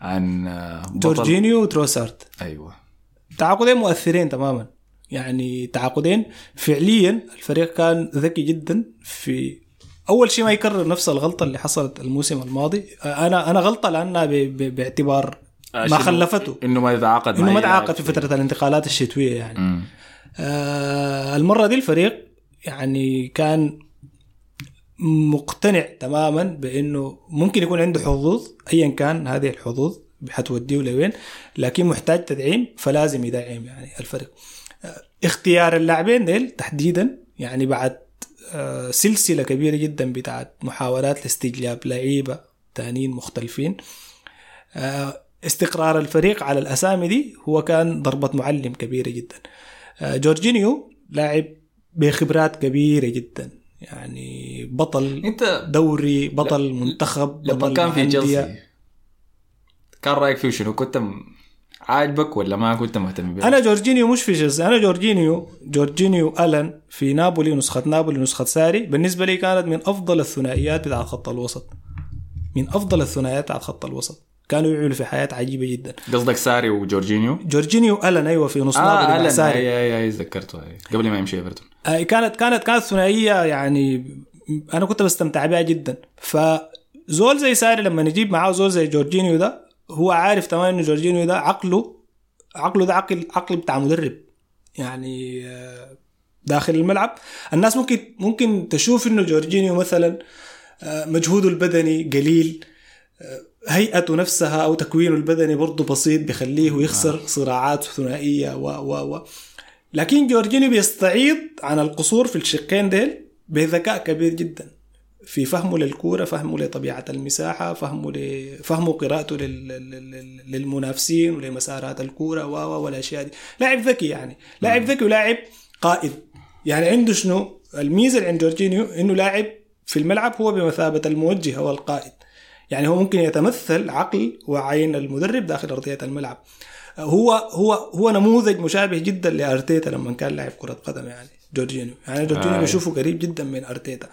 عن آه، بطل- جورجينيو وتروسارد أيوه. تعاقدين مؤثرين تماما. يعني تعاقدين فعليا. الفريق كان ذكي جدا في أول شيء ما يكرر نفس الغلطة اللي حصلت الموسم الماضي. أنا أنا غلطة لانها ب- ب- باعتبار آه، ما؟ خلفته. إنه ما يتعاقد إنه ما تعاقد في فترة الانتقالات الشتوية يعني. آه المرة دي الفريق يعني كان مقتنع تماما بإنه ممكن يكون عنده حظوظ ايا كان هذه الحظوظ حتوديه لوين لكن محتاج تدعيم فلازم يدعم يعني الفريق. اختيار اللاعبين ديل تحديدا يعني بعد آه، سلسلة كبيرة جدا بتاعت محاولات لاستجلاب لعيبة تانيين مختلفين. آه، استقرار الفريق على الأسامي دي هو كان ضربة معلم كبيرة جدا. آه، جورجينيو لاعب بخبرات كبيرة جدا. يعني بطل انت دوري بطل منتخب لما بطل كان في. تشيلسي كان رأيك فيه شنو؟ كنت عاجبك ولا ما كنت مهتم به؟ أنا جورجينيو مش في تشيلسي. أنا جورجينيو جورجينيو آلن في نابولي نسخة نابولي نسخة ساري. بالنسبة لي كانت من أفضل الثنائيات بتاع خط الوسط. من أفضل الثنائيات بتاع خط الوسط. كانوا يعملوا في حاجات عجيبة جدا. قصدك ساري وجورجينيو؟ جورجينيو ألن أيوه في نص نابولي مع ألن ساري. أي أي أي تذكرته أي. قبل ما يمشي إيفرتون. آه، كانت كانت كانت ثنائية يعني أنا كنت بستمتع بها جدا. فزول زي ساري لما نجيب معاه زول زي جورجينيو ده هو عارف تماما إنه جورجينيو ده عقله عقله ده عقل عقل بتاع مدرب. يعني آه، داخل الملعب. الناس ممكن ممكن تشوف إنه جورجينيو مثلا آه، مجهوده البدني قليل. آه، هيئته نفسها أو تكوينه البدني برضه بسيط بيخليه يخسر صراعات ثنائية و و و لكن جورجينيو بيستعيض عن القصور في الشقين ديل بذكاء كبير جدا. في فهمه للكورة فهمه لطبيعة المساحة فهمه ل... فهمه قراءته لل... لل- لل- للمنافسين ولمسارات الكورة و و والأشياء دي. لاعب ذكي يعني. لاعب ذكي ولاعب قائد. يعني عنده شنو؟ الميزة اللي عند جورجينيو إنه لاعب في الملعب هو بمثابة الموجه والقائد يعني هو ممكن يتمثل عقل وعين المدرب داخل ارضيه الملعب. هو هو هو نموذج مشابه جدا لأرتيتا لما كان لاعب كرة قدم يعني جورجينيو. يعني جورجينيو آه. بشوفه قريب جدا من أرتيتا.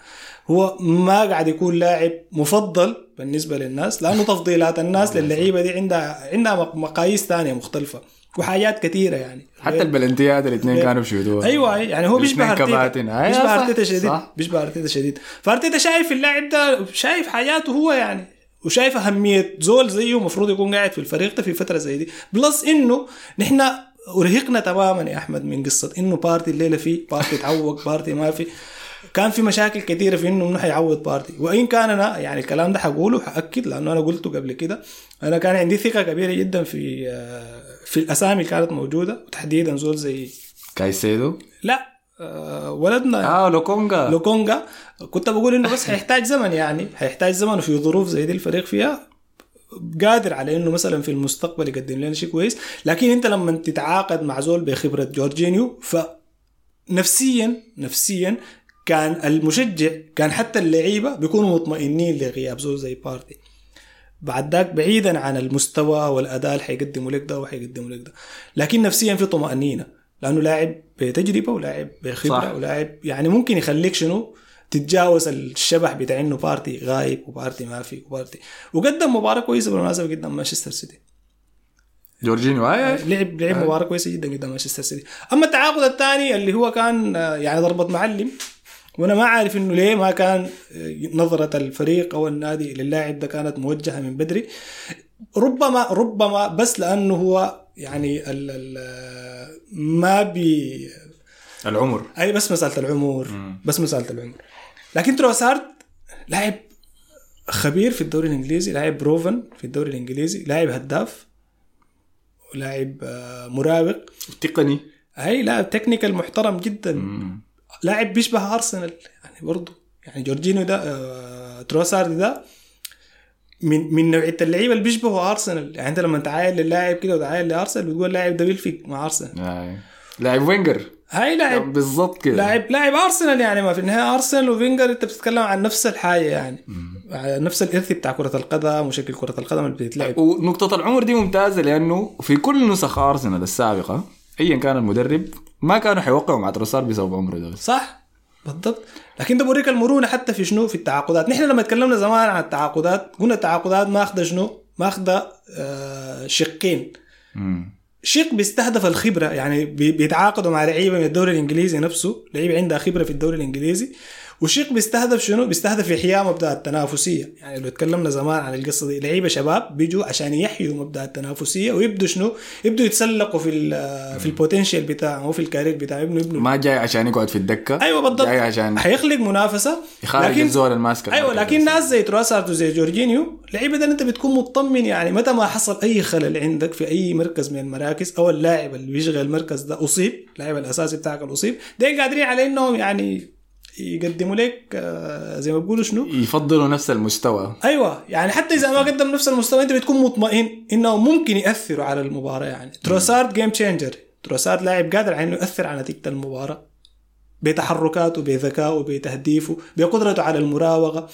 هو ما قاعد يكون لاعب مفضل بالنسبة للناس لأنه تفضيلات الناس للعيبة دي عندها عندها مقاييس ثانية مختلفة وحاجات كثيرة يعني. حتى البلنتيات الاثنين كانوا بشوتوها أيوه يعني هو بيشبه أرتيتا. أيوة بيشبه أرتيتا شديد. بيشبه أرتيتا شديد. فأرتيتا شايف اللاعب ده شايف حاجاته هو يعني. وشايف أهمية زول زيه المفروض يكون قاعد في الفريق ده في فترة زي دي. plus إنه نحن أرهقنا تماما يا أحمد من قصة إنه بارتي الليلة فيه بارتي تعوق بارتي ما في. كان في مشاكل كثيره في إنه إنه حيعوض بارتي وإن كان أنا يعني الكلام ده حقوله حأكد لأنه أنا قلته قبل كده. أنا كان عندي ثقة كبيرة جدا في آه، في الأسامي اللي كانت موجودة وتحديدا زول زي كايسيدو؟ لا. ولدنا آه لوكونجا لوكونجا كنت بقول إنه بس هيحتاج زمن يعني. هيحتاج زمن وفي ظروف زي دي الفريق فيها قادر على إنه مثلا في المستقبل يقدم لنا شيء كويس. لكن أنت لما تتعاقد مع زول بخبرة جورجينيو فنفسيا نفسيا كان المشجع كان حتى اللعيبة بيكونوا مطمئنين لغياب زول زي بارتي. بعد ذاك بعيدا عن المستوى والأداء اللي حيقدموا لك ده وحيقدموا لك ده. لكن نفسيا في طمأنينة. لأنه لاعب بتجربة ولاعب بخبرة صح. ولاعب يعني ممكن يخليك شنو؟ تتجاوز الشبح بتاع إنه بارتي غايب وبارتي ما في وبارتي. وقدم مباراة كويسة بالمناسبة قدام مانشستر سيتي. جورجينيو آه. لعب لعب مباراة كويسة جدا قدام مانشستر سيتي. أما التعاقد الثاني اللي هو كان آه، يعني ضربة معلم وأنا ما عارف إنه ليه ما كان آه، نظرة الفريق أو النادي للاعب ده كانت موجهة من بدري. ربما ربما بس لأنه هو يعني ال ال ما بي العمر. أي بس مسألة العمر بس مسألة العمر. لكن تروسارد لاعب خبير في الدوري الإنجليزي لاعب proven في الدوري الإنجليزي لاعب هداف ولاعب آه، مراوغ. تقني هي لاعب technical محترم جدا. لاعب بيشبه أرسنال يعني برضه يعني جورجينيو ده آه، تروسارد ده من من نوعية اللعيبة اللي بيشبهوا أرسنال. يعني أنت لما تعاين للاعب كده وتعاين لأرسنال بتقول اللاعب ده بيلفق مع أرسنال. لاعب وينجر. هاي لاعب بالضبط كده. لاعب لاعب أرسنال يعني ما في النهايه أرسنال وفينجر أنت بتتكلم عن نفس الحاجة يعني. على نفس الإرث بتاع كرة القدم وشكل كرة القدم اللي بتتلعب. ونقطة العمر دي ممتازة لأنه في كل نسخ أرسنال السابقة أيا كان المدرب ما كانوا حيوقعوا مع تروسار بسبب عمره ده. صح. بالضبط. لكن ده بوريك المرونة حتى في شنو؟ في التعاقدات. نحن لما تكلمنا زمان عن التعاقدات قلنا التعاقدات ماخذه شنو؟ ماخذه آه شقين. شق بيستهدف الخبرة يعني بي- بيتعاقدوا مع لعيبة من الدوري الإنجليزي نفسه. لعيبه عندها خبرة في الدوري الإنجليزي. وشق بيستهدف شنو؟ بيستهدف إحياء مبدأ التنافسية، يعني لو تكلمنا زمان عن القصة دي لعيبة شباب بيجوا عشان يحيوا مبدأ التنافسية ويبدوا شنو؟ يبدوا يتسلقوا في ال في ال potential بتاعهم أو في ال career بتاعهم يبنوا يبنوا ما جاي عشان يقعد في الدكة أيوه بالضبط جاي عشان حيخلق منافسة يخارج الزول الماسك أيوه. لكن ناس زي تروسارد وزي جورجينيو لعيبة ده انت بتكون مطمن يعني متى ما حصل أي خلل عندك في أي مركز من المراكز أو اللاعب اللي بيشغل المركز ده أصيب اللاعب الأساسي بتاعك الاصيب ده قادرين على إنهم يعني يقدموا لك آه، زي ما بيقولوا شنو؟ يفضلوا نفس المستوى. أيوه يعني حتى إذا ما قدم نفس المستوى أنت بتكون مطمئن إنه ممكن يأثروا على المباراة يعني. تروسارد game changer تروسارد لاعب قادر على إنه يأثر على نتيجة المباراة. بتحركاته بذكائه بتهديفه بقدرته على المراوغة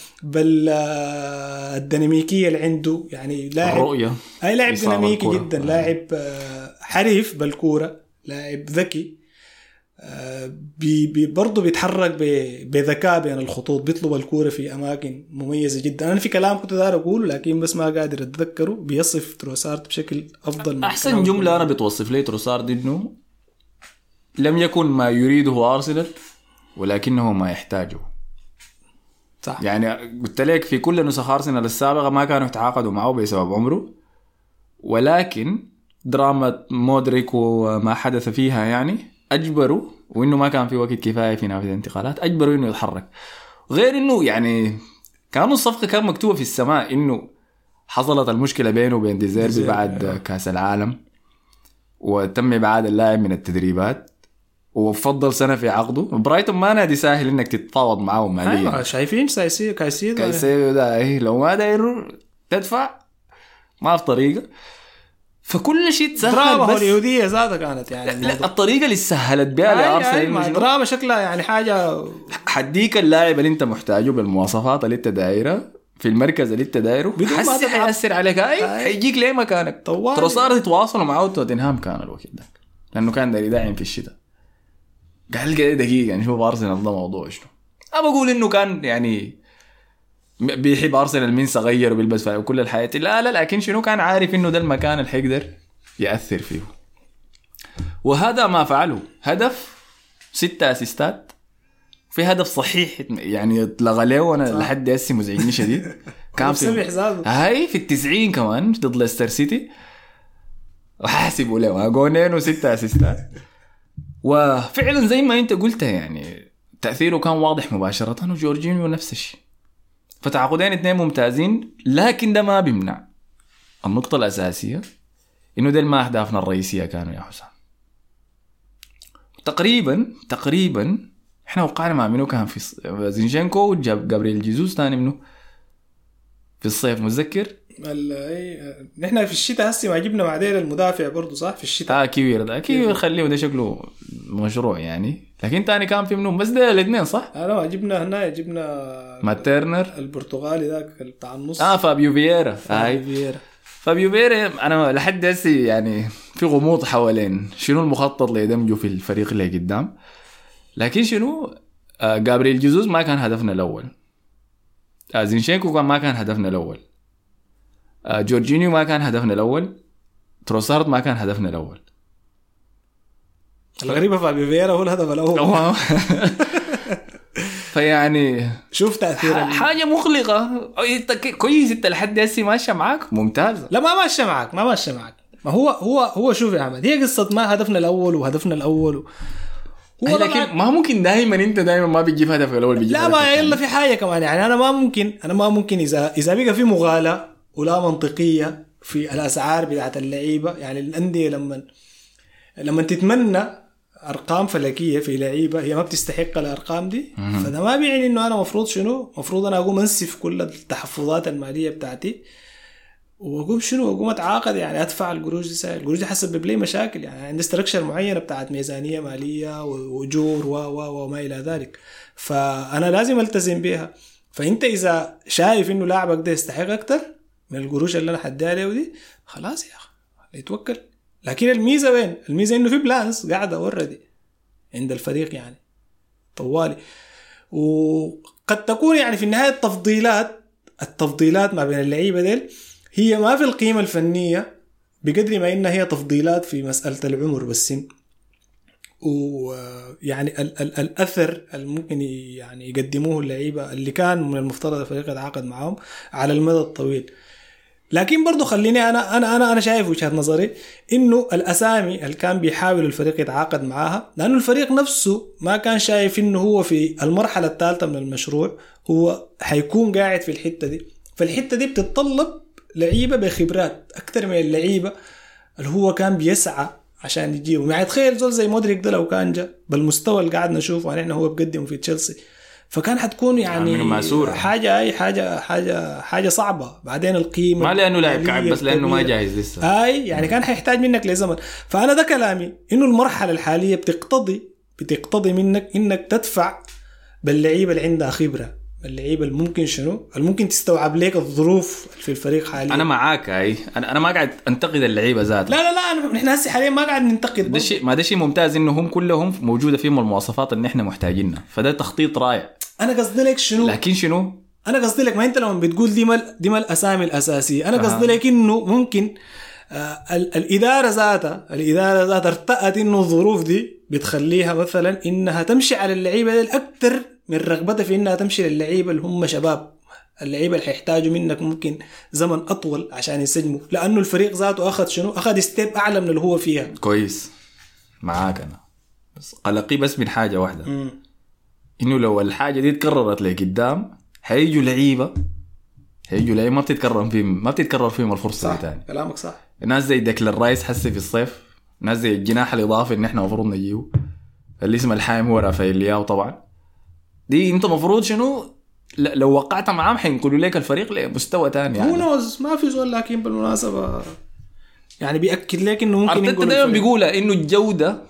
بالديناميكيه اللي عنده. يعني لاعب الرؤية. أي لاعب ديناميكي. جدا. آه. لاعب آه، حريف بالكورة لاعب ذكي. آه، بي بي برضه بيتحرك بذكاء بين الخطوط بيطلب الكورة في أماكن مميزة جدا. أنا في كلام كنت داير أقوله لكن بس ما قادر أتذكره. بيصف تروسارد بشكل أفضل من أحسن الكلام جملة أنا بتوصف لي تروسارد إنه لم يكن ما يريده أرسنال ولكنه ما يحتاجه. صح. يعني قلت لك في كل نسخ أرسنال السابقة ما كانوا يتعاقدوا معه بسبب عمره ولكن دراما مودريك وما حدث فيها يعني أجبروا وإنه ما كان في وقت كفاية في نافذة الانتقالات أجبروا إنه يتحرك. غير إنه يعني كانوا الصفقة كان مكتوبة في السماء إنه حصلت المشكلة بينه وبين ديزيربي بعد كأس العالم وتم إبعاد اللاعب من التدريبات وفضل سنة في عقده. برايتون ما نادي سهل إنك تتفاوض معاهم ماليا. أيوه شايفين كايسي كايسيدو كايسيدو ده إيه لو ما داير تدفع ما في طريقة. فكل شيء تسهل دراما بس هوليودية ذاتها كانت يعني لا الطريقة اللي سهلت بها لأرسنال؟ دراما شكلها يعني حاجة حديك اللاعب اللي انت محتاجه بالمواصفات اللي انت دايرها في المركز اللي انت دايره حسي. حيأثر عليك أي. حيجيك ليه مكانك طوالي. تروسارد يتواصلوا معاه توتنهام كان الوقت ده لأنه كان داري داعم في الشتاء قال كده دقيقة نشوف أرسنال ده موضوع شنو أنا بقول إنه كان يعني بيحب أرسنال مين صغير وبيلبس فيه وكل الحياة. لا لا لكن شنو كان عارف إنه ده المكان اللي حيقدر يأثر فيه. وهذا ما فعله. هدف ستة أسيستات. في هدف صحيح يعني اتلغى له وأنا لحد هسه مزعجني شديد. كان في هاي في التسعين كمان ضد ليستر سيتي. وحاسبوا له. جونين وستة أسيستات. وفعلا زي ما أنت قلت يعني تأثيره كان واضح مباشرة وجورجينيو نفس الشيء. فتعاقدين اثنين ممتازين لكن ده ما بيمنع. النقطة الأساسية إنه ده ما أهدافنا الرئيسية كانوا يا حسام. تقريبا تقريبا إحنا وقعنا مع منو كان في زينتشينكو وجاب جابرييل جيزوس ثاني منه في الصيف متذكر؟ اي نحن في الشتاء هسه ما جبنا بعدين المدافع برضه صح؟ في الشتاء. آه كيويور ده. كيويور خليه ده شكله مشروع يعني. لكن تاني كان في منهم. بس ده الاثنين صح؟ أنا ما جبنا هنا جبنا ما تيرنر. البرتغالي ذاك بتاع النص. آه فابيو فييرا. هاي فييرا. فابيو فييرا أنا لحد هسه يعني في غموض حوالين. شنو المخطط لدمجه في الفريق اللي قدام؟ لكن شنو؟ آه جابريل جيزوس ما كان هدفنا الأول. آه زينشينكو كان ما كان هدفنا الأول. آه جورجينيو ما كان هدفنا الأول. تروسارد ما كان هدفنا الأول. الغريبة فابيو فييرا هو الهدف الأول فيعني شوف تأثير حاجة مقلقه إنت كويس إنت لحد هسه ماشية معاك؟ ممتازة. لا ما ماشية معك ما ماشية معك ما هو هو هو شوف يا أحمد هي قصة ما هدفنا الأول وهدفنا الأول. و... هو لكن ما ممكن دائما إنت دائما ما بتجيب هدف الأول بتجيب لا ما. يلا في حاجة كمان. يعني أنا ما ممكن أنا ما ممكن اذا إذا بقى في مغالاه ولا منطقية في الأسعار بتاعت اللعيبة يعني الأندية لما لما تتمنى أرقام فلكية في لعيبة. هي ما بتستحق الأرقام دي. فده ما بيعني إنه أنا مفروض شنو؟ مفروض أنا أقوم أنسف كل التحفظات المالية بتاعتي. وأقوم شنو؟ واقوم أتعاقد يعني أدفع القروش دي سهل القروش دي حسبب لي مشاكل يعني. عندي structure معينة بتاعت ميزانية مالية وأجور و و وما إلى ذلك. فأنا لازم ألتزم بيها. فأنت إذا شايف إنه لاعبك ده يستحق أكتر من القروش اللي أنا حديها له دي خلاص يا أخي يتوكل. لكن الميزة وين؟ الميزة إنه في balance قاعدة already عند الفريق يعني طوالي. وقد تكون يعني في النهاية التفضيلات التفضيلات ما بين اللعيبة ديل هي ما في القيمة الفنية بقدر ما إنها هي تفضيلات في مسألة العمر والسن ويعني ال- ال- الأثر اللي ممكن ي- يعني يقدموه اللعيبة اللي كان من المفترض الفريق يتعاقد معاهم على المدى الطويل. لكن برضو خليني أنا أنا أنا أنا شايف وجهة نظري إنه الأسامي اللي كان بيحاول الفريق يتعاقد معاها لأنه الفريق نفسه ما كان شايف إنه هو في المرحلة الثالثة من المشروع هو حيكون قاعد في الحتة دي. فالحتة دي بتتطلب لعيبة بخبرات أكثر من اللعيبة اللي هو كان بيسعى عشان يجيبهم يعني تخيل زول زي مودريك ده لو كان جا بالمستوى اللي قاعد نشوفه نحن هو بقدم في تشيلسي. فكان حتكون يعني ماسورة. حاجة أي حاجة حاجة حاجة صعبة. بعدين القيمة ما لأنه لاعب كعب بس لأنه ما. جاهز لسه. أي يعني كان حيحتاج منك لزمن. فأنا ده كلامي إنه المرحلة الحالية بتقتضي بتقتضي منك إنك تدفع باللعيبة اللي عندها خبرة. اللعيبه اللي ممكن شنو؟ اللي ممكن تستوعب لك الظروف في الفريق حاليا. أنا معاك هاي أنا أنا ما قاعد أنتقد اللعيبة ذاتها. لا لا لا نحن هسه حاليا ما قاعد ننتقد ده. شيء ما ده شيء ممتاز إنه هم كلهم موجودة فيهم المواصفات اللي إحنا محتاجينها. فده تخطيط رائع. أنا قصدي لك شنو؟ لكن شنو؟ أنا قصدي لك ما أنت لما بتقول دي ما دي ما الاسامي الأساسية. أنا. قصدي لك إنه ممكن آه ال- الإدارة ذاتها الإدارة ذاتها ارتأت إنه الظروف دي بتخليها مثلا إنها تمشي على اللعيبة أكثر من رغبتها في إنها تمشي للعيبة اللي هم شباب. اللعيبة اللي حيحتاجوا منك ممكن زمن أطول عشان ينسجموا لأنه الفريق ذاته أخذ شنو؟ أخذ step أعلى من اللي هو فيها. كويس. معاك أنا. بس قلقي بس من حاجة واحدة. مم. إنه لو الحاجة دي تكررت لقدام حيجوا لعيبة حيجوا لعيبة ما بتتكرر فيهم ما بتتكرر فيهم الفرصة صح دي تاني. كلامك صح. ناس زي ديكلان رايس حسي في الصيف ناس زي الجناح الإضافي اللي إحنا المفروض نجيبه اللي اسمه الحايم هو رافائيل لياو طبعا. دي أنت المفروض شنو؟ ل- لو وقعت معاهم حينقلوا لك الفريق لمستوى ثاني هو يعني نوز ما في زول لكن بالمناسبة. يعني بيأكد لك إنه ممكن أرتيتا دائما الفريق. بيقولها إنه الجودة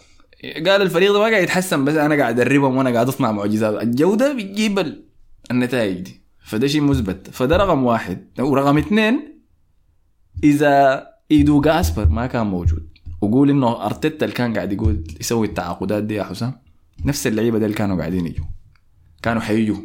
قال الفريق ده ما قاعد يتحسن بس أنا قاعد أدربهم وأنا قاعد أصنع معجزات. الجودة بتجيب ال- النتائج دي. فده شيء مثبت. فده رقم واحد. ورقم اثنين إذا ايدو جاسبر ما كان موجود. وقول إنه أرتيتا اللي كان قاعد يقول يسوي التعاقدات دي يا حسام. نفس اللعيبة دي اللي كانوا قاعدين يجوا. كانوا حيجوا.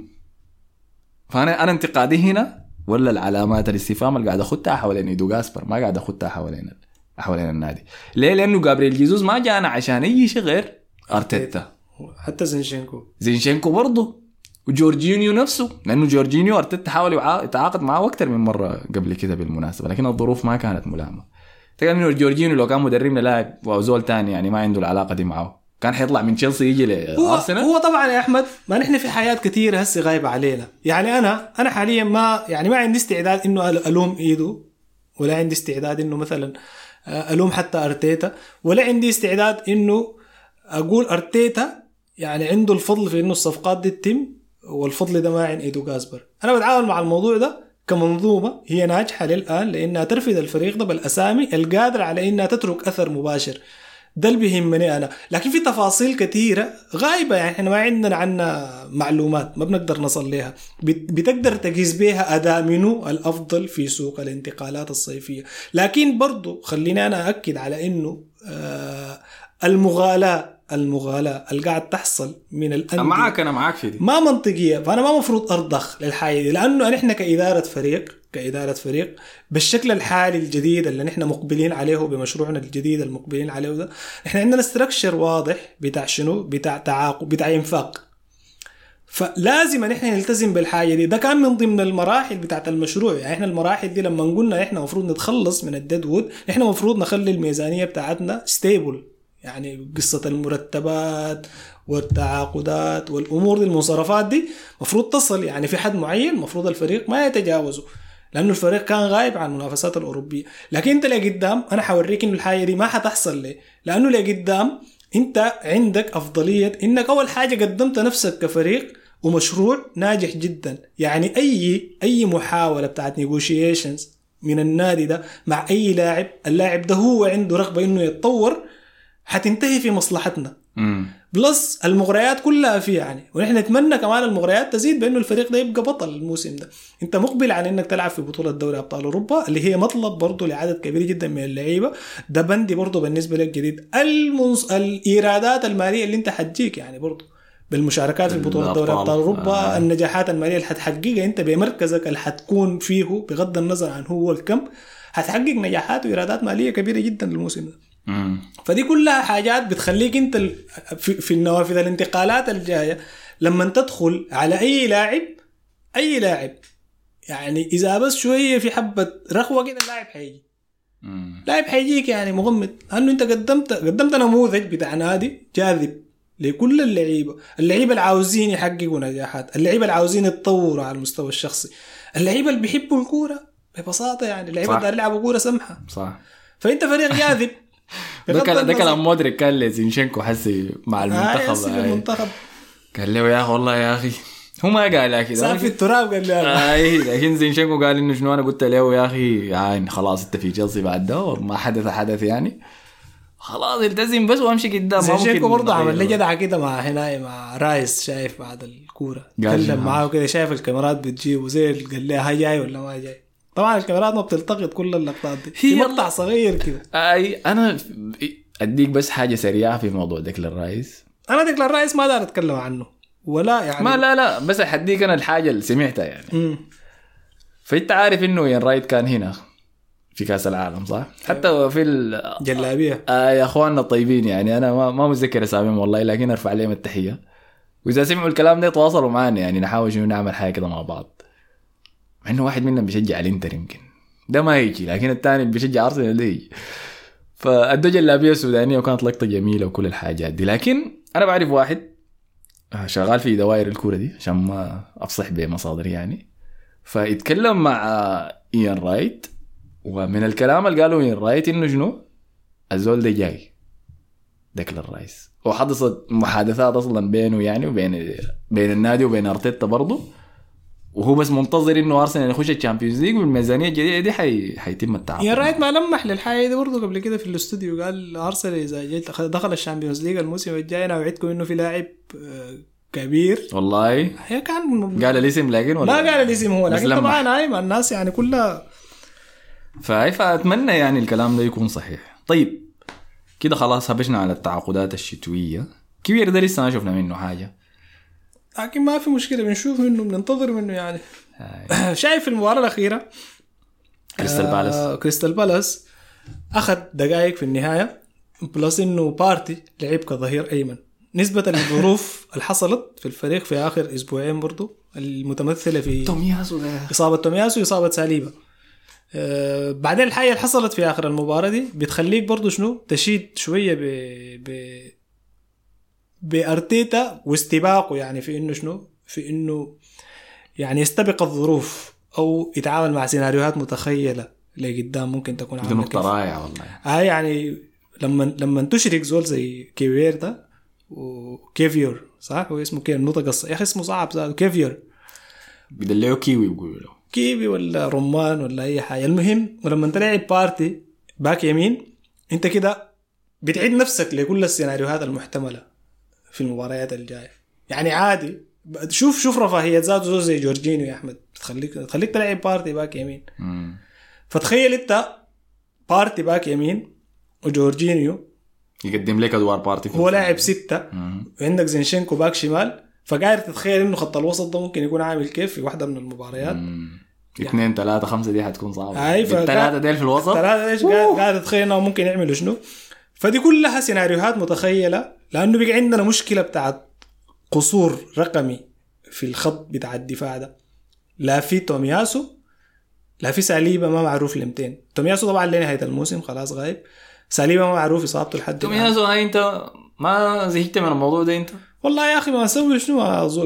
فانا أنا انتقادي هنا ولا العلامات الاستفهام اللي قاعد اخدها حوالين ايدو جاسبر ما قاعد اخدها حوالين حوالين النادي. ليه؟ لأنه جابريل جيزوس ما جانا عشان أي شيء غير أرتيتا. حتى زينشينكو. زينشينكو برضه. وجورجينيو نفسه لأنه جورجينيو أرتيتا حاول يتعاقد معاه أكثر من مرة قبل كده بالمناسبة لكن الظروف ما كانت ملائمة. تخيل إنه جورجينيو لو كان مدربنا لاعب وزول تاني يعني ما عنده العلاقة دي معاه كان حيطلع من تشيلسي يجي هو لارسنال هو طبعا يا أحمد ما نحن في حياة كثيره هسه غايبه علينا. يعني أنا أنا حاليا ما يعني ما عندي استعداد إنه ألوم إيدو ولا عندي استعداد إنه مثلا ألوم حتى أرتيتا. ولا عندي استعداد إنه أقول أرتيتا يعني عنده الفضل في إنه الصفقات دي تتم والفضل ده ما عند إيدو جاسبر. أنا بتعامل مع الموضوع ده كمنظومة هي ناجحة للآن لأنها ترفد الفريق ده بالاسامي القادرة على إنها تترك أثر مباشر. ده اللي بيهمني أنا. لكن في تفاصيل كثيرة غايبة يعني إحنا ما عندنا عنها معلومات ما بنقدر نصل لها بت- بتقدر تقيس بها اداء منو الأفضل في سوق الانتقالات الصيفية. لكن برضو خليني أنا اكد على إنه آه المغالاة المغالاة اللي قاعد تحصل من الأندية معاك أنا معاك في دي. ما منطقية. فأنا ما مفروض أرضخ للحاجة دي. لأنه نحن كإدارة فريق كإدارة فريق. بالشكل الحالي الجديد اللي نحن مقبلين عليه بمشروعنا الجديد المقبلين عليه ده نحن عندنا structure واضح بتاع شنو؟ بتاع تعاقب بتاع إنفاق. فلازم نحن نلتزم بالحاجة دي. ده كان من ضمن المراحل بتاعت المشروع. يعني إحنا المراحل دي لما قلنا إحنا المفروض نتخلص من ال dead wood إحنا المفروض نخلي الميزانية بتاعتنا stable يعني قصة المرتبات والتعاقدات والأمور دي المصارفات دي مفروض تصل. يعني في حد معين مفروض الفريق ما يتجاوزه. لأنه الفريق كان غايب عن المنافسات الأوروبية. لكن أنت لقدام أنا حوريك إنه الحاجة دي ما حتحصل ليه؟ لأنه لقدام أنت عندك أفضلية إنك أول حاجة قدمت نفسك كفريق ومشروع ناجح جدا. يعني أي أي محاولة بتاعت negotiations من النادي ده مع أي لاعب اللاعب ده هو عنده رغبة إنه يتطور حتنتهي في مصلحتنا. امم plus المغريات كلها فيه يعني. ونحن نتمنى كمان المغريات تزيد بأنه الفريق ده يبقى بطل الموسم ده. انت مقبل على إنك تلعب في بطولة دوري أبطال أوروبا اللي هي مطلب برضه لعدد كبير جدا من اللعيبة. ده بندي برضه بالنسبة لك جديد. المنص... الإيرادات المالية اللي انت حتجيك يعني برضه. بالمشاركات في بطولة دوري. أبطال أوروبا آه. النجاحات المالية اللي حتحققها. انت بمركزك اللي حتكون فيه بغض النظر عن هو الكم حتحقق نجاحات وإيرادات مالية كبيرة جدا للموسم ده. فدي كلها حاجات بتخليك انت في, النوافذ الانتقالات الجاية لما تدخل على أي لاعب أي لاعب يعني إذا بس شوية في حبة رخوة كده اللاعب حيجي. لاعب حيجيك يعني مغمض لأنه انت قدمت قدمت نموذج بتاع نادي جاذب لكل اللعيبة. اللعيبة اللي عاوزين يحققوا نجاحات اللعيبة اللي عاوزين يتطوروا على المستوى الشخصي. اللعيبة اللي بيحبوا الكورة ببساطة يعني اللعيبة. اللي يلعبوا كورة سمحة. صح. فأنت فريق جاذب ده كلام ده. كلام مودريك كان لزينشينكو حسي مع آه المنتخب آه. المنتخب قال له يا أخي والله يا أخي هو ما قال كده صار في التراب قال لي. اي لكن زينشينكو قال إنه شنو أنا قلت له يا أخي يعني خلاص أنت في تشيلسي بعد ده وما حدث حدث يعني خلاص التزم بس وامشي قدام ما زينشينكو برضه عمل لي. جدعه كده مع هنا مع رايس شايف بعد الكورة تكلم. معاه كده شايف الكاميرات بتجيبه زي قال لي هاي جاي ولا ما جاي طبعا الكاميرات ما بتلتقط كل اللقطات دي. هي مقطع صغير كده. أي أنا أديك بس حاجة سريعة في موضوع ديكلان رايس. أنا ديكلان رايس ما دار أتكلم عنه. ولا يعني ما لا لا بس حديك أنا الحاجة اللي سمعتها يعني. مم. فأنت عارف إنه إيان رايت كان هنا؟ في كأس العالم صح؟ حتى في ال... جلابية. آه يا أخواننا الطيبين يعني. أنا ما, ما متذكر أساميهم والله لكن أرفع عليهم التحية. وإذا سمعوا الكلام ده يتواصلوا معنا يعني. نحاول شنو نعمل حاجة كده مع بعض. مع إنه واحد منهم بيشجع الإنتر يمكن. ده ما يجي لكن الثاني بيشجع أرسنال ده يجي. فأدوه جلابية سودانية وكانت لقطة جميلة وكل الحاجات دي. لكن أنا بعرف واحد آه، شغال في دوائر الكورة دي عشان ما أفصح بمصادري يعني. فيتكلم مع إيان رايت ومن الكلام اللي قالوا إيان رايت إنه شنو؟ الزول ده جاي. ديكلان رايس. وحدثت محادثات أصلا بينه يعني وبين بين النادي وبين أرتيتا برضه. وهو بس منتظر إنه أرسنال يخش ال Champions League والميزانية الجديدة دي حي... حيتم التعاقد. يا معه. رايت ما لمح للحاجه دي برضه قبل كده في الاستوديو. قال أرسنال إذا جيت دخل ال Champions League الموسم الجاي أنا اوعدكم إنه في لاعب آه، كبير. والله. هي كان قال الاسم لكن ولا ما قال الاسم هو لكن. طبعا هاي مع الناس يعني كلها فهي فأتمنى يعني الكلام ده يكون صحيح. طيب كده خلاص هبشنا على التعاقدات الشتوية. كبير ده لسه ما شفنا منه حاجة. لكن ما في مشكلة بنشوف منه بننتظر منه يعني. شايف المباراة الأخيرة؟ كريستال بالاس. آه كريستال بالاس أخذ دقائق في النهاية plus إنه بارتي لعب كظهير أيمن. نسبة للظروف اللي حصلت في الفريق في آخر أسبوعين برضو المتمثلة في تومياسو ده. إصابة تومياسو واصابة ساليبا. آه بعدين الحاجة اللي حصلت في آخر المباراة دي بتخليك برضو شنو؟ تشيد شوية ب ب بأرتيتا واستباقه يعني في إنه شنو؟ في إنه يعني يستبق الظروف أو يتعامل مع سيناريوهات متخيلة لقدام ممكن تكون دي عاملة نقطه كيف. رائعه والله. هاي يعني لما لما تشرك زول زي كيفير ده وكيفيور صح؟ هو اسمه كيف الص- يا أخي اسمه صعب ذاته كيفيور. بيدلعوا كيوي بيقولوا له. كيوي ولا رمان ولا أي حاجة. المهم ولما تلعب بارتي back يمين أنت كده بتعد نفسك لكل السيناريوهات المحتملة. في المباريات الجايه يعني عادي. شوف شوف رفاهية ذاته زي جورجينيو يا أحمد. تخليك تخليك تلعب بارتي back يمين. مم. فتخيل أنت بارتي back يمين وجورجينيو يقدم لك أدوار بارتي هو. لاعب ستة. مم. وعندك زينشينكو back شمال. فقاعد تتخيل إنه خط الوسط ده ممكن يكون عامل كيف في واحدة من المباريات. مم. اثنين ثلاثة خمسة دي حتكون صعبة. هاي الثلاثة ديل في الوسط؟ ثلاثة إيش قاعد قاعد اتخيل انهم ممكن يعملوا شنو. فدي كلها سيناريوهات متخيلة. لأنه بقى عندنا مشكلة بتاعت قصور رقمي في الخط بتاع الدفاع ده. لا في تومياسو لا في ساليبا ما معروف لمتين. تومياسو طبعا لنهاية الموسم خلاص غايب. ساليبا ما معروف إصابته لحد. تومياسو هاي أنت ما زهقت من الموضوع ده أنت؟ والله يا أخي ما أسوي شنو؟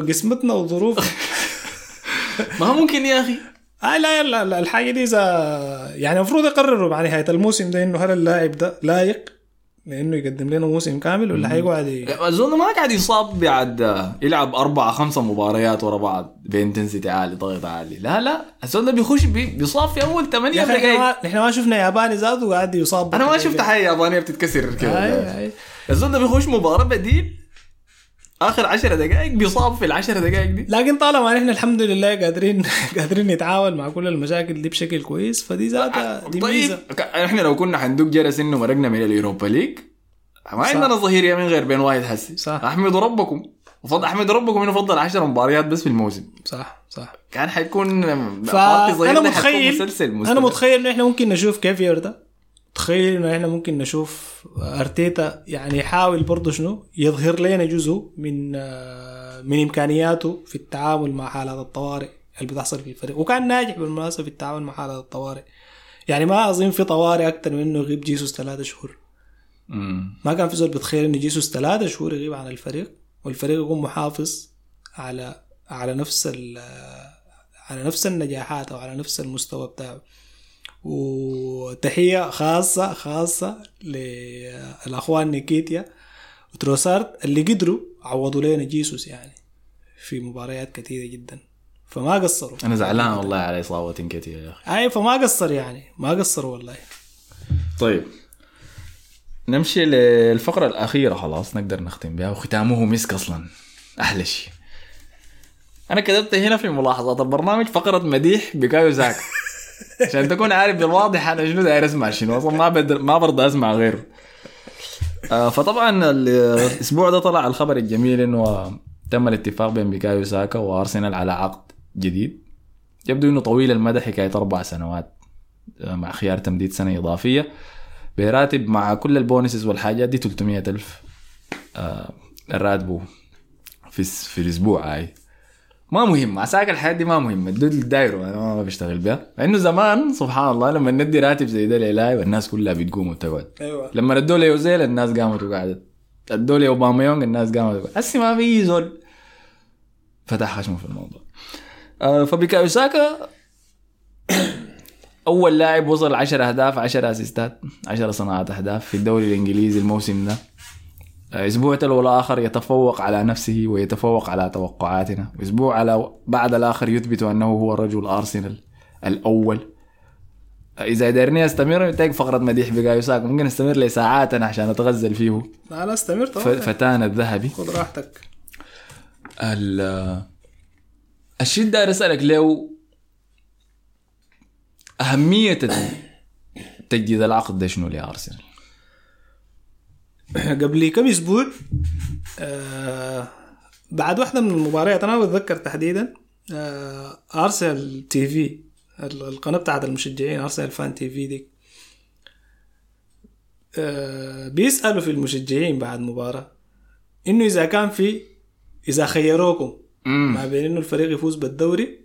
قسمتنا وظروف. ما ممكن يا أخي. آه لا لا لا الحاجة دي إذا يعني المفروض يقرروا مع نهاية الموسم ده إنه هل اللاعب ده لايق لأنه يقدم لنا موسم كامل ولا حيقعد ي- أظن ما قاعد يصاب بعد يلعب اربعة خمسة مباريات ورا بعض ب intensity عالي ضغط عالي. لا لا ده بيخش بي- بيصاب في أول ثمانية دقائق ما نحن ما شفنا ياباني ذاته قاعد يصاب أنا ما شفت حاجة يابانية بتتكسر كده. ده بيخش مباراة بديل آخر 10 دقائق بيصاب في العشر دقائق دي. لكن طالما نحن الحمد لله قادرين قادرين نتعامل مع كل المشاكل دي بشكل كويس فدي ذاتها دي طيب. ميزة. إحنا لو كنا حندق جرس إنه مرقنا من ال Europa League ما عندنا ظهير يمين غير بين واحد حسي صح. احمدوا ربكم. وفضل احمدوا ربكم إنه فضل 10 مباريات بس في الموسم. صح صح. كان حيكون ده حيكون متخيل مسلسل أنا مستمر. متخيل إنه إحنا ممكن نشوف كيفير ده تخيل إنه إحنا ممكن نشوف أرتيتا يعني يحاول برضه شنو؟ يظهر لنا جزء من آه، من إمكانياته في التعامل مع حالات الطوارئ اللي بتحصل في الفريق. وكان ناجح بالمناسبة في التعامل مع حالات الطوارئ. يعني ما أظن في طوارئ أكثر من إنه يغيب جيسوس ثلاثة شهور. مم. ما كان في زول بتخيل إنه جيسوس ثلاثة شهور يغيب عن الفريق والفريق يكون محافظ على على نفس ال على نفس النجاحات أو على نفس المستوى بتاعه. وتحية خاصة خاصة للأخوان نيكيتيا وتروسارد اللي قدروا عوضوا لنا جيسوس يعني في مباريات كثيرة جدا. فما قصروا. أنا زعلان والله على إصابة كتير يا أخي. أي فما قصر يعني. ما قصروا والله. طيب. نمشي للفقرة الأخيرة خلاص نقدر نختم بها وختامه مسك أصلا. أحلى شيء. أنا كتبت هنا في ملاحظات البرنامج فقرة مديح بكايو ساكا عشان تكون عارف بالواضح أنا شنو داير أسمع شنو أصلا ما بدر ما برضى أسمع غيره. آه فطبعا الأسبوع ده طلع الخبر الجميل إنه تم الاتفاق بين بيكايو ساكا وأرسنال على عقد جديد. يبدو إنه طويل المدى حكاية أربع سنوات آه، مع خيار تمديد سنة إضافية. براتب مع كل ال bonuses والحاجات دي 300 ألف آه راتبه في في الأسبوع هاي. ما مهم مع ساكا الحاجات دي ما مهم الدود اللي دايره أنا ما بشتغل بها لأنه زمان سبحان الله لما ندي راتب زي ده للاعب الناس كلها بتقوم وتقعد أيوه. لما ادوا لي اوزيل الناس قامت وقعدت. ادوا لي اوباميونج الناس قامت وقعدت. هسي ما في زول فتح خشمه في الموضوع. آه فبيكايو ساكا أول لاعب وصل 10 أهداف 10 أسيستات 10 صناعات أهداف في الدوري الإنجليزي الموسم ده. أسبوع تلو الآخر يتفوق على نفسه ويتفوق على توقعاتنا. أسبوع على بعد الآخر يثبت أنه هو رجل ارسنال الأول. إذا قدرني أستمر محتاج فقرة مديح بقايو ساك ممكن استمر لساعات أنا عشان أتغزل فيه. لا لا استمر. طبعا. فتان الذهبي. خذ راحتك. ال الشيء ده أسألك له أهمية تجديد العقد ده شنو لأرسنال؟ قبل كم أسبوع آه بعد واحدة من المباريات أنا بتذكر تحديدا آه Arsenal TV ال- القناة بتاعت المشجعين Arsenal Fan TV دي. آه بيسألوا في المشجعين بعد مباراة إنه إذا كان في إذا خيروكم ما بين إنه الفريق يفوز بالدوري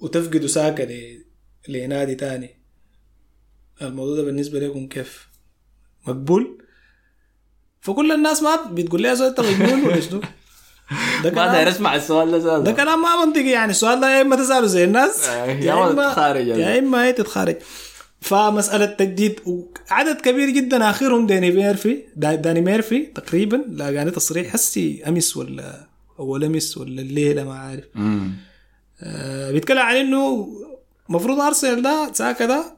وتفقدوا ساكا لنادي تاني. الموضوع ده بالنسبة لكم كيف؟ مقبول. فكل الناس ما بتقول لي يا زول انت مجنون ولا شنو ده ما داير كلام اسمع السؤال ده ده كلام ما منطقي يعني. السؤال ده يا إما تسأله زي الناس آه، يا إما تتخارج يعني. يا إما هي تتخارج. فمسألة تجديد وعدد كبير جدا. آخرهم داني ميرفي. دا- داني ميرفي تقريبا. لاقاني تصريح حسي أمس ولا أول أمس ولا الليلة ما عارف. آه بيتكلم عن إنه المفروض ارسنال ده ساكا ده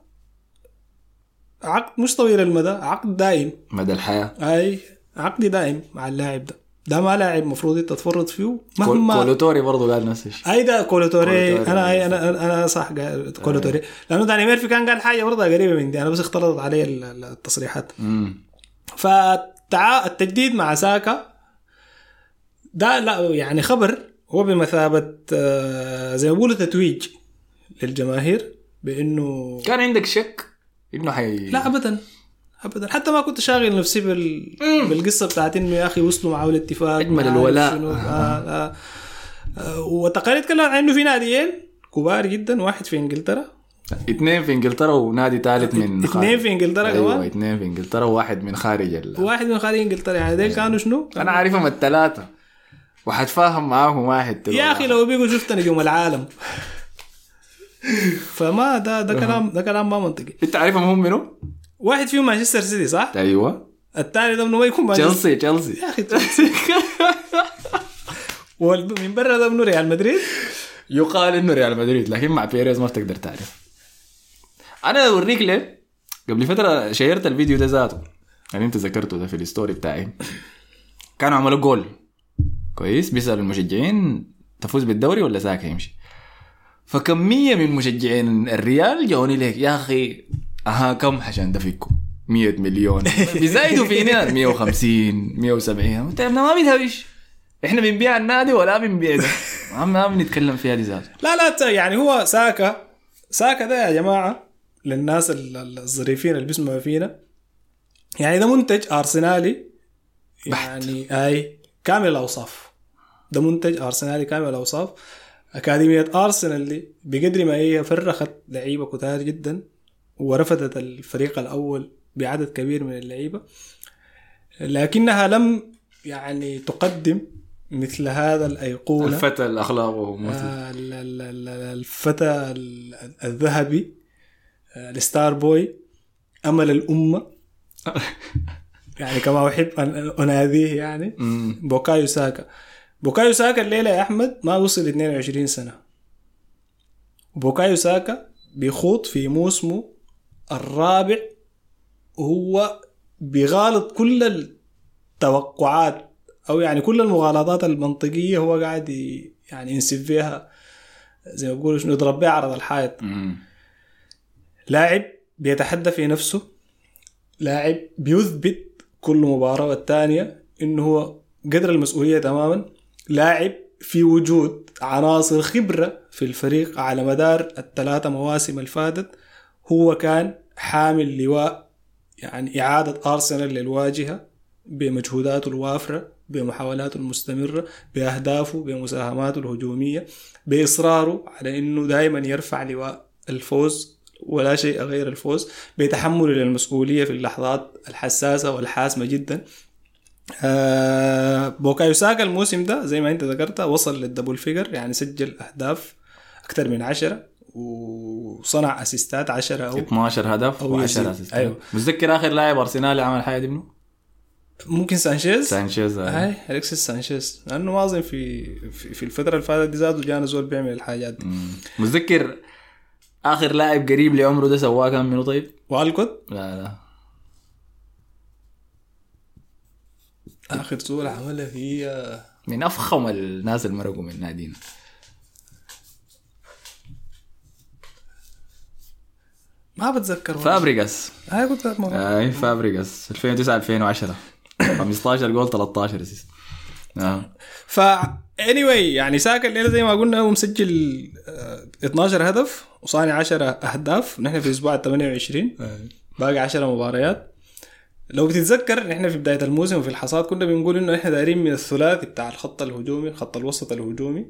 عقد مش طويل المدى عقد دائم. مدى الحياة. أي عقد دائم مع اللاعب ده. ده ما لاعب المفروض أنت تتفرط فيه مهما كولوتوري برضه قال نفس الشيء. أي ده كولوتوري. كولوتوري. أنا أي أنا أنا, صح قال كولوتوري. لأنه داني ميرفي كان قال حاجة برضه قريبة من دي أنا بس اختلطت علي ال- ال- التصريحات. فالتعا... التجديد مع ساكا ده لا يعني خبر هو بمثابة آه، زي ما بيقولوا تتويج للجماهير بأنه كان عندك شك؟ إنه حي لا ابدا. ابدا. حتى ما كنت شاغل نفسي بال... بالقصة بتاعت إنه يا أخي وصلوا معاه الاتفاق عارف الولاء. آه آه. آه. والتقارير تكلم عن انه في ناديين كبار جدا. واحد في إنجلترا. اثنين في إنجلترا ونادي ثالث من اثنين في إنجلترا أيوه كمان؟ اثنين في إنجلترا وواحد من خارج ال... واحد من خارج إنجلترا. يعني ديل كانوا شنو؟ أنا عارفهم الثلاثة. وحتفاهم معاهم واحد يا أخي لو بيقوا شفت نجوم العالم. فما ده ده كلام ده كلام ما منطقي. انت عارفهم هم منو؟ واحد فيهم مانشستر سيتي صح؟ أيوه. الثاني ده منو ما يكون مانشستر؟ تشيلسي تشيلسي. يا أخي ومن برا ده منو ريال مدريد؟ يقال إنه ريال مدريد لكن مع بيريز ما بتقدر تعرف. أنا أوريك ليه؟ قبل فترة شيرت الفيديو ده ذاته. يعني أنت ذكرته ده في ال story بتاعي. كانوا عملوا جول. كويس؟ بيسألوا المشجعين تفوز بالدوري ولا ساكا يمشي؟ فكميه من مشجعين الريال جوني ليك يا أخي أها كم عشان ده فيكم؟ 100 مليون. بيزايدوا فينا 150 170 طيب ما بيتهوش إحنا بنبيع النادي ولا بنبيع ده. ما بنتكلم فيها دي ذاته لا لا يعني هو ساكا ساكا ده يا جماعة للناس ال- ال- الظريفين اللي بيسمعوا فينا. يعني ده منتج أرسنالي يعني أي كامل الأوصاف. ده منتج أرسنالي كامل الأوصاف. أكاديمية أرسنال دي بقدر ما هي فرخت لعيبة كتار جدا ورفضت الفريق الأول بعدد كبير من اللعيبة لكنها لم يعني تقدم مثل هذا الأيقونة. الفتى مثل آه، ال- ال- ال- الفتى ال- الذهبي آه، ال star boy أمل الأمة. يعني كما أحب ان أناديه يعني. بوكايو ساكا. بوكايو ساكا الليلة يا أحمد ما وصل 22 سنة. بوكايو ساكا بيخوض في موسمه الرابع وهو بيغالط كل التوقعات أو يعني كل المغالطات المنطقية هو قاعد يعني ينسب فيها زي ما بيقولوا شنو يضرب بها عرض الحائط. لاعب بيتحدى في نفسه لاعب بيثبت كل مباراة والتانية إنه هو قدر المسؤولية تماما. لاعب في وجود عناصر خبرة في الفريق على مدار الثلاثة مواسم الفاتت هو كان حامل لواء يعني إعادة أرسنال للواجهة بمجهوداته الوافرة بمحاولاته المستمرة بأهدافه بمساهماته الهجومية بإصراره على أنه دائما يرفع لواء الفوز ولا شيء غير الفوز بتحمله للمسؤولية في اللحظات الحساسة والحاسمة جدا. آه بوكايو ساكا الموسم ده زي ما انت ذكرت وصل لل double figure يعني سجل أهداف أكثر من عشرة وصنع أسيستات عشرة أو 12 هدف أو و10 يزيد. assist أيوه. متذكر آخر لاعب أرسنالي عمل حاجة دي منو؟ ممكن سانشيز سانشيز آه. هاي أليكسيس سانشيز لأنه اظن في في, الفترة اللي فاتت دي ذاته جانا زول بيعمل الحاجات دي. متذكر آخر لاعب قريب لعمره ده سواه كان منو طيب؟ والكوت لا لا آخر زول عملها هي من أفخم الناس اللي مرقوا من نادينا. ما بتذكر. فابريجاس لك مرة. أي فابريجاس 2009 2010 15 جول 13 assist آه. ف anyway يعني ساكا الليلة زي ما قلنا هو مسجل آه، 12 هدف وصانع 10 أهداف. نحن في أسبوع ال 28 باقي 10 مباريات. لو بتتذكر نحن في بداية الموسم وفي الحصاد كنا بنقول إنه إحنا دايرين من الثلاثي بتاع الخط الهجومي خط الوسط الهجومي.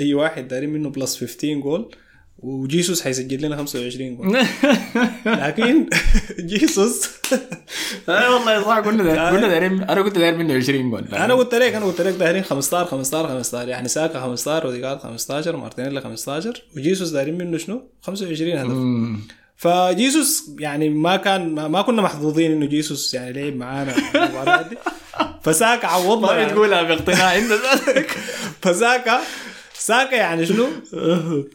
أي واحد دايرين منه plus 15 جول وجيسوس حيسجل لنا 25 جول لكن جيسوس اي والله صح كنا كنا دايرين أنا كنت داير منه 20 جول أنا قلت لك أنا قلت لك دايرين 15 15 15 يعني ساكا 15 اوديجارد 15 مارتينيلي 15 وجيسوس دايرين منه شنو؟ 25 هدف. فجيسوس يعني ما كان ما, ما كنا محظوظين إنه جيسوس يعني لعب معانا. المباراه دي فساكا عوضنا ما يعني. تقولها باقتناع انت فساكا ساكا يعني شنو؟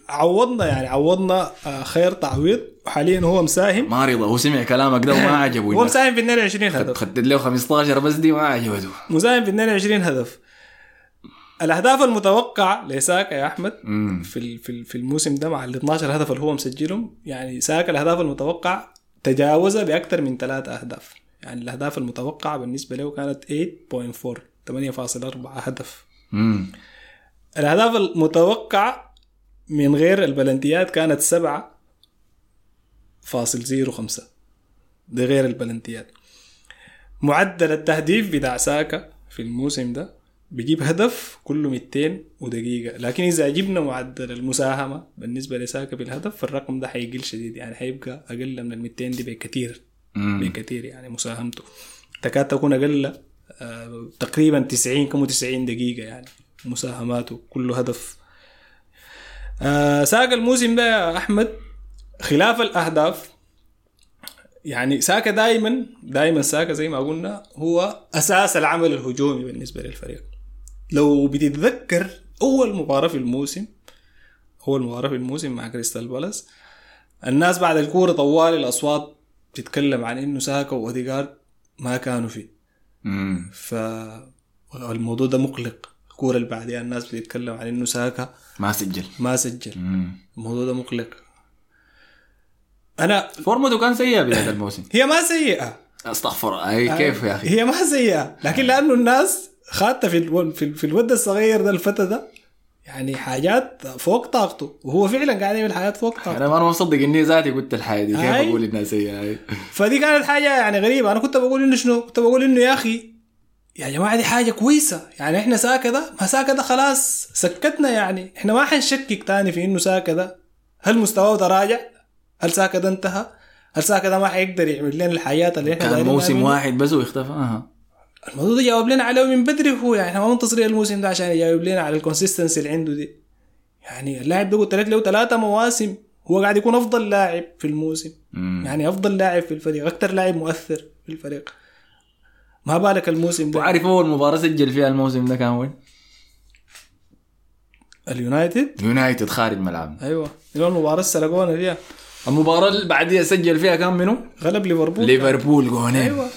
عوضنا يعني عوضنا آه، خير تعويض. وحاليا هو مساهم. ما رضى هو سمع كلامك ده وما عجبه. هو مساهم في 22 هدف. خدت له 15 بس دي ما عجبته. مساهم في 22 هدف. الأهداف المتوقعه لساكا يا أحمد مم. في في في الموسم ده مع ال 12 هدف اللي هو مسجلهم يعني ساكا الأهداف المتوقعه تجاوزها بأكثر من ثلاثة أهداف يعني الأهداف المتوقعة بالنسبة له كانت 8.4 8.4 هدف مم. الأهداف المتوقعة من غير البلنتيات كانت 7 فاصل زيرو خمسة ده غير البلنتيات معدل التهديف بتاع ساكا في الموسم ده بيجيب هدف كل 200 ودقيقة. لكن إذا جبنا معدل المساهمة بالنسبة لساكا بالهدف فالرقم ده حيقل شديد. يعني حيبقى أقل من ال 200 دي بكثير. بكثير يعني مساهمته. تكاد تكون أقل آه، تقريبا 90 كم 90 دقيقة يعني مساهماته كله هدف. آه ساكا الموسم ده يا أحمد خلاف الأهداف. يعني ساكا دائما دائما ساكا زي ما قلنا هو أساس العمل الهجومي بالنسبة للفريق. لو بتتذكر أول مباراة في الموسم أول مباراة في الموسم مع كريستال بالاس الناس بعد الكورة طوال الأصوات تتكلم عن إنه ساكا وأوديغارد ما كانوا فيه. مم. فالموضوع ده مقلق. الكورة اللي بعدها الناس بتتكلم عن إنه ساكا ما سجل. ما سجل. مم. الموضوع ده مقلق. أنا فورمته كان سيئة بداية الموسم. هي ما سيئة. أستغفر أي كيف يا أخي؟ هي ما سيئة. لكن لأنه الناس خاطة في ألو... في, ال... في الود الصغير ده الفتى ده يعني حاجات فوق طاقته وهو فعلا قاعد يعمل حاجات فوق طاقته. أنا ما مصدق إني ذاتي قلت الحاجة دي كيف. أقول انها سيئه أي. فدي كانت حاجة يعني غريبة. أنا كنت بقول إنه شنو؟ كنت بقول إنه يا أخي يا جماعة دي حاجة كويسة. يعني إحنا ساكا ده ما ساكا ده خلاص سكتنا يعني. إحنا ما حنشكك تاني في إنه ساكا ده. هل مستواه تراجع هل ساكا ده انتهى؟ هل ساكا ده ما حيقدر يعمل لنا الحياة اللي إحنا كان موسم؟ واحد بس واختفى. الموضوع ده جاوب لنا عليه من بدري هو يعني ما منتظرين الموسم ده عشان يجاوب لنا على ال consistency اللي عنده دي. يعني اللاعب ده قلت لك له ثلاثة مواسم هو قاعد يكون أفضل لاعب في الموسم. مم. يعني أفضل لاعب في الفريق أكثر لاعب مؤثر في الفريق. ما بالك الموسم ده. وعارف أول مباراة سجل فيها الموسم ده كان وين؟ اليونايتد؟ يونايتد خارج ملعبنا. أيوه. اللي هو المباراة اللي سرقونا فيها المباراة اللي بعديها سجل فيها كان منو؟ غلب ليفربول. ليفربول جونين. أيوه.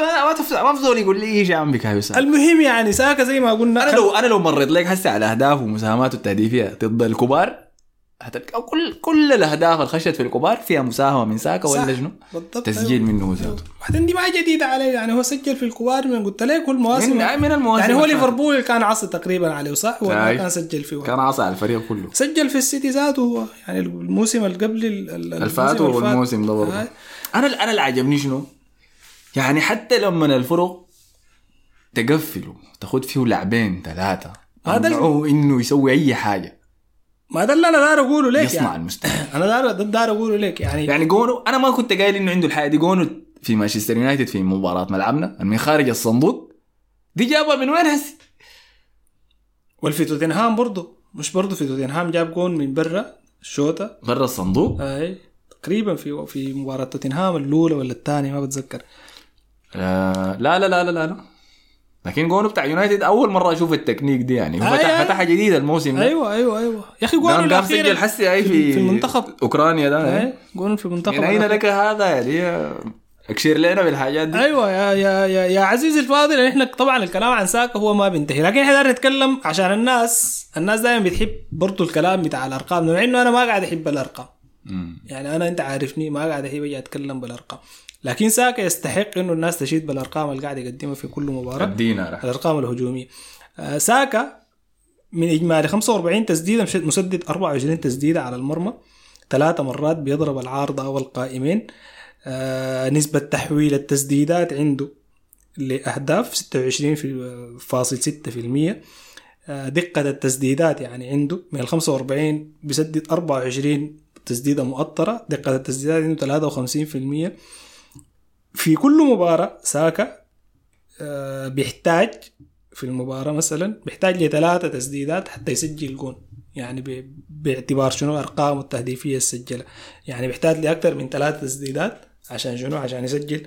ما تفضل ما تفضل يقول لي إيش عم بك أستاذ. المهم يعني ساكا زي ما قلنا أنا لو أنا لو مريت لك هسه على اهدافه ومساهماته التهديفيه ضد الكبار هتلقى كل كل الأهداف اللي خشت في الكبار فيها مساهمة من ساكا. ولا شنو؟ بالضبط تسجيل منه هو ذاته بعدين دي ما جديدة عليه يعني هو سجل في الكبار من قلت لك كل مواسم من من المواسم يعني هو. ليفربول كان عصى تقريبا عليه صح أي. كان سجل فيه كان عصا على الفريق كله سجل في السيتي ذاته هو يعني الموسم اللي قبل ال- ال- الفات الموسم والموسم ده برضه. أنا أنا اللي عجبني شنو؟ يعني حتى لما الفرق تقفلوا تاخذ فيه لاعبين ثلاثة. منعوه إنه يسوي أي حاجة. ما ده اللي أنا داير أقوله لك يصنع يعني. المستحيل أنا داير داير أقوله لك يعني, يعني جونو أنا ما كنت قايل إنه عنده الحاجة دي. جونه في مانشستر يونايتد في مباراة ملعبنا من خارج الصندوق. دي جابها من وين هسي؟ والفي توتنهام برضه مش برضه في توتنهام جاب جون من برا شوطه برا الصندوق؟ أي تقريبا في في مباراة توتنهام الأولى ولا الثانية ما بتذكر. آه لا لا لا لا لا, لا. لكن جونو بتاع يونايتد أول مرة أشوف التكنيك دي يعني. هو أي فتح أي. فتحها جديد الموسم ده. أيوه أيوه أيوه. يا أخي جون قام الأخير سجل حسي أي في في المنتخب. أوكرانيا ده أي جون في المنتخب من أين الأخير. لك هذا يعني اكشير لنا بالحاجات دي. أيوه يا يا يا, يا عزيزي الفاضل إحنا طبعا الكلام عن ساكا هو ما بينتهي. لكن إحنا نتكلم عشان الناس الناس دائما بتحب برضو الكلام بتاع الأرقام. مع إنه أنا ما قاعد أحب الأرقام. يعني أنا أنت عارفني ما قاعد أحب أجي أتكلم بالأرقام. لكن ساكا يستحق إنه الناس تشيد بالأرقام اللي قاعد يقدمها في كل مباراة. ادينا. الأرقام الهجومية. آه، ساكا من إجمالي 45 تسديده مسدد 24 تسديدة على المرمى. ثلاثة مرات بيضرب العارضة أو القائمين. آه نسبة تحويل التسديدات عنده لأهداف 26.6% آه دقة التسديدات يعني عنده من ال 45 بيسدد 24 تسديدة مؤطرة. دقة التسديدات عنده 53% في كل مباراة ساكا آه بيحتاج في المباراة مثلا بيحتاج لثلاثة تسديدات حتى يسجل جون. يعني باعتبار شنو؟ أرقامه التهديفية السجلة. يعني بيحتاج لأكثر من ثلاثة تسديدات عشان شنو؟ عشان يسجل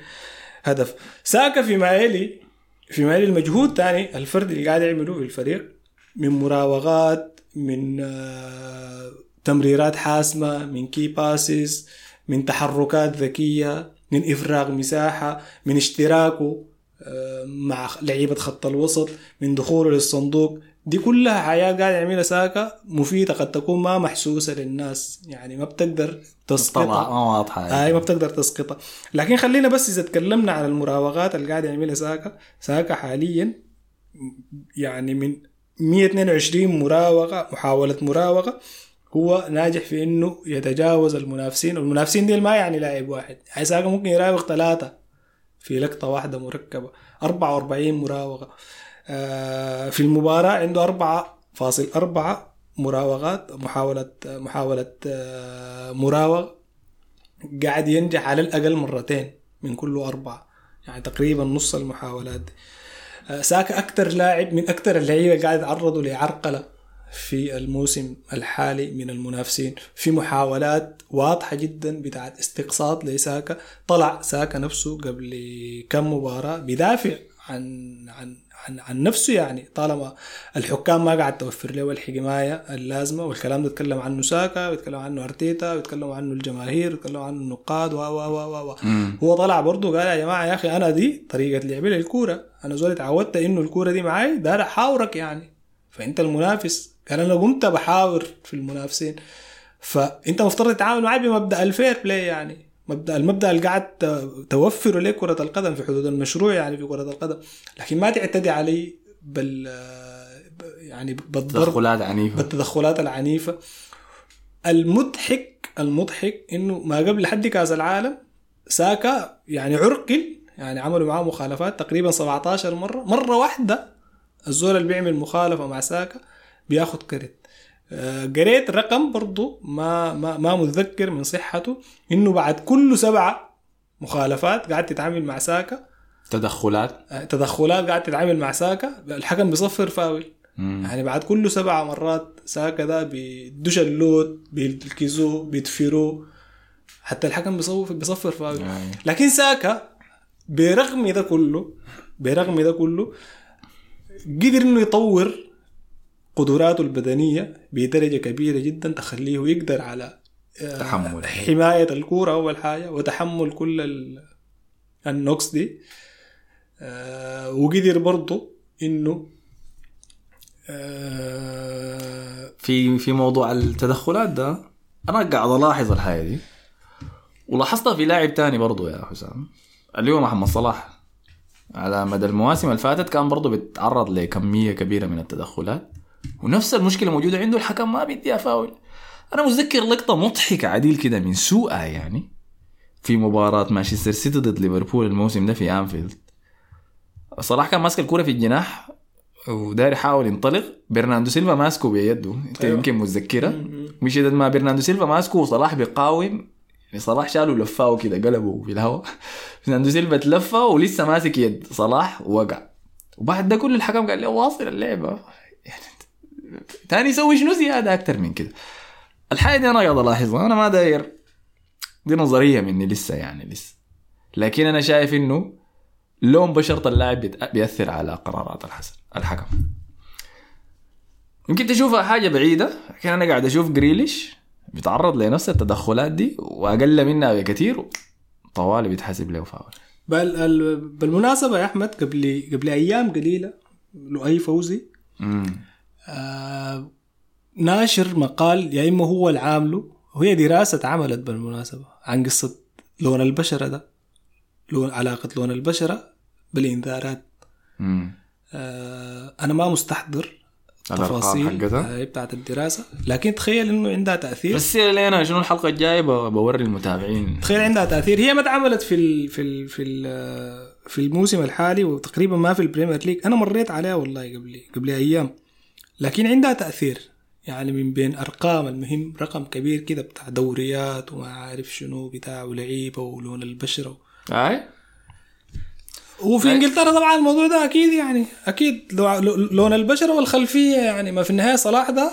هدف. ساكا فيما يلي فيما يلي المجهود تاني الفرد اللي قاعد يعمله في الفريق من مراوغات من آه، تمريرات حاسمة من كي باسز من تحركات ذكية. من إفراغ مساحة من اشتراكه آه، مع لعيبة خط الوسط من دخوله للصندوق. دي كلها حاجات قاعد يعملها ساكا مفيدة قد تكون ما محسوسة للناس. يعني ما بتقدر تسقطها. طبعا ما واضحة. هاي ما بتقدر تسقطها. لكن خلينا بس إذا تكلمنا عن المراوغات اللي قاعد يعملها ساكا. ساكا حاليا يعني من 122 مراوغة محاولة مراوغة هو ناجح في إنه يتجاوز المنافسين. والمنافسين دي ما يعني لاعب واحد. ساكا ممكن يراوغ ثلاثة في لقطة واحدة مركبة. 44 مراوغة. آه، في المباراة عنده 4.4 مراوغات محاولة محاولة آه، مراوغ. قاعد ينجح على الأقل مرتين من كل أربعة. يعني تقريبا نص المحاولات دي. آه، ساكا أكتر لاعب من أكتر اللعيبة اللي قاعد يتعرضوا لعرقلة. في الموسم الحالي من المنافسين. في محاولات واضحة جدا بتاعت استقصاد لساكا. طلع ساكا نفسه قبل كم مباراة بدافع عن عن عن, عن نفسه يعني. طالما الحكام ما قاعد توفر له الحماية اللازمة والكلام ده اتكلم عنه ساكا بيتكلم عنه أرتيتا بيتكلم عنه الجماهير بيتكلم عنه النقاد و و و و. هو طلع برضه قال يا جماعة يا أخي أنا دي طريقة لعبي للكورة. أنا زول اتعودت إنه الكورة دي معاي دار احاورك يعني. فأنت المنافس قال أنا قمت بحاور في المنافسين فأنت مفترض تتعامل معي بمبدأ الفير بلاي يعني. مبدا المبدأ اللي قاعد توفره لك كرة القدم في حدود المشروع يعني في كرة القدم. لكن ما تعتدي علي بال يعني بالضرب تدخلات عنيفه بالتدخلات العنيفة. المضحك المضحك إنه ما قبل حد كأس العالم ساكا يعني عرقل يعني عملوا معاه مخالفات تقريبا 17 مرة. مرة واحدة الزول اللي بيعمل مخالفة مع ساكا بياخد كريت. آه، قريت رقم برضو ما ما ما متذكر من صحته إنه بعد كل سبعة مخالفات قاعد تتعامل مع ساكا. تدخلات. آه، تدخلات قاعد تتعامل مع ساكا. الحكم بيصفر فاول. مم. يعني بعد كل سبع مرات ساكا ده بيدوش اللوت بيركزوه بيدفروه. حتى الحكم بيصفر بيصفر فاول. يعني. لكن ساكا برغم ده كله برغم ده كله قدر إنه يطور قدراته البدنية بدرجة كبيرة جدا تخليه يقدر على آه، تحمل. حماية الكورة أول حاجة وتحمل كل ال- النقص دي. آه، وقدر برضه إنه آه، في في موضوع التدخلات ده أنا قاعد ألاحظ الحاجة دي. ولاحظتها في لاعب تاني برضو يا حسام. اللي هو محمد صلاح. على مدى المواسم اللي فاتت كان برضو بيتعرض لكمية كبيرة من التدخلات. ونفس المشكلة موجودة عنده الحكم ما بيديها فاول أنا متذكر لقطة مضحكة عديل كده من سوءها يعني في مباراة مانشستر سيتي ضد ليفربول الموسم ده في أنفيلد. صلاح كان ماسك الكوره في الجناح وداير يحاول ينطلق. برناردو سيلفا ماسكه بيده أنت أيوة. يمكن متذكرة. مش ما برناردو سيلفا ماسكه وصلاح بيقاوم. يعني صلاح شاله لفاه كده قلبه في الهواء. برناردو سيلفا اتلفى ولسه ماسك يد. صلاح ووقع وبعد ده كل الحكم قال له واصل اللعبة. تاني يسوي شنو زيادة أكتر من كده. الحاجة دي أنا قاعد ألاحظها أنا ما داير. دي نظرية مني لسه يعني لسه. لكن أنا شايف إنه لون بشرة اللاعب بيأثر على قرارات الحسن الحكم. يمكن تشوفها حاجة بعيدة لكن أنا قاعد أشوف جريليش بيتعرض لنفس التدخلات دي وأقل منها بكثير طوالي بيتحسب له فاول. بل ال- بالمناسبة يا أحمد قبل قبل أيام قليلة لؤي فوزي امم آه ناشر مقال يا إما هو اللي عامله وهي دراسة اتعملت بالمناسبة عن قصة لون البشرة ده لون علاقة لون البشرة بالإنذارات. آه أنا ما مستحضر تفاصيل؟ آه، بتاعت الدراسة لكن تخيل إنه عندها تأثير. بس لينا شنو الحلقة الجاية؟ نوري المتابعين. تخيل عندها تأثير. هي ما اتعملت في ال في ال في ال في الموسم الحالي وتقريبا ما في البريمير ليج. أنا مريت عليها والله قبل قبل أيام. لكن عندها تأثير. يعني من بين أرقام المهم رقم كبير كده بتاع دوريات وما عارف شنو بتاع ولعيبة ولون البشرة أي. وفي إنجلترا طبعا الموضوع ده أكيد يعني أكيد لو- لو- لون البشرة والخلفية يعني ما في النهاية صلاح ده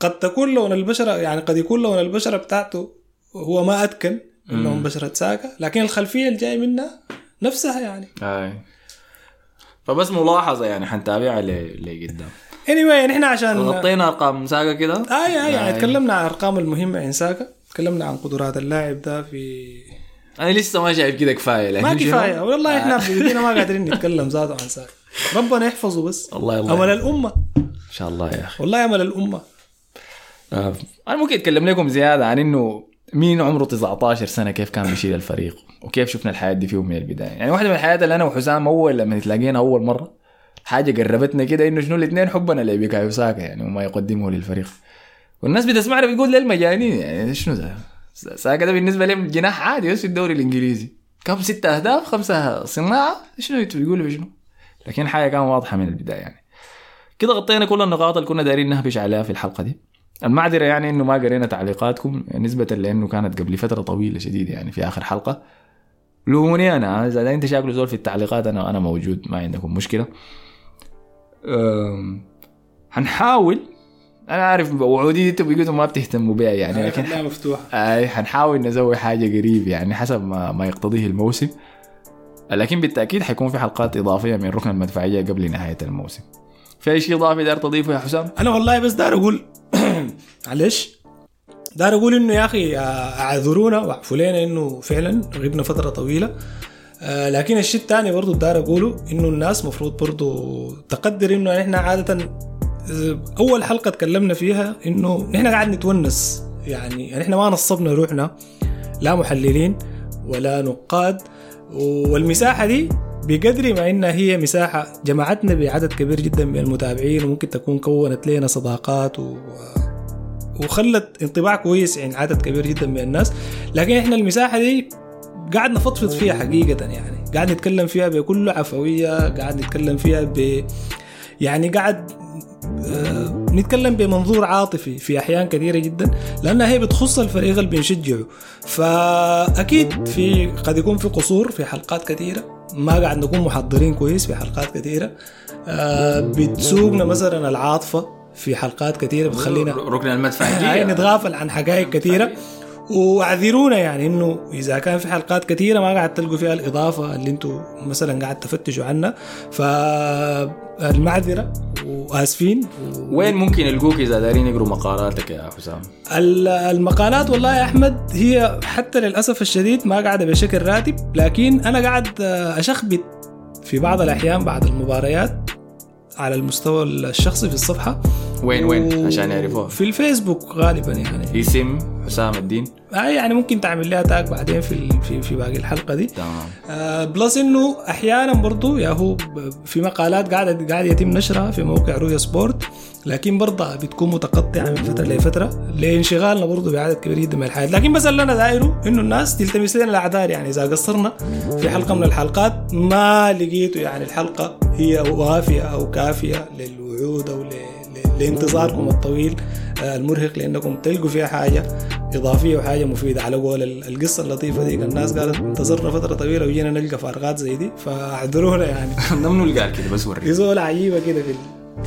قد تكون لون البشرة يعني قد يكون لون البشرة بتاعته هو ما اتكن من لون بشرة ساكا لكن الخلفية اللي جاي منها نفسها يعني. أي. فبس ملاحظة يعني حنتابعها لقدام. Anyway يعني إحنا عشان غطينا أرقام ساقه كده. اي اي يعني آي. تكلمنا عن الأرقام المهمة عن ساكا. تكلمنا عن قدرات اللاعب ده في أنا لسه ما شايف كده كفاية لكن ما؟ كفاية. والله إحنا آه. بايدينا ما قادرين نتكلم ذاته عن ساكا. ربنا يحفظه بس. الله الله أمل الأمة. إن شاء الله يا أخي. والله أمل الأمة. آه، أنا ممكن أتكلم لكم زيادة عن إنه مين عمره 19 سنة كيف كان بيشيل الفريق وكيف شفنا الحياة دي فيهم من البداية. يعني واحدة من الحياة اللي أنا وحسام أول لما تلاقينا أول مرة حاجة قربتنا كده إنه شنو الاثنين حبنا لبيكايو ساكا يعني وما يقدمه للفريق. والناس بتسمعنا بتقول للمجانين يعني شنو ده؟ ساكا ده بالنسبة لهم جناح عادي بس في الدوري الإنجليزي. كم ستة أهداف خمسة صناعة؟ شنو بيقولوا شنو لكن حاجة كان واضحة من البداية يعني. كده غطينا كل النقاط اللي كنا دايرين نهبش عليها في الحلقة دي. المعذرة يعني إنه ما قرينا تعليقاتكم نسبة لإنه كانت قبل فترة طويلة شديدة يعني في آخر حلقة. لوموني أنا إذا أنت شاكل زول في التعليقات أنا أنا موجود ما عندكم مشكلة. أم، هنحاول. أنا عارف وعودي دي أنتوا بيقولوا ما بتهتموا بيها يعني لكن مفتوحه أي حنحاول نسوي حاجة قريب يعني حسب ما, ما يقتضيه الموسم. لكن بالتأكيد حيكون في حلقات إضافية من ركن المدفعية قبل نهاية الموسم. في أي شيء إضافي دار تضيفه يا حسام؟ أنا والله بس دار أقول معلش. دار أقول إنه يا أخي آه، أعذرونا واعفوا لنا إنه فعلا غبنا فترة طويلة. آه، لكن الشيء الثاني برضو دار أقوله إنه الناس مفروض برضو تقدر إنه إحنا عادة آه، أول حلقة تكلمنا فيها إنه نحن قاعد نتونس. يعني يعني إحنا ما نصبنا روحنا لا محللين ولا نقاد. والمساحة دي بقدر ما إنها هي مساحة جمعتنا بعدد كبير جدا من المتابعين وممكن تكون كونت لنا صداقات و وخلت انطباع كويس عند عدد كبير جدا من الناس. لكن إحنا المساحة دي قاعد نفضفض فيها حقيقة يعني. قاعد نتكلم فيها بكل عفوية قاعد نتكلم فيها ب يعني قاعد آه، نتكلم بمنظور عاطفي في أحيان كثيرة جدا لانها هي بتخص الفريق اللي بنشجعه. فأكيد في قد يكون في قصور في حلقات كثيرة. ما قاعد نكون محضرين كويس في حلقات كثيرة. آه، بتسوقنا مثلا العاطفة في حلقات كثيرة بتخلينا ركن المدفعية. نتغافل عن حقائق كثيرة. واعذرونا يعني إنه إذا كان في حلقات كثيرة ما قاعد تلقوا فيها الإضافة اللي أنتم مثلا قاعد تفتشوا عنها. فالمعذره وآسفين. وين ممكن يلقوك إذا دارين يقروا مقالاتك يا حسام؟ ال- المقالات والله يا أحمد هي حتى للأسف الشديد ما قاعدة بشكل راتب لكن أنا قاعد اشخبط في بعض الأحيان بعد المباريات على المستوى الشخصي في الصفحة. وين وين؟ عشان يعرفوها؟ في الفيسبوك غالبا يعني اسم حسام الدين. آه يعني ممكن تعمل لها tag بعدين في في في باقي الحلقة دي. تمام. آه plus إنه أحيانا برضو يا هو ب- في مقالات قاعدة قاعد يتم نشرها في موقع رؤيا سبورت لكن برضه بتكون متقطعة من فترة لفترة لانشغالنا برضه بعدد كبير جدا من الحياة لكن بس اللي أنا دايره إنه الناس تلتمس لنا الأعذار يعني إذا قصرنا في حلقة من الحلقات ما لقيتوا يعني الحلقة هي وافية أو كافية للوعود أو ل- ل- لانتظاركم الطويل آه، المرهق لأنكم تلقوا فيها حاجة إضافية وحاجة مفيدة. على قول ال- القصة اللطيفة دي الناس قالت انتظرنا فترة طويلة وجينا نلقى فارغات زي دي فاعذرونا يعني. نمنوا القال كده بس في وري زول عجيبة كده في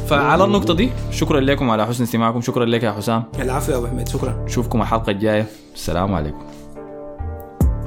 فعلى النقطة دي شكرا لكم على حسن استماعكم شكرا لك يا حسام. العفو يا أبو حميد شكرا. نشوفكم الحلقة الجاية. السلام عليكم.